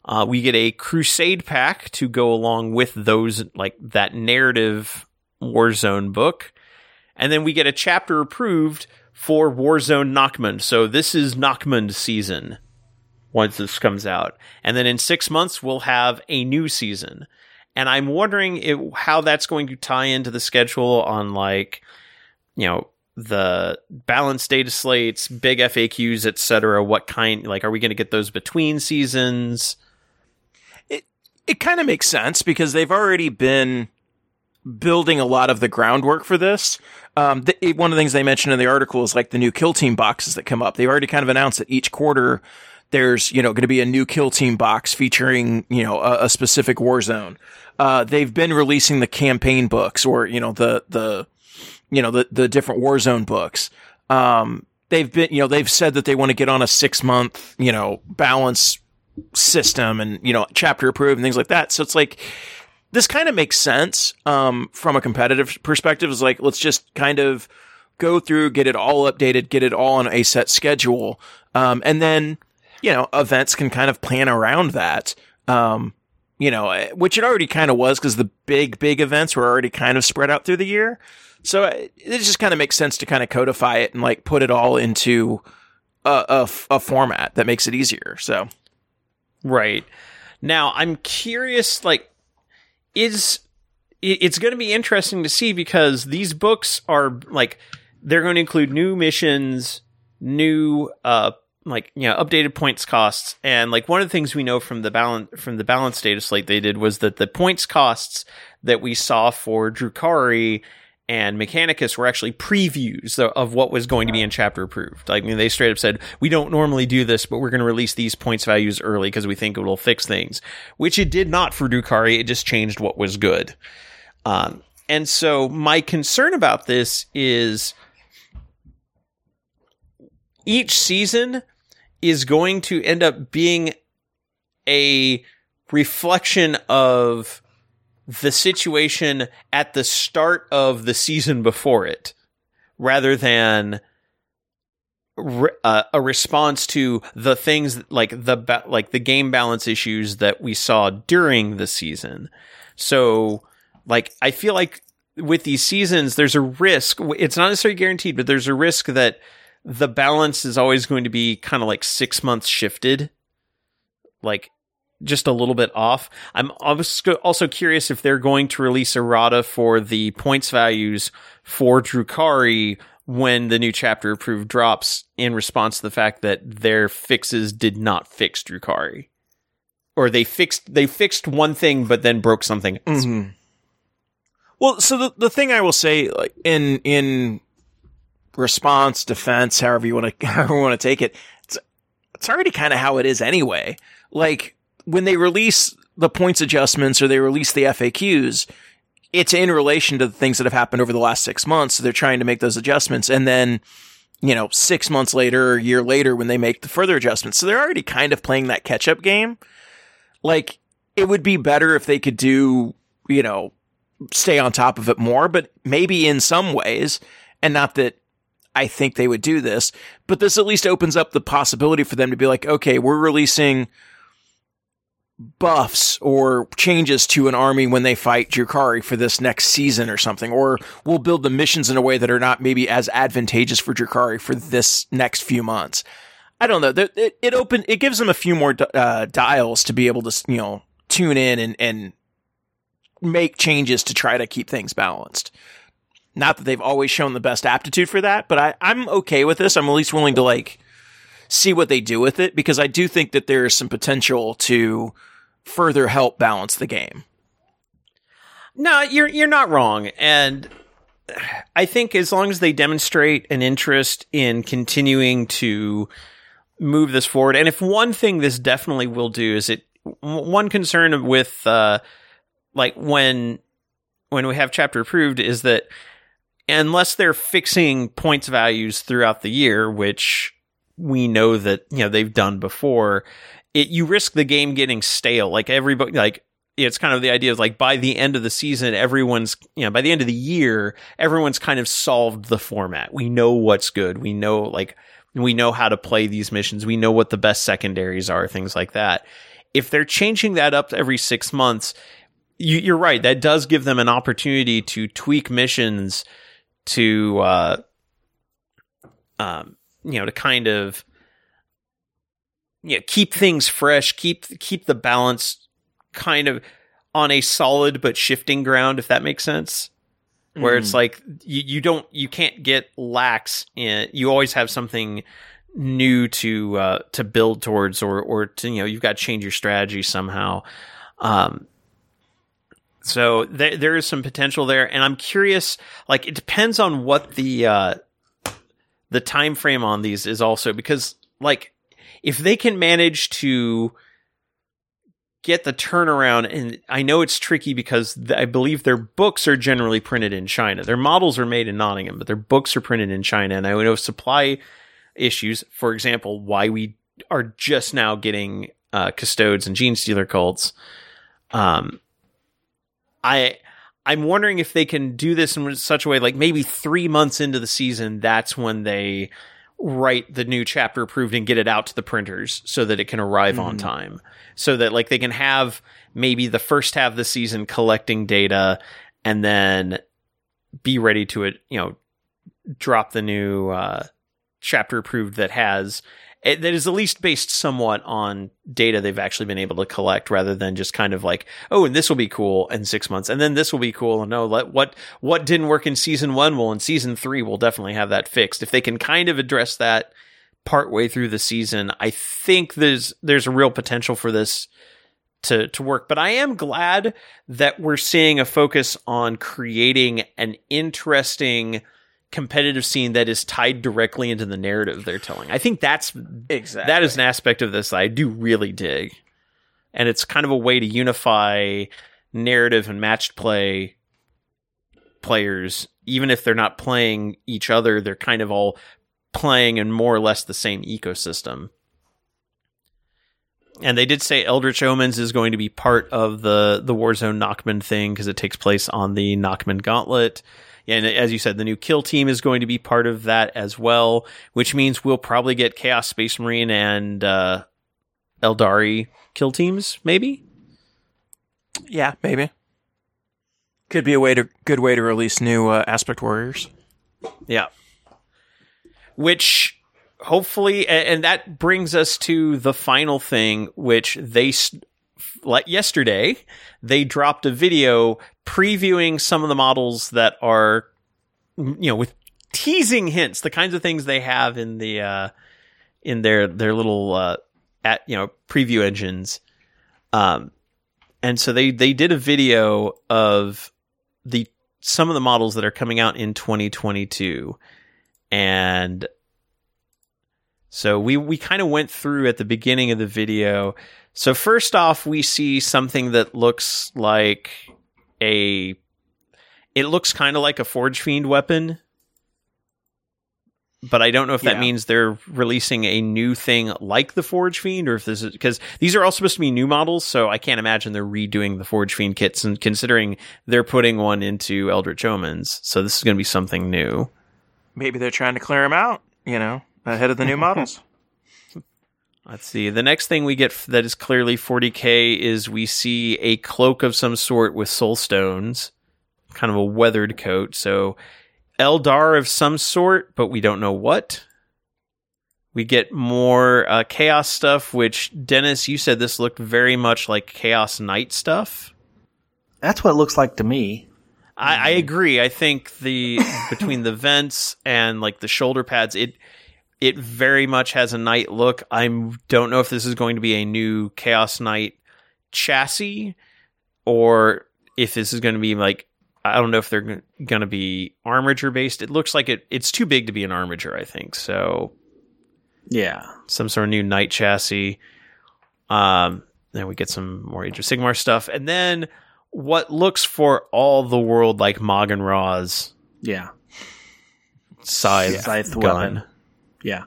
Speaker 1: Uh, we get a Crusade pack to go along with those like that narrative Warzone book, and then we get a chapter approved for Warzone Nachmund. So this is Nachmund season once this comes out, and then in six months we'll have a new season and I'm wondering how that's going to tie into the schedule on like, you know, the balanced data slates, big FAQs, etc. What kind? Like, are we going to get those between seasons?
Speaker 2: It it kind of makes sense because they've already been building a lot of the groundwork for this. Um, the, one of the things they mentioned in the article is like the new kill team boxes that come up. They've already kind of announced that each quarter there's, you know, going to be a new kill team box featuring, you know, a, a specific war zone. Uh, they've been releasing the campaign books or, you know, the, the, you know, the, the different Warzone books. Um, they've been, you know, they've said that they want to get on a six month, you know, balance system and, you know, chapter approved and things like that. So it's like, this kind of makes sense, um, from a competitive perspective. Is like, let's just kind of go through, get it all updated, get it all on a set schedule. Um, and then, you know, events can kind of plan around that. Um, you know, eh, which it already kind of was because the big, big events were already kind of spread out through the year. So it, eh, it just kind of makes sense to kind of codify it and like put it all into a, a, a format that makes it easier. So,
Speaker 1: right now, I'm curious, like, is it's going to be interesting to see because these books are like they're going to include new missions, new uh like you know updated points costs and like one of the things we know from the balance from the balance data slate they did was that the points costs that we saw for Drukhari and Mechanicus were actually previews of what was going to be in chapter approved. Like I mean, they straight up said, "We don't normally do this, but we're going to release these points values early because we think it will fix things." Which it did not for Drukhari. It just changed what was good. Um, and so my concern about this is each season is going to end up being a reflection of the situation at the start of the season before it rather than re- uh, a response to the things like the ba- like the game balance issues that we saw during the season. So like i feel like with these seasons there's a risk. It's not necessarily guaranteed but there's a risk that the balance is always going to be kind of like six months shifted, like just a little bit off. I'm also curious if they're going to release errata for the points values for Drukhari when the new chapter approved drops in response to the fact that their fixes did not fix Drukhari. Or they fixed they fixed one thing but then broke something else. Mm-hmm.
Speaker 2: Well, so the the thing I will say like in in response, defense, however you want to, however you want to take it. It's, it's already kind of how it is anyway. Like when they release the points adjustments or they release the FAQs, it's in relation to the things that have happened over the last six months. So they're trying to make those adjustments. And then, you know, six months later or a year later when they make the further adjustments. So they're already kind of playing that catch up game. Like it would be better if they could do, you know, stay on top of it more, but maybe in some ways, and not that I think they would do this, but this at least opens up the possibility for them to be like, okay, we're releasing buffs or changes to an army when they fight Drukhari for this next season or something, or we'll build the missions in a way that are not maybe as advantageous for Drukhari for this next few months. I don't know. It, it open it gives them a few more uh, dials to be able to you know tune in and and make changes to try to keep things balanced. Not that they've always shown the best aptitude for that, but I, I'm okay with this. I'm at least willing to like see what they do with it because I do think that there is some potential to further help balance the game.
Speaker 1: No, you're you're not wrong, and I think as long as they demonstrate an interest in continuing to move this forward, and if one thing this definitely will do is it one concern with uh, like when when we have chapter approved is that unless they're fixing points values throughout the year, which we know that you know they've done before, it you risk the game getting stale. Like everybody, like it's kind of the idea of like by the end of the season, everyone's you know by the end of the year, everyone's kind of solved the format. We know what's good. We know like we know how to play these missions. We know what the best secondaries are, things like that. If they're changing that up every six months, you, are right. That does give them an opportunity to tweak missions to, uh, um, you know, to kind of, you know, keep things fresh, keep keep the balance kind of on a solid but shifting ground, if that makes sense. Where mm. it's like you, you don't you can't get lax in you always have something new to uh, to build towards or or to you know you've got to change your strategy somehow. Um, so there there is some potential there, and I'm curious. Like it depends on what the uh, the time frame on these is also because like if they can manage to get the turnaround and I know it's tricky because I believe their books are generally printed in China. Their models are made in Nottingham, but their books are printed in China and I know supply issues, for example, why we are just now getting uh, custodes and genestealer cults. Um, I I'm wondering if they can do this in such a way, like maybe three months into the season, that's when they write the new chapter approved and get it out to the printers so that it can arrive mm. on mm-hmm. time. So that like they can have maybe the first half of the season collecting data and then be ready to it, you know, drop the new uh, chapter approved that has that is at least based somewhat on data they've actually been able to collect rather than just kind of like, oh, and this will be cool in six months, and then this will be cool. And no, let what what didn't work in season one will in season three we'll definitely have that fixed. If they can kind of address that partway through the season, I think there's there's a real potential for this to to work. But I am glad that we're seeing a focus on creating an interesting competitive scene that is tied directly into the narrative they're telling. I think that's
Speaker 2: exactly
Speaker 1: that is an aspect of this that I do really dig. And it's kind of a way to unify narrative and matched play players even if they're not playing each other, they're kind of all playing in more or less the same ecosystem. And they did say Eldritch Omens is going to be part of the the Warzone Nachmund thing because it takes place on the Nachmund Gauntlet and as you said, the new kill team is going to be part of that as well, which means we'll probably get Chaos Space Marine and uh, Aeldari kill teams, maybe.
Speaker 2: Yeah, maybe. Could be a way to good way to release new uh, aspect warriors.
Speaker 1: Yeah. Which hopefully and that brings us to the final thing which they like yesterday they dropped a video previewing some of the models that are, you know, with teasing hints, the kinds of things they have in the uh, in their their little uh, at you know preview engines. Um, and so they they did a video of the some of the models that are coming out in 2022, and so we we kind of went through at the beginning of the video. So first off, we see something that looks like a it looks kind of like a forge fiend weapon but I don't know if that yeah. means they're releasing a new thing like the Forge Fiend, or if this is because these are all supposed to be new models, so I can't imagine they're redoing the Forge Fiend kits. And considering they're putting one into Eldritch Omens, so this is going to be something new.
Speaker 2: Maybe they're trying to clear them out, you know, ahead of the new models.
Speaker 1: Let's see. The next thing we get that is clearly 40k is we see a cloak of some sort with soul stones, kind of a weathered coat. So Eldar of some sort, but we don't know what. We get more uh, chaos stuff, which Dennis, you said this looked very much like Chaos Knight stuff.
Speaker 3: That's what it looks like to me.
Speaker 1: I, I agree. I think the between the vents and like the shoulder pads, it it very much has a knight look. I don't know if this is going to be a new Chaos Knight chassis or if this is going to be like I don't know if they're going to be armature based. It looks like it. It's too big to be an armature. I think so.
Speaker 3: Yeah.
Speaker 1: Some sort of new knight chassis. Um, then we get some more Age of Sigmar stuff, and then what looks for all the world like Maugan Ra's
Speaker 3: Yeah.
Speaker 1: scythe,
Speaker 3: Scythe
Speaker 1: gun.
Speaker 3: weapon. Yeah.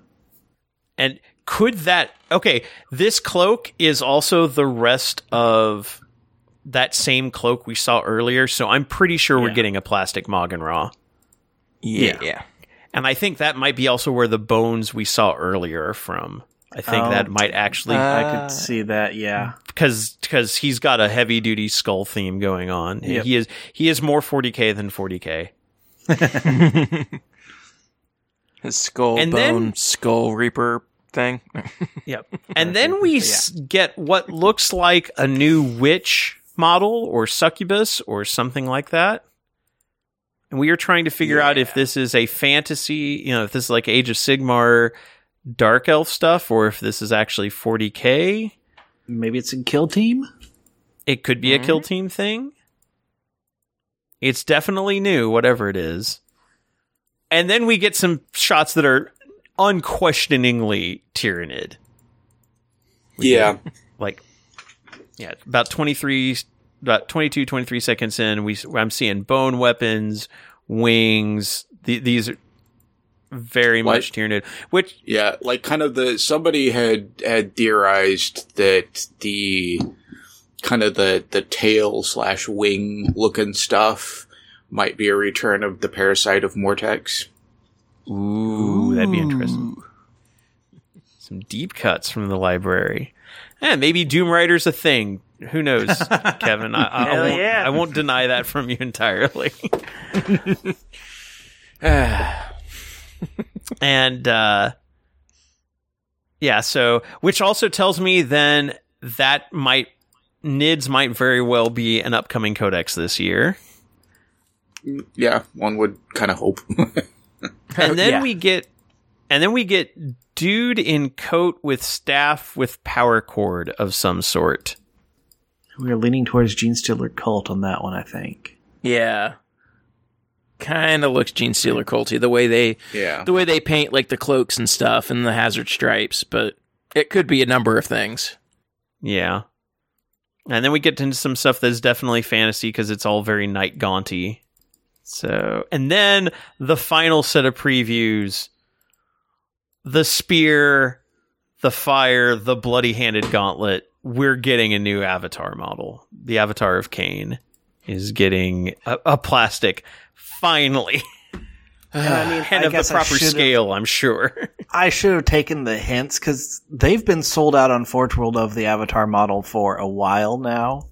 Speaker 1: And could that okay? This cloak is also the rest of that same cloak we saw earlier, so I'm pretty sure we're getting a plastic Maugan Ra.
Speaker 2: Yeah.
Speaker 3: Yeah.
Speaker 1: And I think that might be also where the bones we saw earlier are from. I think
Speaker 3: Oh.
Speaker 1: that might actually
Speaker 3: I
Speaker 2: Uh,
Speaker 3: could see that. Yeah.
Speaker 1: because because he's got a heavy duty skull theme going on.
Speaker 3: Yep.
Speaker 1: He is he is more 40k than 40k.
Speaker 2: His skull
Speaker 1: And
Speaker 2: bone
Speaker 1: then-
Speaker 2: skull reaper thing.
Speaker 1: Yep. And then we s- get what looks like a new witch model or succubus or something like that. And we are trying to figure out if this is a fantasy, you know, if this is like Age of Sigmar dark elf stuff or if this is actually 40k.
Speaker 3: Maybe it's a kill team.
Speaker 1: It could be a kill mm-hmm. team thing. It's definitely new, whatever it is. And then we get some shots that are unquestioningly Tyranid.
Speaker 4: Yeah.
Speaker 1: Like, yeah, about 23, about 22, 23 seconds in, we I'm seeing bone weapons, wings. The, these are very much Tyranid, which
Speaker 4: Yeah, like kind of the somebody had had theorized that the kind of the the tail slash wing looking stuff might be a return of the parasite of Mortrex.
Speaker 1: Ooh, that'd be interesting. Some deep cuts from the library. Eh, maybe Doom Rider's a thing. Who knows, Kevin? I, I, I,
Speaker 3: Hell
Speaker 1: won't,
Speaker 3: yeah.
Speaker 1: I won't deny that from you entirely. and uh, yeah, so which also tells me then that might Nids might very well be an upcoming codex this year.
Speaker 4: Yeah, one would kind of hope.
Speaker 1: and then
Speaker 3: Yeah.
Speaker 1: we get and then we get dude in coat with staff with power cord of some sort
Speaker 3: We are leaning towards Gene Stealer cult on that one. I think.
Speaker 2: yeah. Kind of looks Gene Stealer culty the way they
Speaker 4: yeah.
Speaker 2: the way they paint like the cloaks and stuff and the hazard stripes, but it could be a number of things.
Speaker 1: yeah and then we get into some stuff that's definitely fantasy because it's all very night gaunty so and then the final set of previews. The spear the fire the bloody handed gauntlet. We're getting a new avatar model. The avatar of Khaine is getting a, a plastic finally.
Speaker 3: And I mean,
Speaker 1: and
Speaker 3: I
Speaker 1: of the proper scale i'm sure.
Speaker 3: I should have taken the hints because they've been sold out on Forge World of the Avatar model for a while now.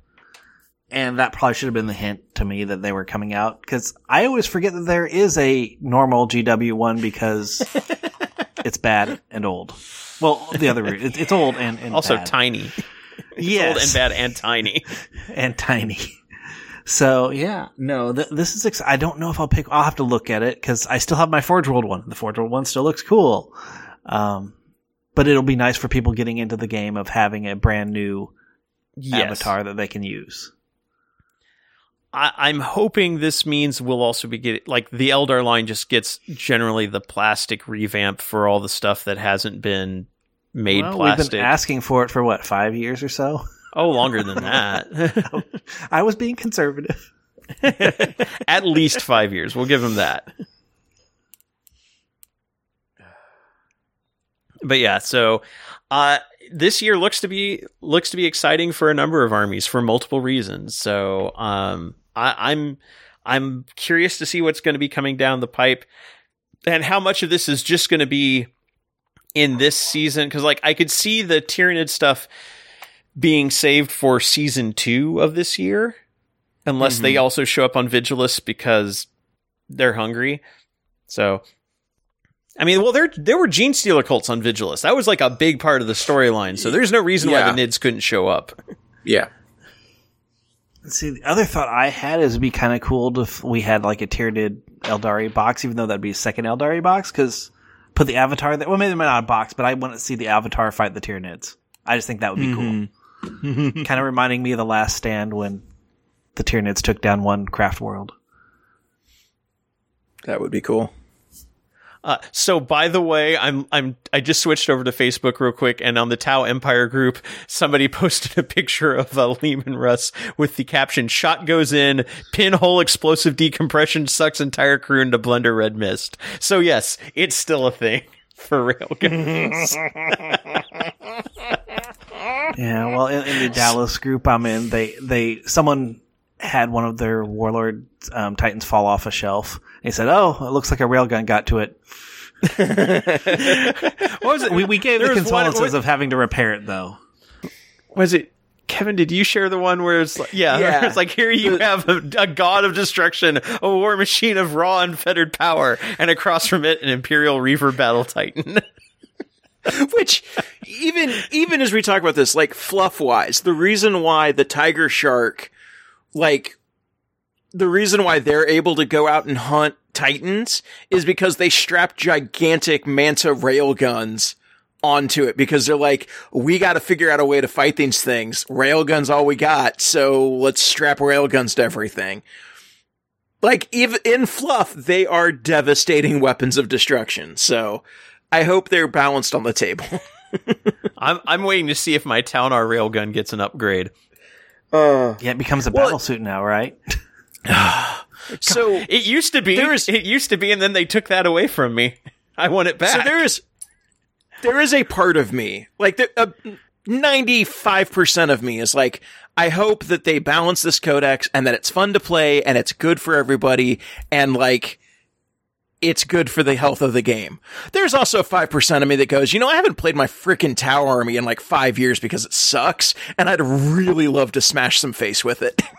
Speaker 3: And that probably should have been the hint to me that they were coming out because I always forget that there is a normal GW one because it's bad and old. Well, the other route, it, it's old and, and
Speaker 1: also
Speaker 3: bad.
Speaker 1: tiny
Speaker 3: yes,
Speaker 1: old and bad and tiny
Speaker 3: and tiny. So yeah, no, th- this is. Ex- I don't know if I'll pick. I'll have to look at it because I still have my Forge World one. The Forge World one still looks cool. Um, but it'll be nice for people getting into the game of having a brand new
Speaker 1: Yes.
Speaker 3: avatar that they can use.
Speaker 1: I, I'm hoping this means we'll also be getting like the Eldar line just gets generally the plastic revamp for all the stuff that hasn't been made
Speaker 3: Well,
Speaker 1: plastic.
Speaker 3: We've been asking for it for what five years or so.
Speaker 1: oh, longer than that.
Speaker 3: I was being conservative.
Speaker 1: At least five years. We'll give him that. But yeah, so uh, this year looks to be looks to be exciting for a number of armies for multiple reasons. So um, I, I'm I'm curious to see what's going to be coming down the pipe and how much of this is just going to be in this season because like I could see the Tyranid stuff being saved for season two of this year unless they mm-hmm. also show up on Vigilus because they're hungry. So, I mean, well, there there were Gene Stealer cults on Vigilus. That was like a big part of the storyline. So there's no reason why the Nids couldn't show up.
Speaker 4: Yeah.
Speaker 3: See, the other thought I had is it'd be kind of cool if we had like a Tyranid Aeldari box, even though that'd be a second Aeldari box, because put the Avatar there. Well, maybe not a box, but I want to see the Avatar fight the Tyranids. I just think that would be cool. Mm-hmm. kind of reminding me of the Last Stand when the Tyranids took down one craft world.
Speaker 2: That would be cool.
Speaker 1: Uh, so by the way, I'm I'm I just switched over to Facebook real quick, and on the Tau Empire group, somebody posted a picture of uh, Leman Russ with the caption "Shot goes in, pinhole explosive decompression sucks entire crew into blender red mist." So yes, it's still a thing for railguns.
Speaker 3: Yeah, well, in, in the Dallas group I'm in, they they someone had one of their warlord um, titans fall off a shelf. They said, "Oh, it looks like a railgun got to it."
Speaker 1: what was it?
Speaker 3: We we gave the
Speaker 1: There was one-
Speaker 3: consolences of having to repair it though.
Speaker 1: was it Kevin? Did you share the one where it's like, yeah,
Speaker 2: Yeah.
Speaker 1: it's like here you have a, a god of destruction, a war machine of raw unfettered power, and across from it an Imperial Reaver battle titan.
Speaker 2: Which even even as we talk about this, like fluff wise, the reason why the tiger shark, like the reason why they're able to go out and hunt titans is because they strap gigantic manta railguns onto it because they're like, we got to figure out a way to fight these things. Railguns all we got, so let's strap railguns to everything. Like even in fluff, they are devastating weapons of destruction. So I hope they're balanced on the table.
Speaker 1: I'm I'm waiting to see if my Taunar railgun gets an upgrade.
Speaker 3: Uh, yeah, it becomes a
Speaker 2: Well-
Speaker 3: battle suit now, right?
Speaker 2: so
Speaker 1: It used to be.
Speaker 2: There is-
Speaker 1: it used to be, and then they took that away from me. I want it back.
Speaker 2: So there is, there is a part of me, like the uh, ninety-five percent of me is like, I hope that they balance this codex and that it's fun to play and it's good for everybody and like, it's good for the health of the game. There's also five percent of me that goes, you know, I haven't played my freaking Tau army in like five years because it sucks, and I'd really love to smash some face with it.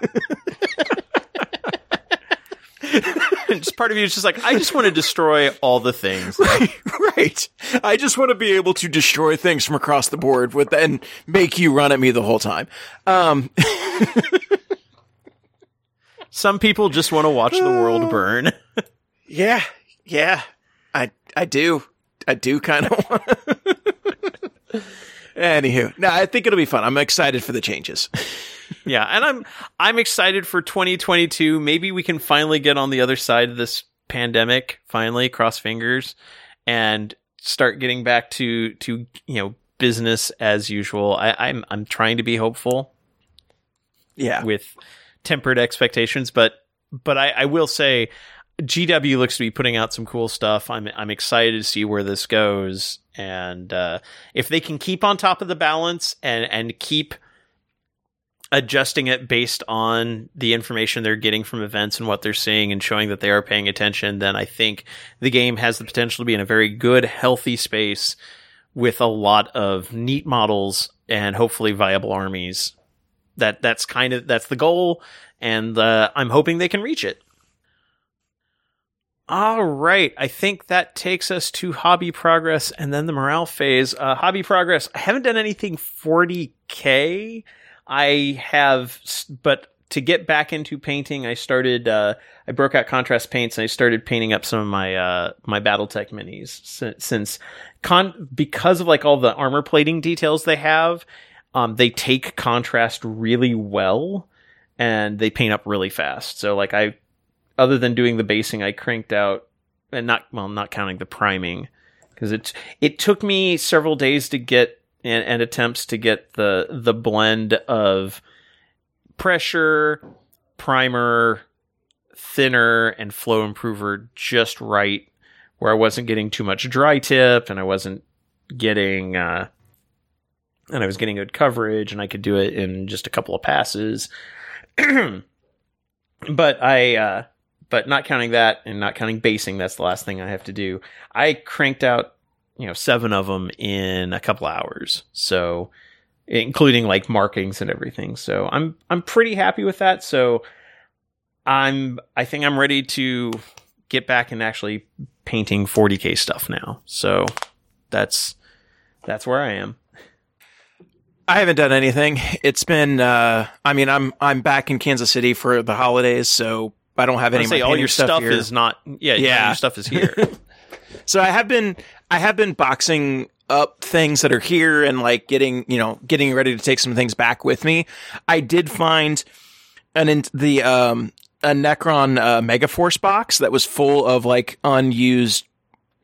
Speaker 1: just part of you is just like I just want to destroy all the things.
Speaker 2: right. I just want to be able to destroy things from across the board with and make you run at me the whole time. Um,
Speaker 1: Some people just want to watch the world burn.
Speaker 2: yeah, yeah, I, I do, I do kind of want. Anywho, no, I think it'll be fun. I'm excited for the changes.
Speaker 1: yeah, and I'm I'm excited for 2022. Maybe we can finally get on the other side of this pandemic. Finally, cross fingers, and start getting back to to you know business as usual. I, I'm I'm trying to be hopeful.
Speaker 2: Yeah,
Speaker 1: with tempered expectations, but but I, I will say GW looks to be putting out some cool stuff. I'm I'm excited to see where this goes, and uh, if they can keep on top of the balance and and keep adjusting it based on the information they're getting from events and what they're seeing and showing that they are paying attention, then I think the game has the potential to be in a very good, healthy space with a lot of neat models and hopefully viable armies. That that's kind of that's the goal. And uh, i'm hoping they can reach it all right i think that takes us to hobby progress and then the morale phase uh, hobby progress i haven't done anything 40k i have but to get back into painting i started uh, i broke out contrast paints and i started painting up some of my uh, my battletech minis since, since con because of like all the armor plating details they have um, they take contrast really well and they paint up really fast. So like I, other than doing the basing, I cranked out and not well, not counting the priming because it it took me several days to get and, and attempts to get the the blend of pressure, primer, thinner, and flow improver just right, where I wasn't getting too much dry tip and I wasn't getting. Uh, and I was getting good coverage and I could do it in just a couple of passes. but I uh but not counting that and not counting basing, that's the last thing I have to do. I cranked out, you know, seven of them in a couple hours. So including like markings and everything. So I'm I'm pretty happy with that. So I'm I think I'm ready to get back and actually painting 40k stuff now. So that's that's where I am.
Speaker 2: I haven't done anything. It's been, uh, I mean, I'm I'm back in Kansas City for the holidays, so I don't have any.
Speaker 1: I
Speaker 2: of my
Speaker 1: say all your stuff,
Speaker 2: here.
Speaker 1: is not yeah, yeah
Speaker 2: Yeah.
Speaker 1: your stuff is here.
Speaker 2: So I have been I have been boxing up things that are here and like getting, you know, getting ready to take some things back with me. I did find an in, the um a Necron uh, Megaforce box that was full of like unused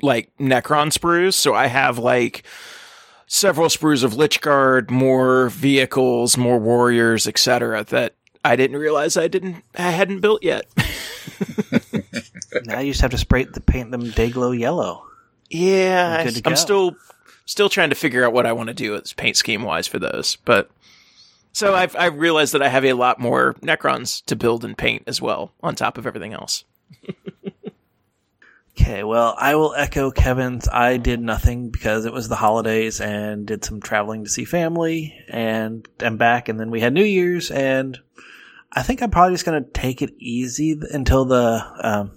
Speaker 2: like Necron sprues. So I have like several sprues of Lychguard, more vehicles, more warriors, etc. That I didn't realize I didn't I hadn't built yet.
Speaker 3: now you just have to spray the paint them day glow yellow.
Speaker 2: Yeah, I'm still still trying to figure out what I want to do as paint scheme wise for those. But so I've I've realized that I have a lot more Necrons to build and paint as well on top of everything else.
Speaker 3: Okay, well, I will echo Kevin's. I did nothing because it was the holidays and did some traveling to see family and am back. And then we had New Year's, and I think I'm probably just going to take it easy until the um,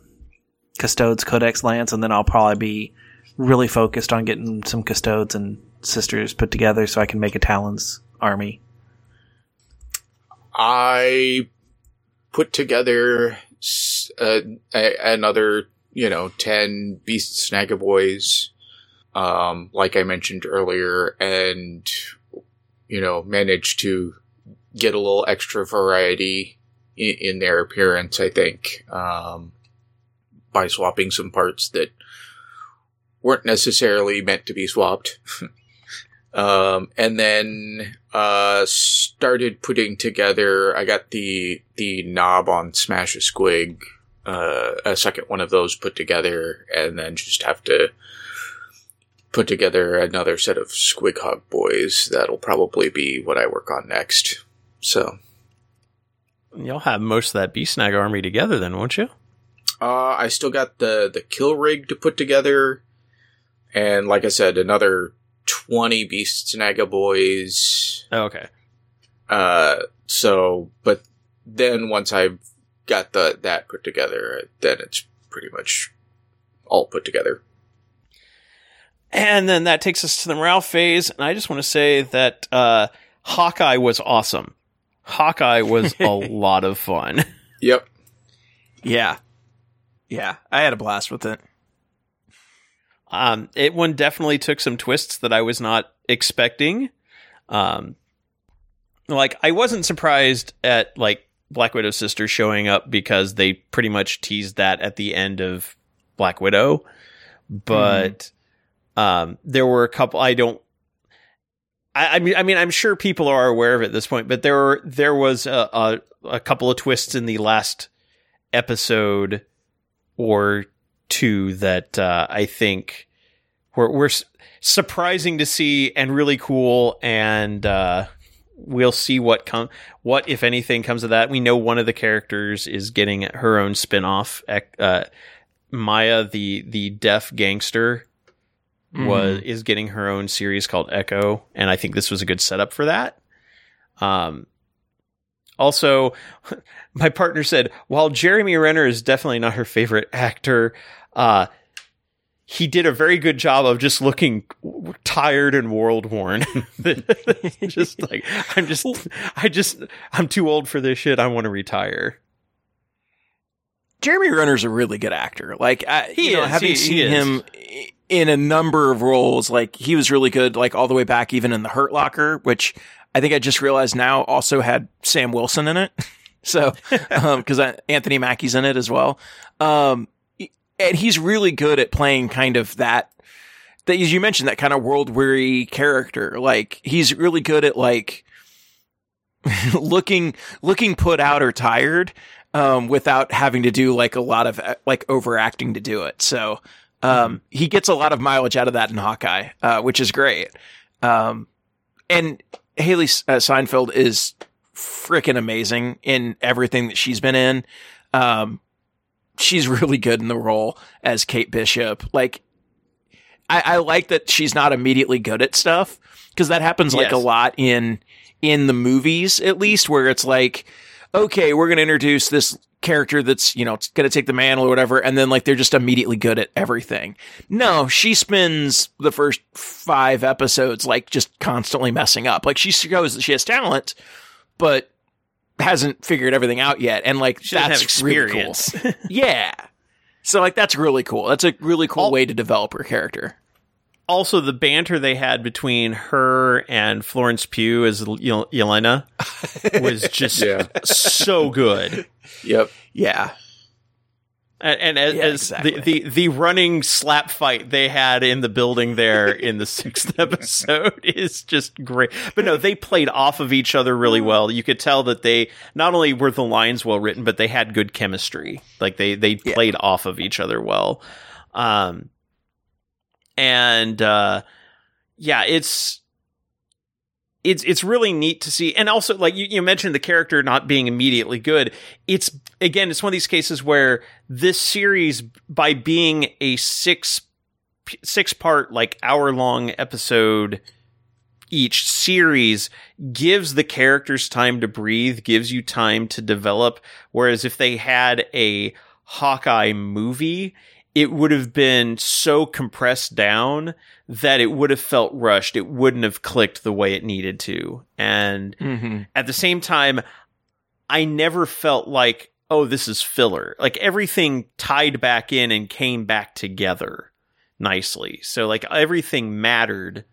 Speaker 3: Custodes Codex lands, and then I'll probably be really focused on getting some Custodes and Sisters put together so I can make a Talon's army.
Speaker 4: I put together uh, a- another, you know, 10 Beast Snagga Boyz, um, like I mentioned earlier, and, you know, managed to get a little extra variety in, in their appearance, I think, um, by swapping some parts that weren't necessarily meant to be swapped. um, and then uh, started putting together. I got the the Nob on Smasha Squig, uh, a second one of those put together, and then just have to put together another set of Squighog Boyz. That'll probably be what I work on next. So
Speaker 1: y'all have most of that Beast Snag army together then, won't you?
Speaker 4: uh, I still got the the kill rig to put together, and like I said, another twenty Beast Snagga Boyz.
Speaker 1: Oh, okay.
Speaker 4: Uh, so, but then once I've got the that put together, then it's pretty much all put together.
Speaker 1: And then that takes us to the morale phase, and I just want to say that uh, Hawkeye was awesome. Hawkeye was a lot of fun.
Speaker 4: Yep.
Speaker 2: Yeah, yeah, I had a blast with it.
Speaker 1: Um, it one definitely took some twists that I was not expecting. Um, like I wasn't surprised at like Black Widow's sister showing up because they pretty much teased that at the end of Black Widow, but um, there were a couple. I don't. I, I mean, I mean, I'm sure people are aware of it at this point, but there were there was a, a, a couple of twists in the last episode or two that uh, I think were, were surprising to see and really cool. And uh, we'll see what come, what if anything comes of that. We know one of the characters is getting her own spin off. Uh, Maya, the the deaf gangster, was is getting her own series called Echo, and I think this was a good setup for that. Um, also, my partner said while Jeremy Renner is definitely not her favorite actor, uh, he did a very good job of just looking tired and world worn. just like I'm just, I just, I'm too old for this shit. I want to retire.
Speaker 2: Jeremy Renner's a really good actor. Like, I,
Speaker 1: He
Speaker 2: you know,
Speaker 1: is.
Speaker 2: having
Speaker 1: He- he
Speaker 2: seen
Speaker 1: is.
Speaker 2: him in a number of roles, like he was really good, like all the way back, even in The Hurt Locker, which I think I just realized now also had Sam Wilson in it. so, because Anthony Mackie's in it as well. Um, and he's really good at playing kind of that. That as you mentioned, that kind of world weary character. Like he's really good at like looking looking put out or tired um, without having to do like a lot of like overacting to do it. So um, he gets a lot of mileage out of that in Hawkeye, uh, which is great. Um, and Hailee uh, Steinfeld is freaking amazing in everything that she's been in. Um, she's really good in the role as Kate Bishop. Like, I, I like that she's not immediately good at stuff because that happens like
Speaker 1: Yes.
Speaker 2: a lot in in the movies, at least, where it's like, okay, we're going to introduce this character that's you know going to take the mantle or whatever, and then like they're just immediately good at everything. No, she spends the first five episodes like just constantly messing up. Like she shows that she has talent, but hasn't figured everything out yet, and like
Speaker 1: She
Speaker 2: that's really cool. Yeah. So like that's really cool. That's a really cool
Speaker 1: All-
Speaker 2: way to develop her character.
Speaker 1: Also the banter they had between her and Florence Pugh as Yel- Yelena was just
Speaker 4: Yeah.
Speaker 1: so good.
Speaker 4: Yep.
Speaker 2: Yeah.
Speaker 1: And, and as,
Speaker 2: Yeah,
Speaker 1: as
Speaker 2: exactly.
Speaker 1: the, the the running slap fight they had in the building there in the sixth episode is just great. But no, they played off of each other really well. You could tell that they not only were the lines well written, but they had good chemistry. Like they they
Speaker 2: Yeah.
Speaker 1: played off of each other well. Um, and uh, yeah, it's it's it's really neat to see. And also like you, you mentioned the character not being immediately good. It's again it's one of these cases where this series by being a six six part like hour long episode each series gives the characters time to breathe gives you time to develop. Whereas if they had a hawkeye movie it would have been so compressed down that it would have felt rushed. It wouldn't have clicked the way it needed to. And
Speaker 2: Mm-hmm.
Speaker 1: at the same time, I never felt like, oh, this is filler. Like everything tied back in and came back together nicely. So like everything mattered.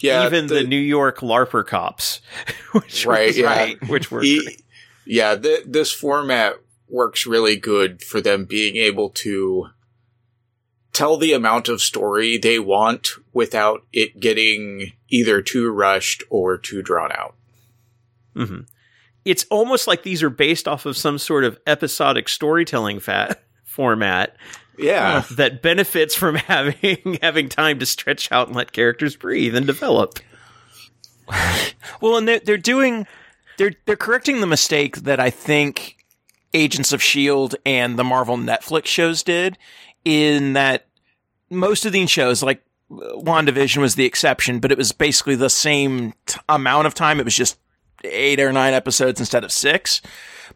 Speaker 4: Yeah.
Speaker 1: even the, New York LARPer cops, which
Speaker 4: Right, yeah.
Speaker 1: right, which were
Speaker 4: E- yeah, th- this format works really good for them being able to tell the amount of story they want without it getting either too rushed or too drawn out.
Speaker 1: hmm It's almost like these are based off of some sort of episodic storytelling fat format
Speaker 4: Yeah.
Speaker 1: that benefits from having having time to stretch out and let characters breathe and develop.
Speaker 2: Well, and they're, they're doing, they're, they're correcting the mistake that I think Agents of S.H.I.E.L.D. And the Marvel Netflix shows did in that most of these shows, like WandaVision was the exception, but it was basically the same t- amount of time. It was just eight or nine episodes instead of six.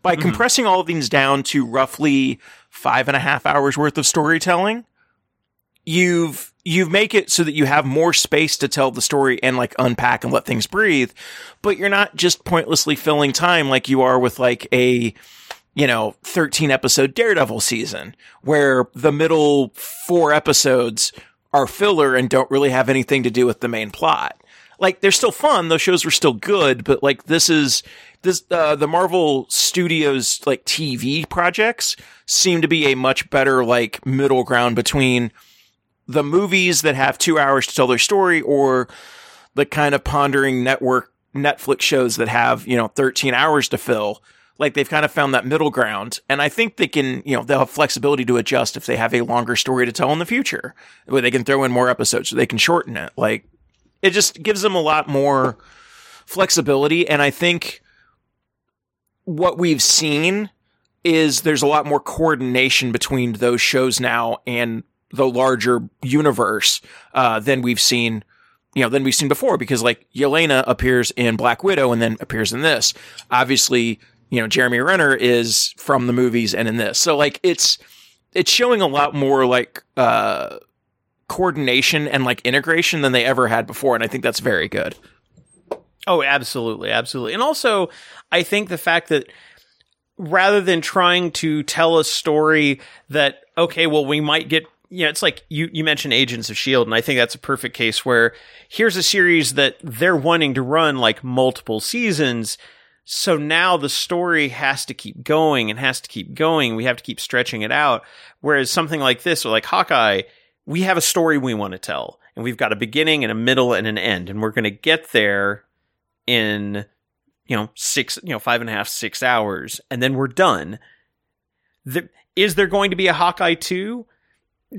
Speaker 2: By mm-hmm. compressing all of these down to roughly five and a half hours worth of storytelling, you've you make it so that you have more space to tell the story and like unpack and let things breathe, but you're not just pointlessly filling time like you are with like a you know 13 episode Daredevil season where the middle four episodes are filler and don't really have anything to do with the main plot. Like they're still fun, those shows were still good, but like this is this uh, the Marvel Studios like TV projects seem to be a much better like middle ground between the movies that have two hours to tell their story or the kind of pondering network Netflix shows that have, you know, 13 hours to fill. Like they've kind of found that middle ground. And I think they can, you know, they'll have flexibility to adjust if they have a longer story to tell in the future, where they can throw in more episodes so they can shorten it. Like it just gives them a lot more flexibility. And I think what we've seen is there's a lot more coordination between those shows now and the larger universe uh, than we've seen, you know, than we've seen before. Because like Yelena appears in Black Widow and then appears in this. Obviously, you know, Jeremy Renner is from the movies and in this. So like it's it's showing a lot more like uh, coordination and like integration than they ever had before, and I think that's very good.
Speaker 1: Oh, absolutely, absolutely. And also, I think the fact that rather than trying to tell a story that okay, well, we might get you know, it's like you you mentioned Agents of Shield, and I think that's a perfect case where here's a series that they're wanting to run like multiple seasons. So now the story has to keep going and has to keep going. We have to keep stretching it out. Whereas something like this or like Hawkeye, we have a story we want to tell, and we've got a beginning and a middle and an end, and we're going to get there in you know six you know five and a half six hours. And then we're done. The, is there going to be a hawkeye 2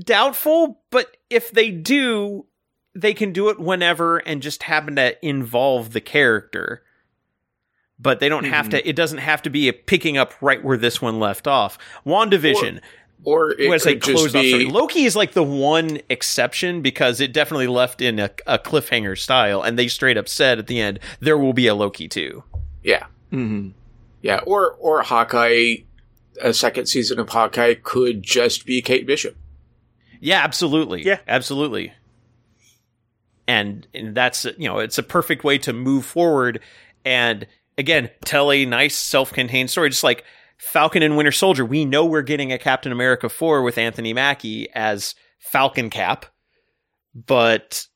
Speaker 1: doubtful. But if they do they can do it whenever and just happen to involve the character but they don't have to it doesn't have to be a picking up right where this one left off wandavision
Speaker 4: Or it
Speaker 1: when say
Speaker 4: could just
Speaker 1: closed off, sorry,
Speaker 4: be
Speaker 1: Loki is like the one exception because it definitely left in a, a cliffhanger style, and they straight up said at the end there will be a Loki too.
Speaker 4: yeah,
Speaker 2: Mm-hmm.
Speaker 4: yeah, or or Hawkeye. A second season of Hawkeye could just be Kate Bishop.
Speaker 1: Yeah, absolutely.
Speaker 2: Yeah.
Speaker 1: absolutely. And and that's you know it's a perfect way to move forward and again tell a nice self-contained story, just like Falcon and Winter Soldier. We know we're getting a Captain America four with Anthony Mackie as Falcon Cap, but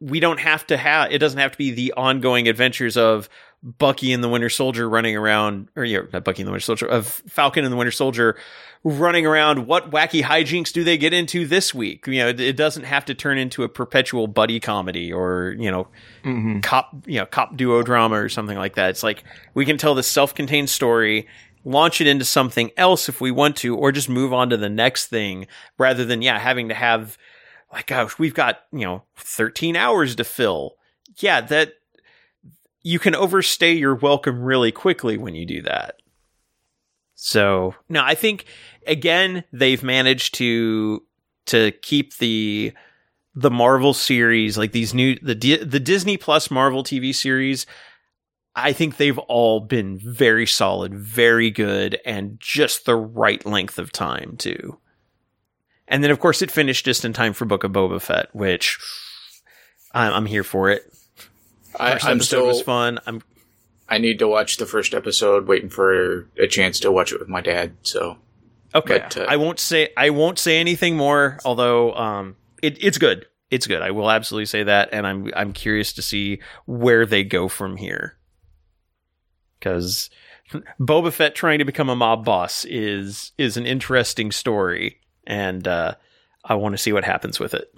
Speaker 1: we don't have to have it doesn't have to be the ongoing adventures of Bucky and the Winter Soldier running around, or yeah, not Bucky and the Winter Soldier, of Falcon and the Winter Soldier running around. What wacky hijinks do they get into this week? You know, it, it doesn't have to turn into a perpetual buddy comedy or you know,
Speaker 2: Mm-hmm.
Speaker 1: cop you know cop duo drama or something like that. It's like we can tell this self-contained story, launch it into something else if we want to, or just move on to the next thing rather than yeah having to have like gosh we've got you know 13 hours to fill. Yeah, that you can overstay your welcome really quickly when you do that. So no, I think again they've managed to to keep the the Marvel series, like these new the Di- the Disney Plus Marvel TV series. I think they've all been very solid, very good, and just the right length of time too. And then, of course, it finished just in time for Book of Boba Fett, which I'm, I'm here for it.
Speaker 4: I,
Speaker 1: First
Speaker 4: I'm
Speaker 1: episode
Speaker 4: still.
Speaker 1: was fun. I'm
Speaker 4: I need to watch the first episode. Waiting for a chance to watch it with my dad. So
Speaker 1: Okay,
Speaker 4: But, uh,
Speaker 1: I won't say I won't say anything more. Although um, it, it's good. It's good. I will absolutely say that, and I'm I'm curious to see where they go from here. Because Boba Fett trying to become a mob boss is is an interesting story, and uh, I want to see what happens with it.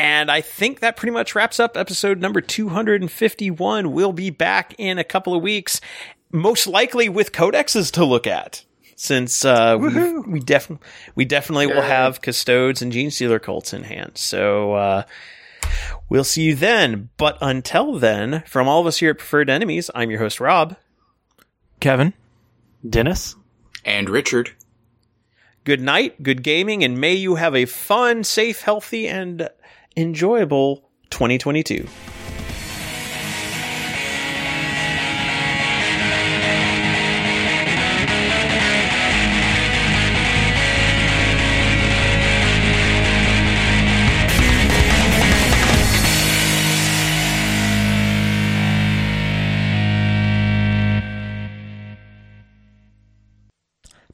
Speaker 1: And I think that pretty much wraps up episode number 251. We'll be back in a couple of weeks, most likely with codexes to look at. Since uh, we we definitely we definitely will have custodes and Genestealer Cults in hand, so uh, we'll see you then. But until then, from all of us here at Preferred Enemies, I'm your host Rob.
Speaker 2: Kevin.
Speaker 3: Dennis?
Speaker 4: and Richard.
Speaker 1: Good night, good gaming, and may you have a fun, safe, healthy, and enjoyable 2022.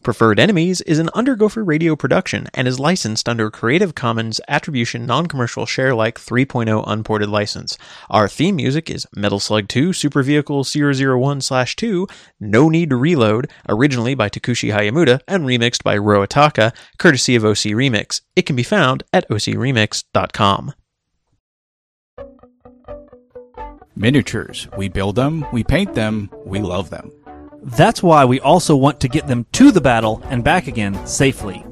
Speaker 1: Preferred Enemies is an Undergopher radio production and is licensed under a Creative Commons Attribution Non-Commercial Share-alike 3.0 unported license. Our theme music is Metal Slug 2 Super Vehicle 001/2 No Need to Reload, originally by Takushi Hiyamuta and remixed by Roataka, courtesy of OC Remix. It can be found at ocremix.com.
Speaker 5: Miniatures. We build them, we paint them, we love them.
Speaker 6: That's why we also want to get them to the battle and back again safely.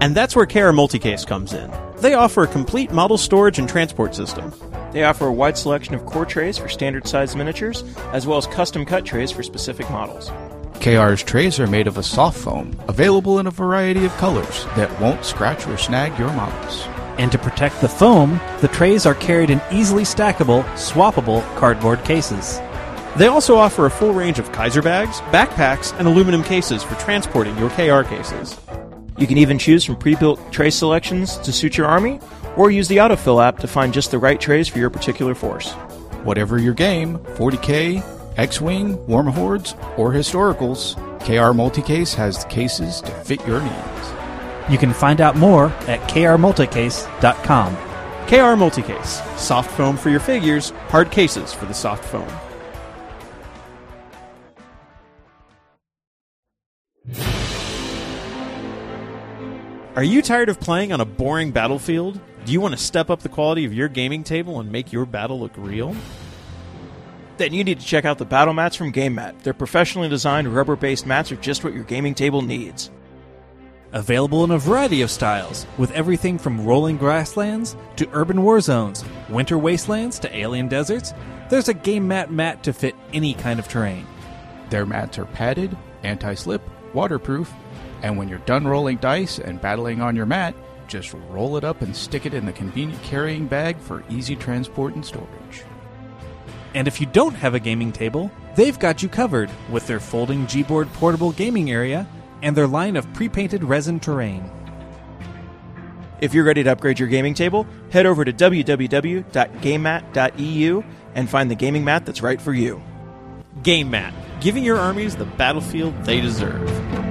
Speaker 1: And that's where KR Multicase comes in. They offer a complete model storage and transport system.
Speaker 2: They offer a wide selection of core trays for standard sized miniatures, as well as custom cut trays for specific models.
Speaker 5: KR's trays are made of a soft foam, available in a variety of colors that won't scratch or snag your models.
Speaker 6: And to protect the foam, the trays are carried in easily stackable, swappable cardboard cases.
Speaker 1: They also offer a full range of Kaiser bags, backpacks, and aluminum cases for transporting your KR cases.
Speaker 2: You can even choose from pre built tray selections to suit your army, or use the Autofill app to find just the right trays for your particular force.
Speaker 5: Whatever your game 40k, X Wing, Warm Hordes, or Historicals KR Multicase has the cases to fit your needs.
Speaker 6: You can find out more at krmulticase.com.
Speaker 1: KR Multicase. Soft foam for your figures, hard cases for the soft foam. Are you tired of playing on a boring battlefield? Do you want to step up the quality of your gaming table and make your battle look real?
Speaker 2: Then you need to check out the battle mats from GameMat. Their professionally designed rubber based mats are just what your gaming table needs.
Speaker 6: Available in a variety of styles, with everything from rolling grasslands to urban war zones, winter wastelands to alien deserts, there's a game mat mat to fit any kind of terrain.
Speaker 5: Their mats are padded, anti slip, waterproof, and when you're done rolling dice and battling on your mat, just roll it up and stick it in the convenient carrying bag for easy transport and storage.
Speaker 6: And if you don't have a gaming table, they've got you covered with their folding Gboard portable gaming area and their line of pre-painted resin terrain.
Speaker 2: If you're ready to upgrade your gaming table, head over to www.gamemat.eu and find the gaming mat that's right for you.
Speaker 1: Game Mat, giving your armies the battlefield they deserve.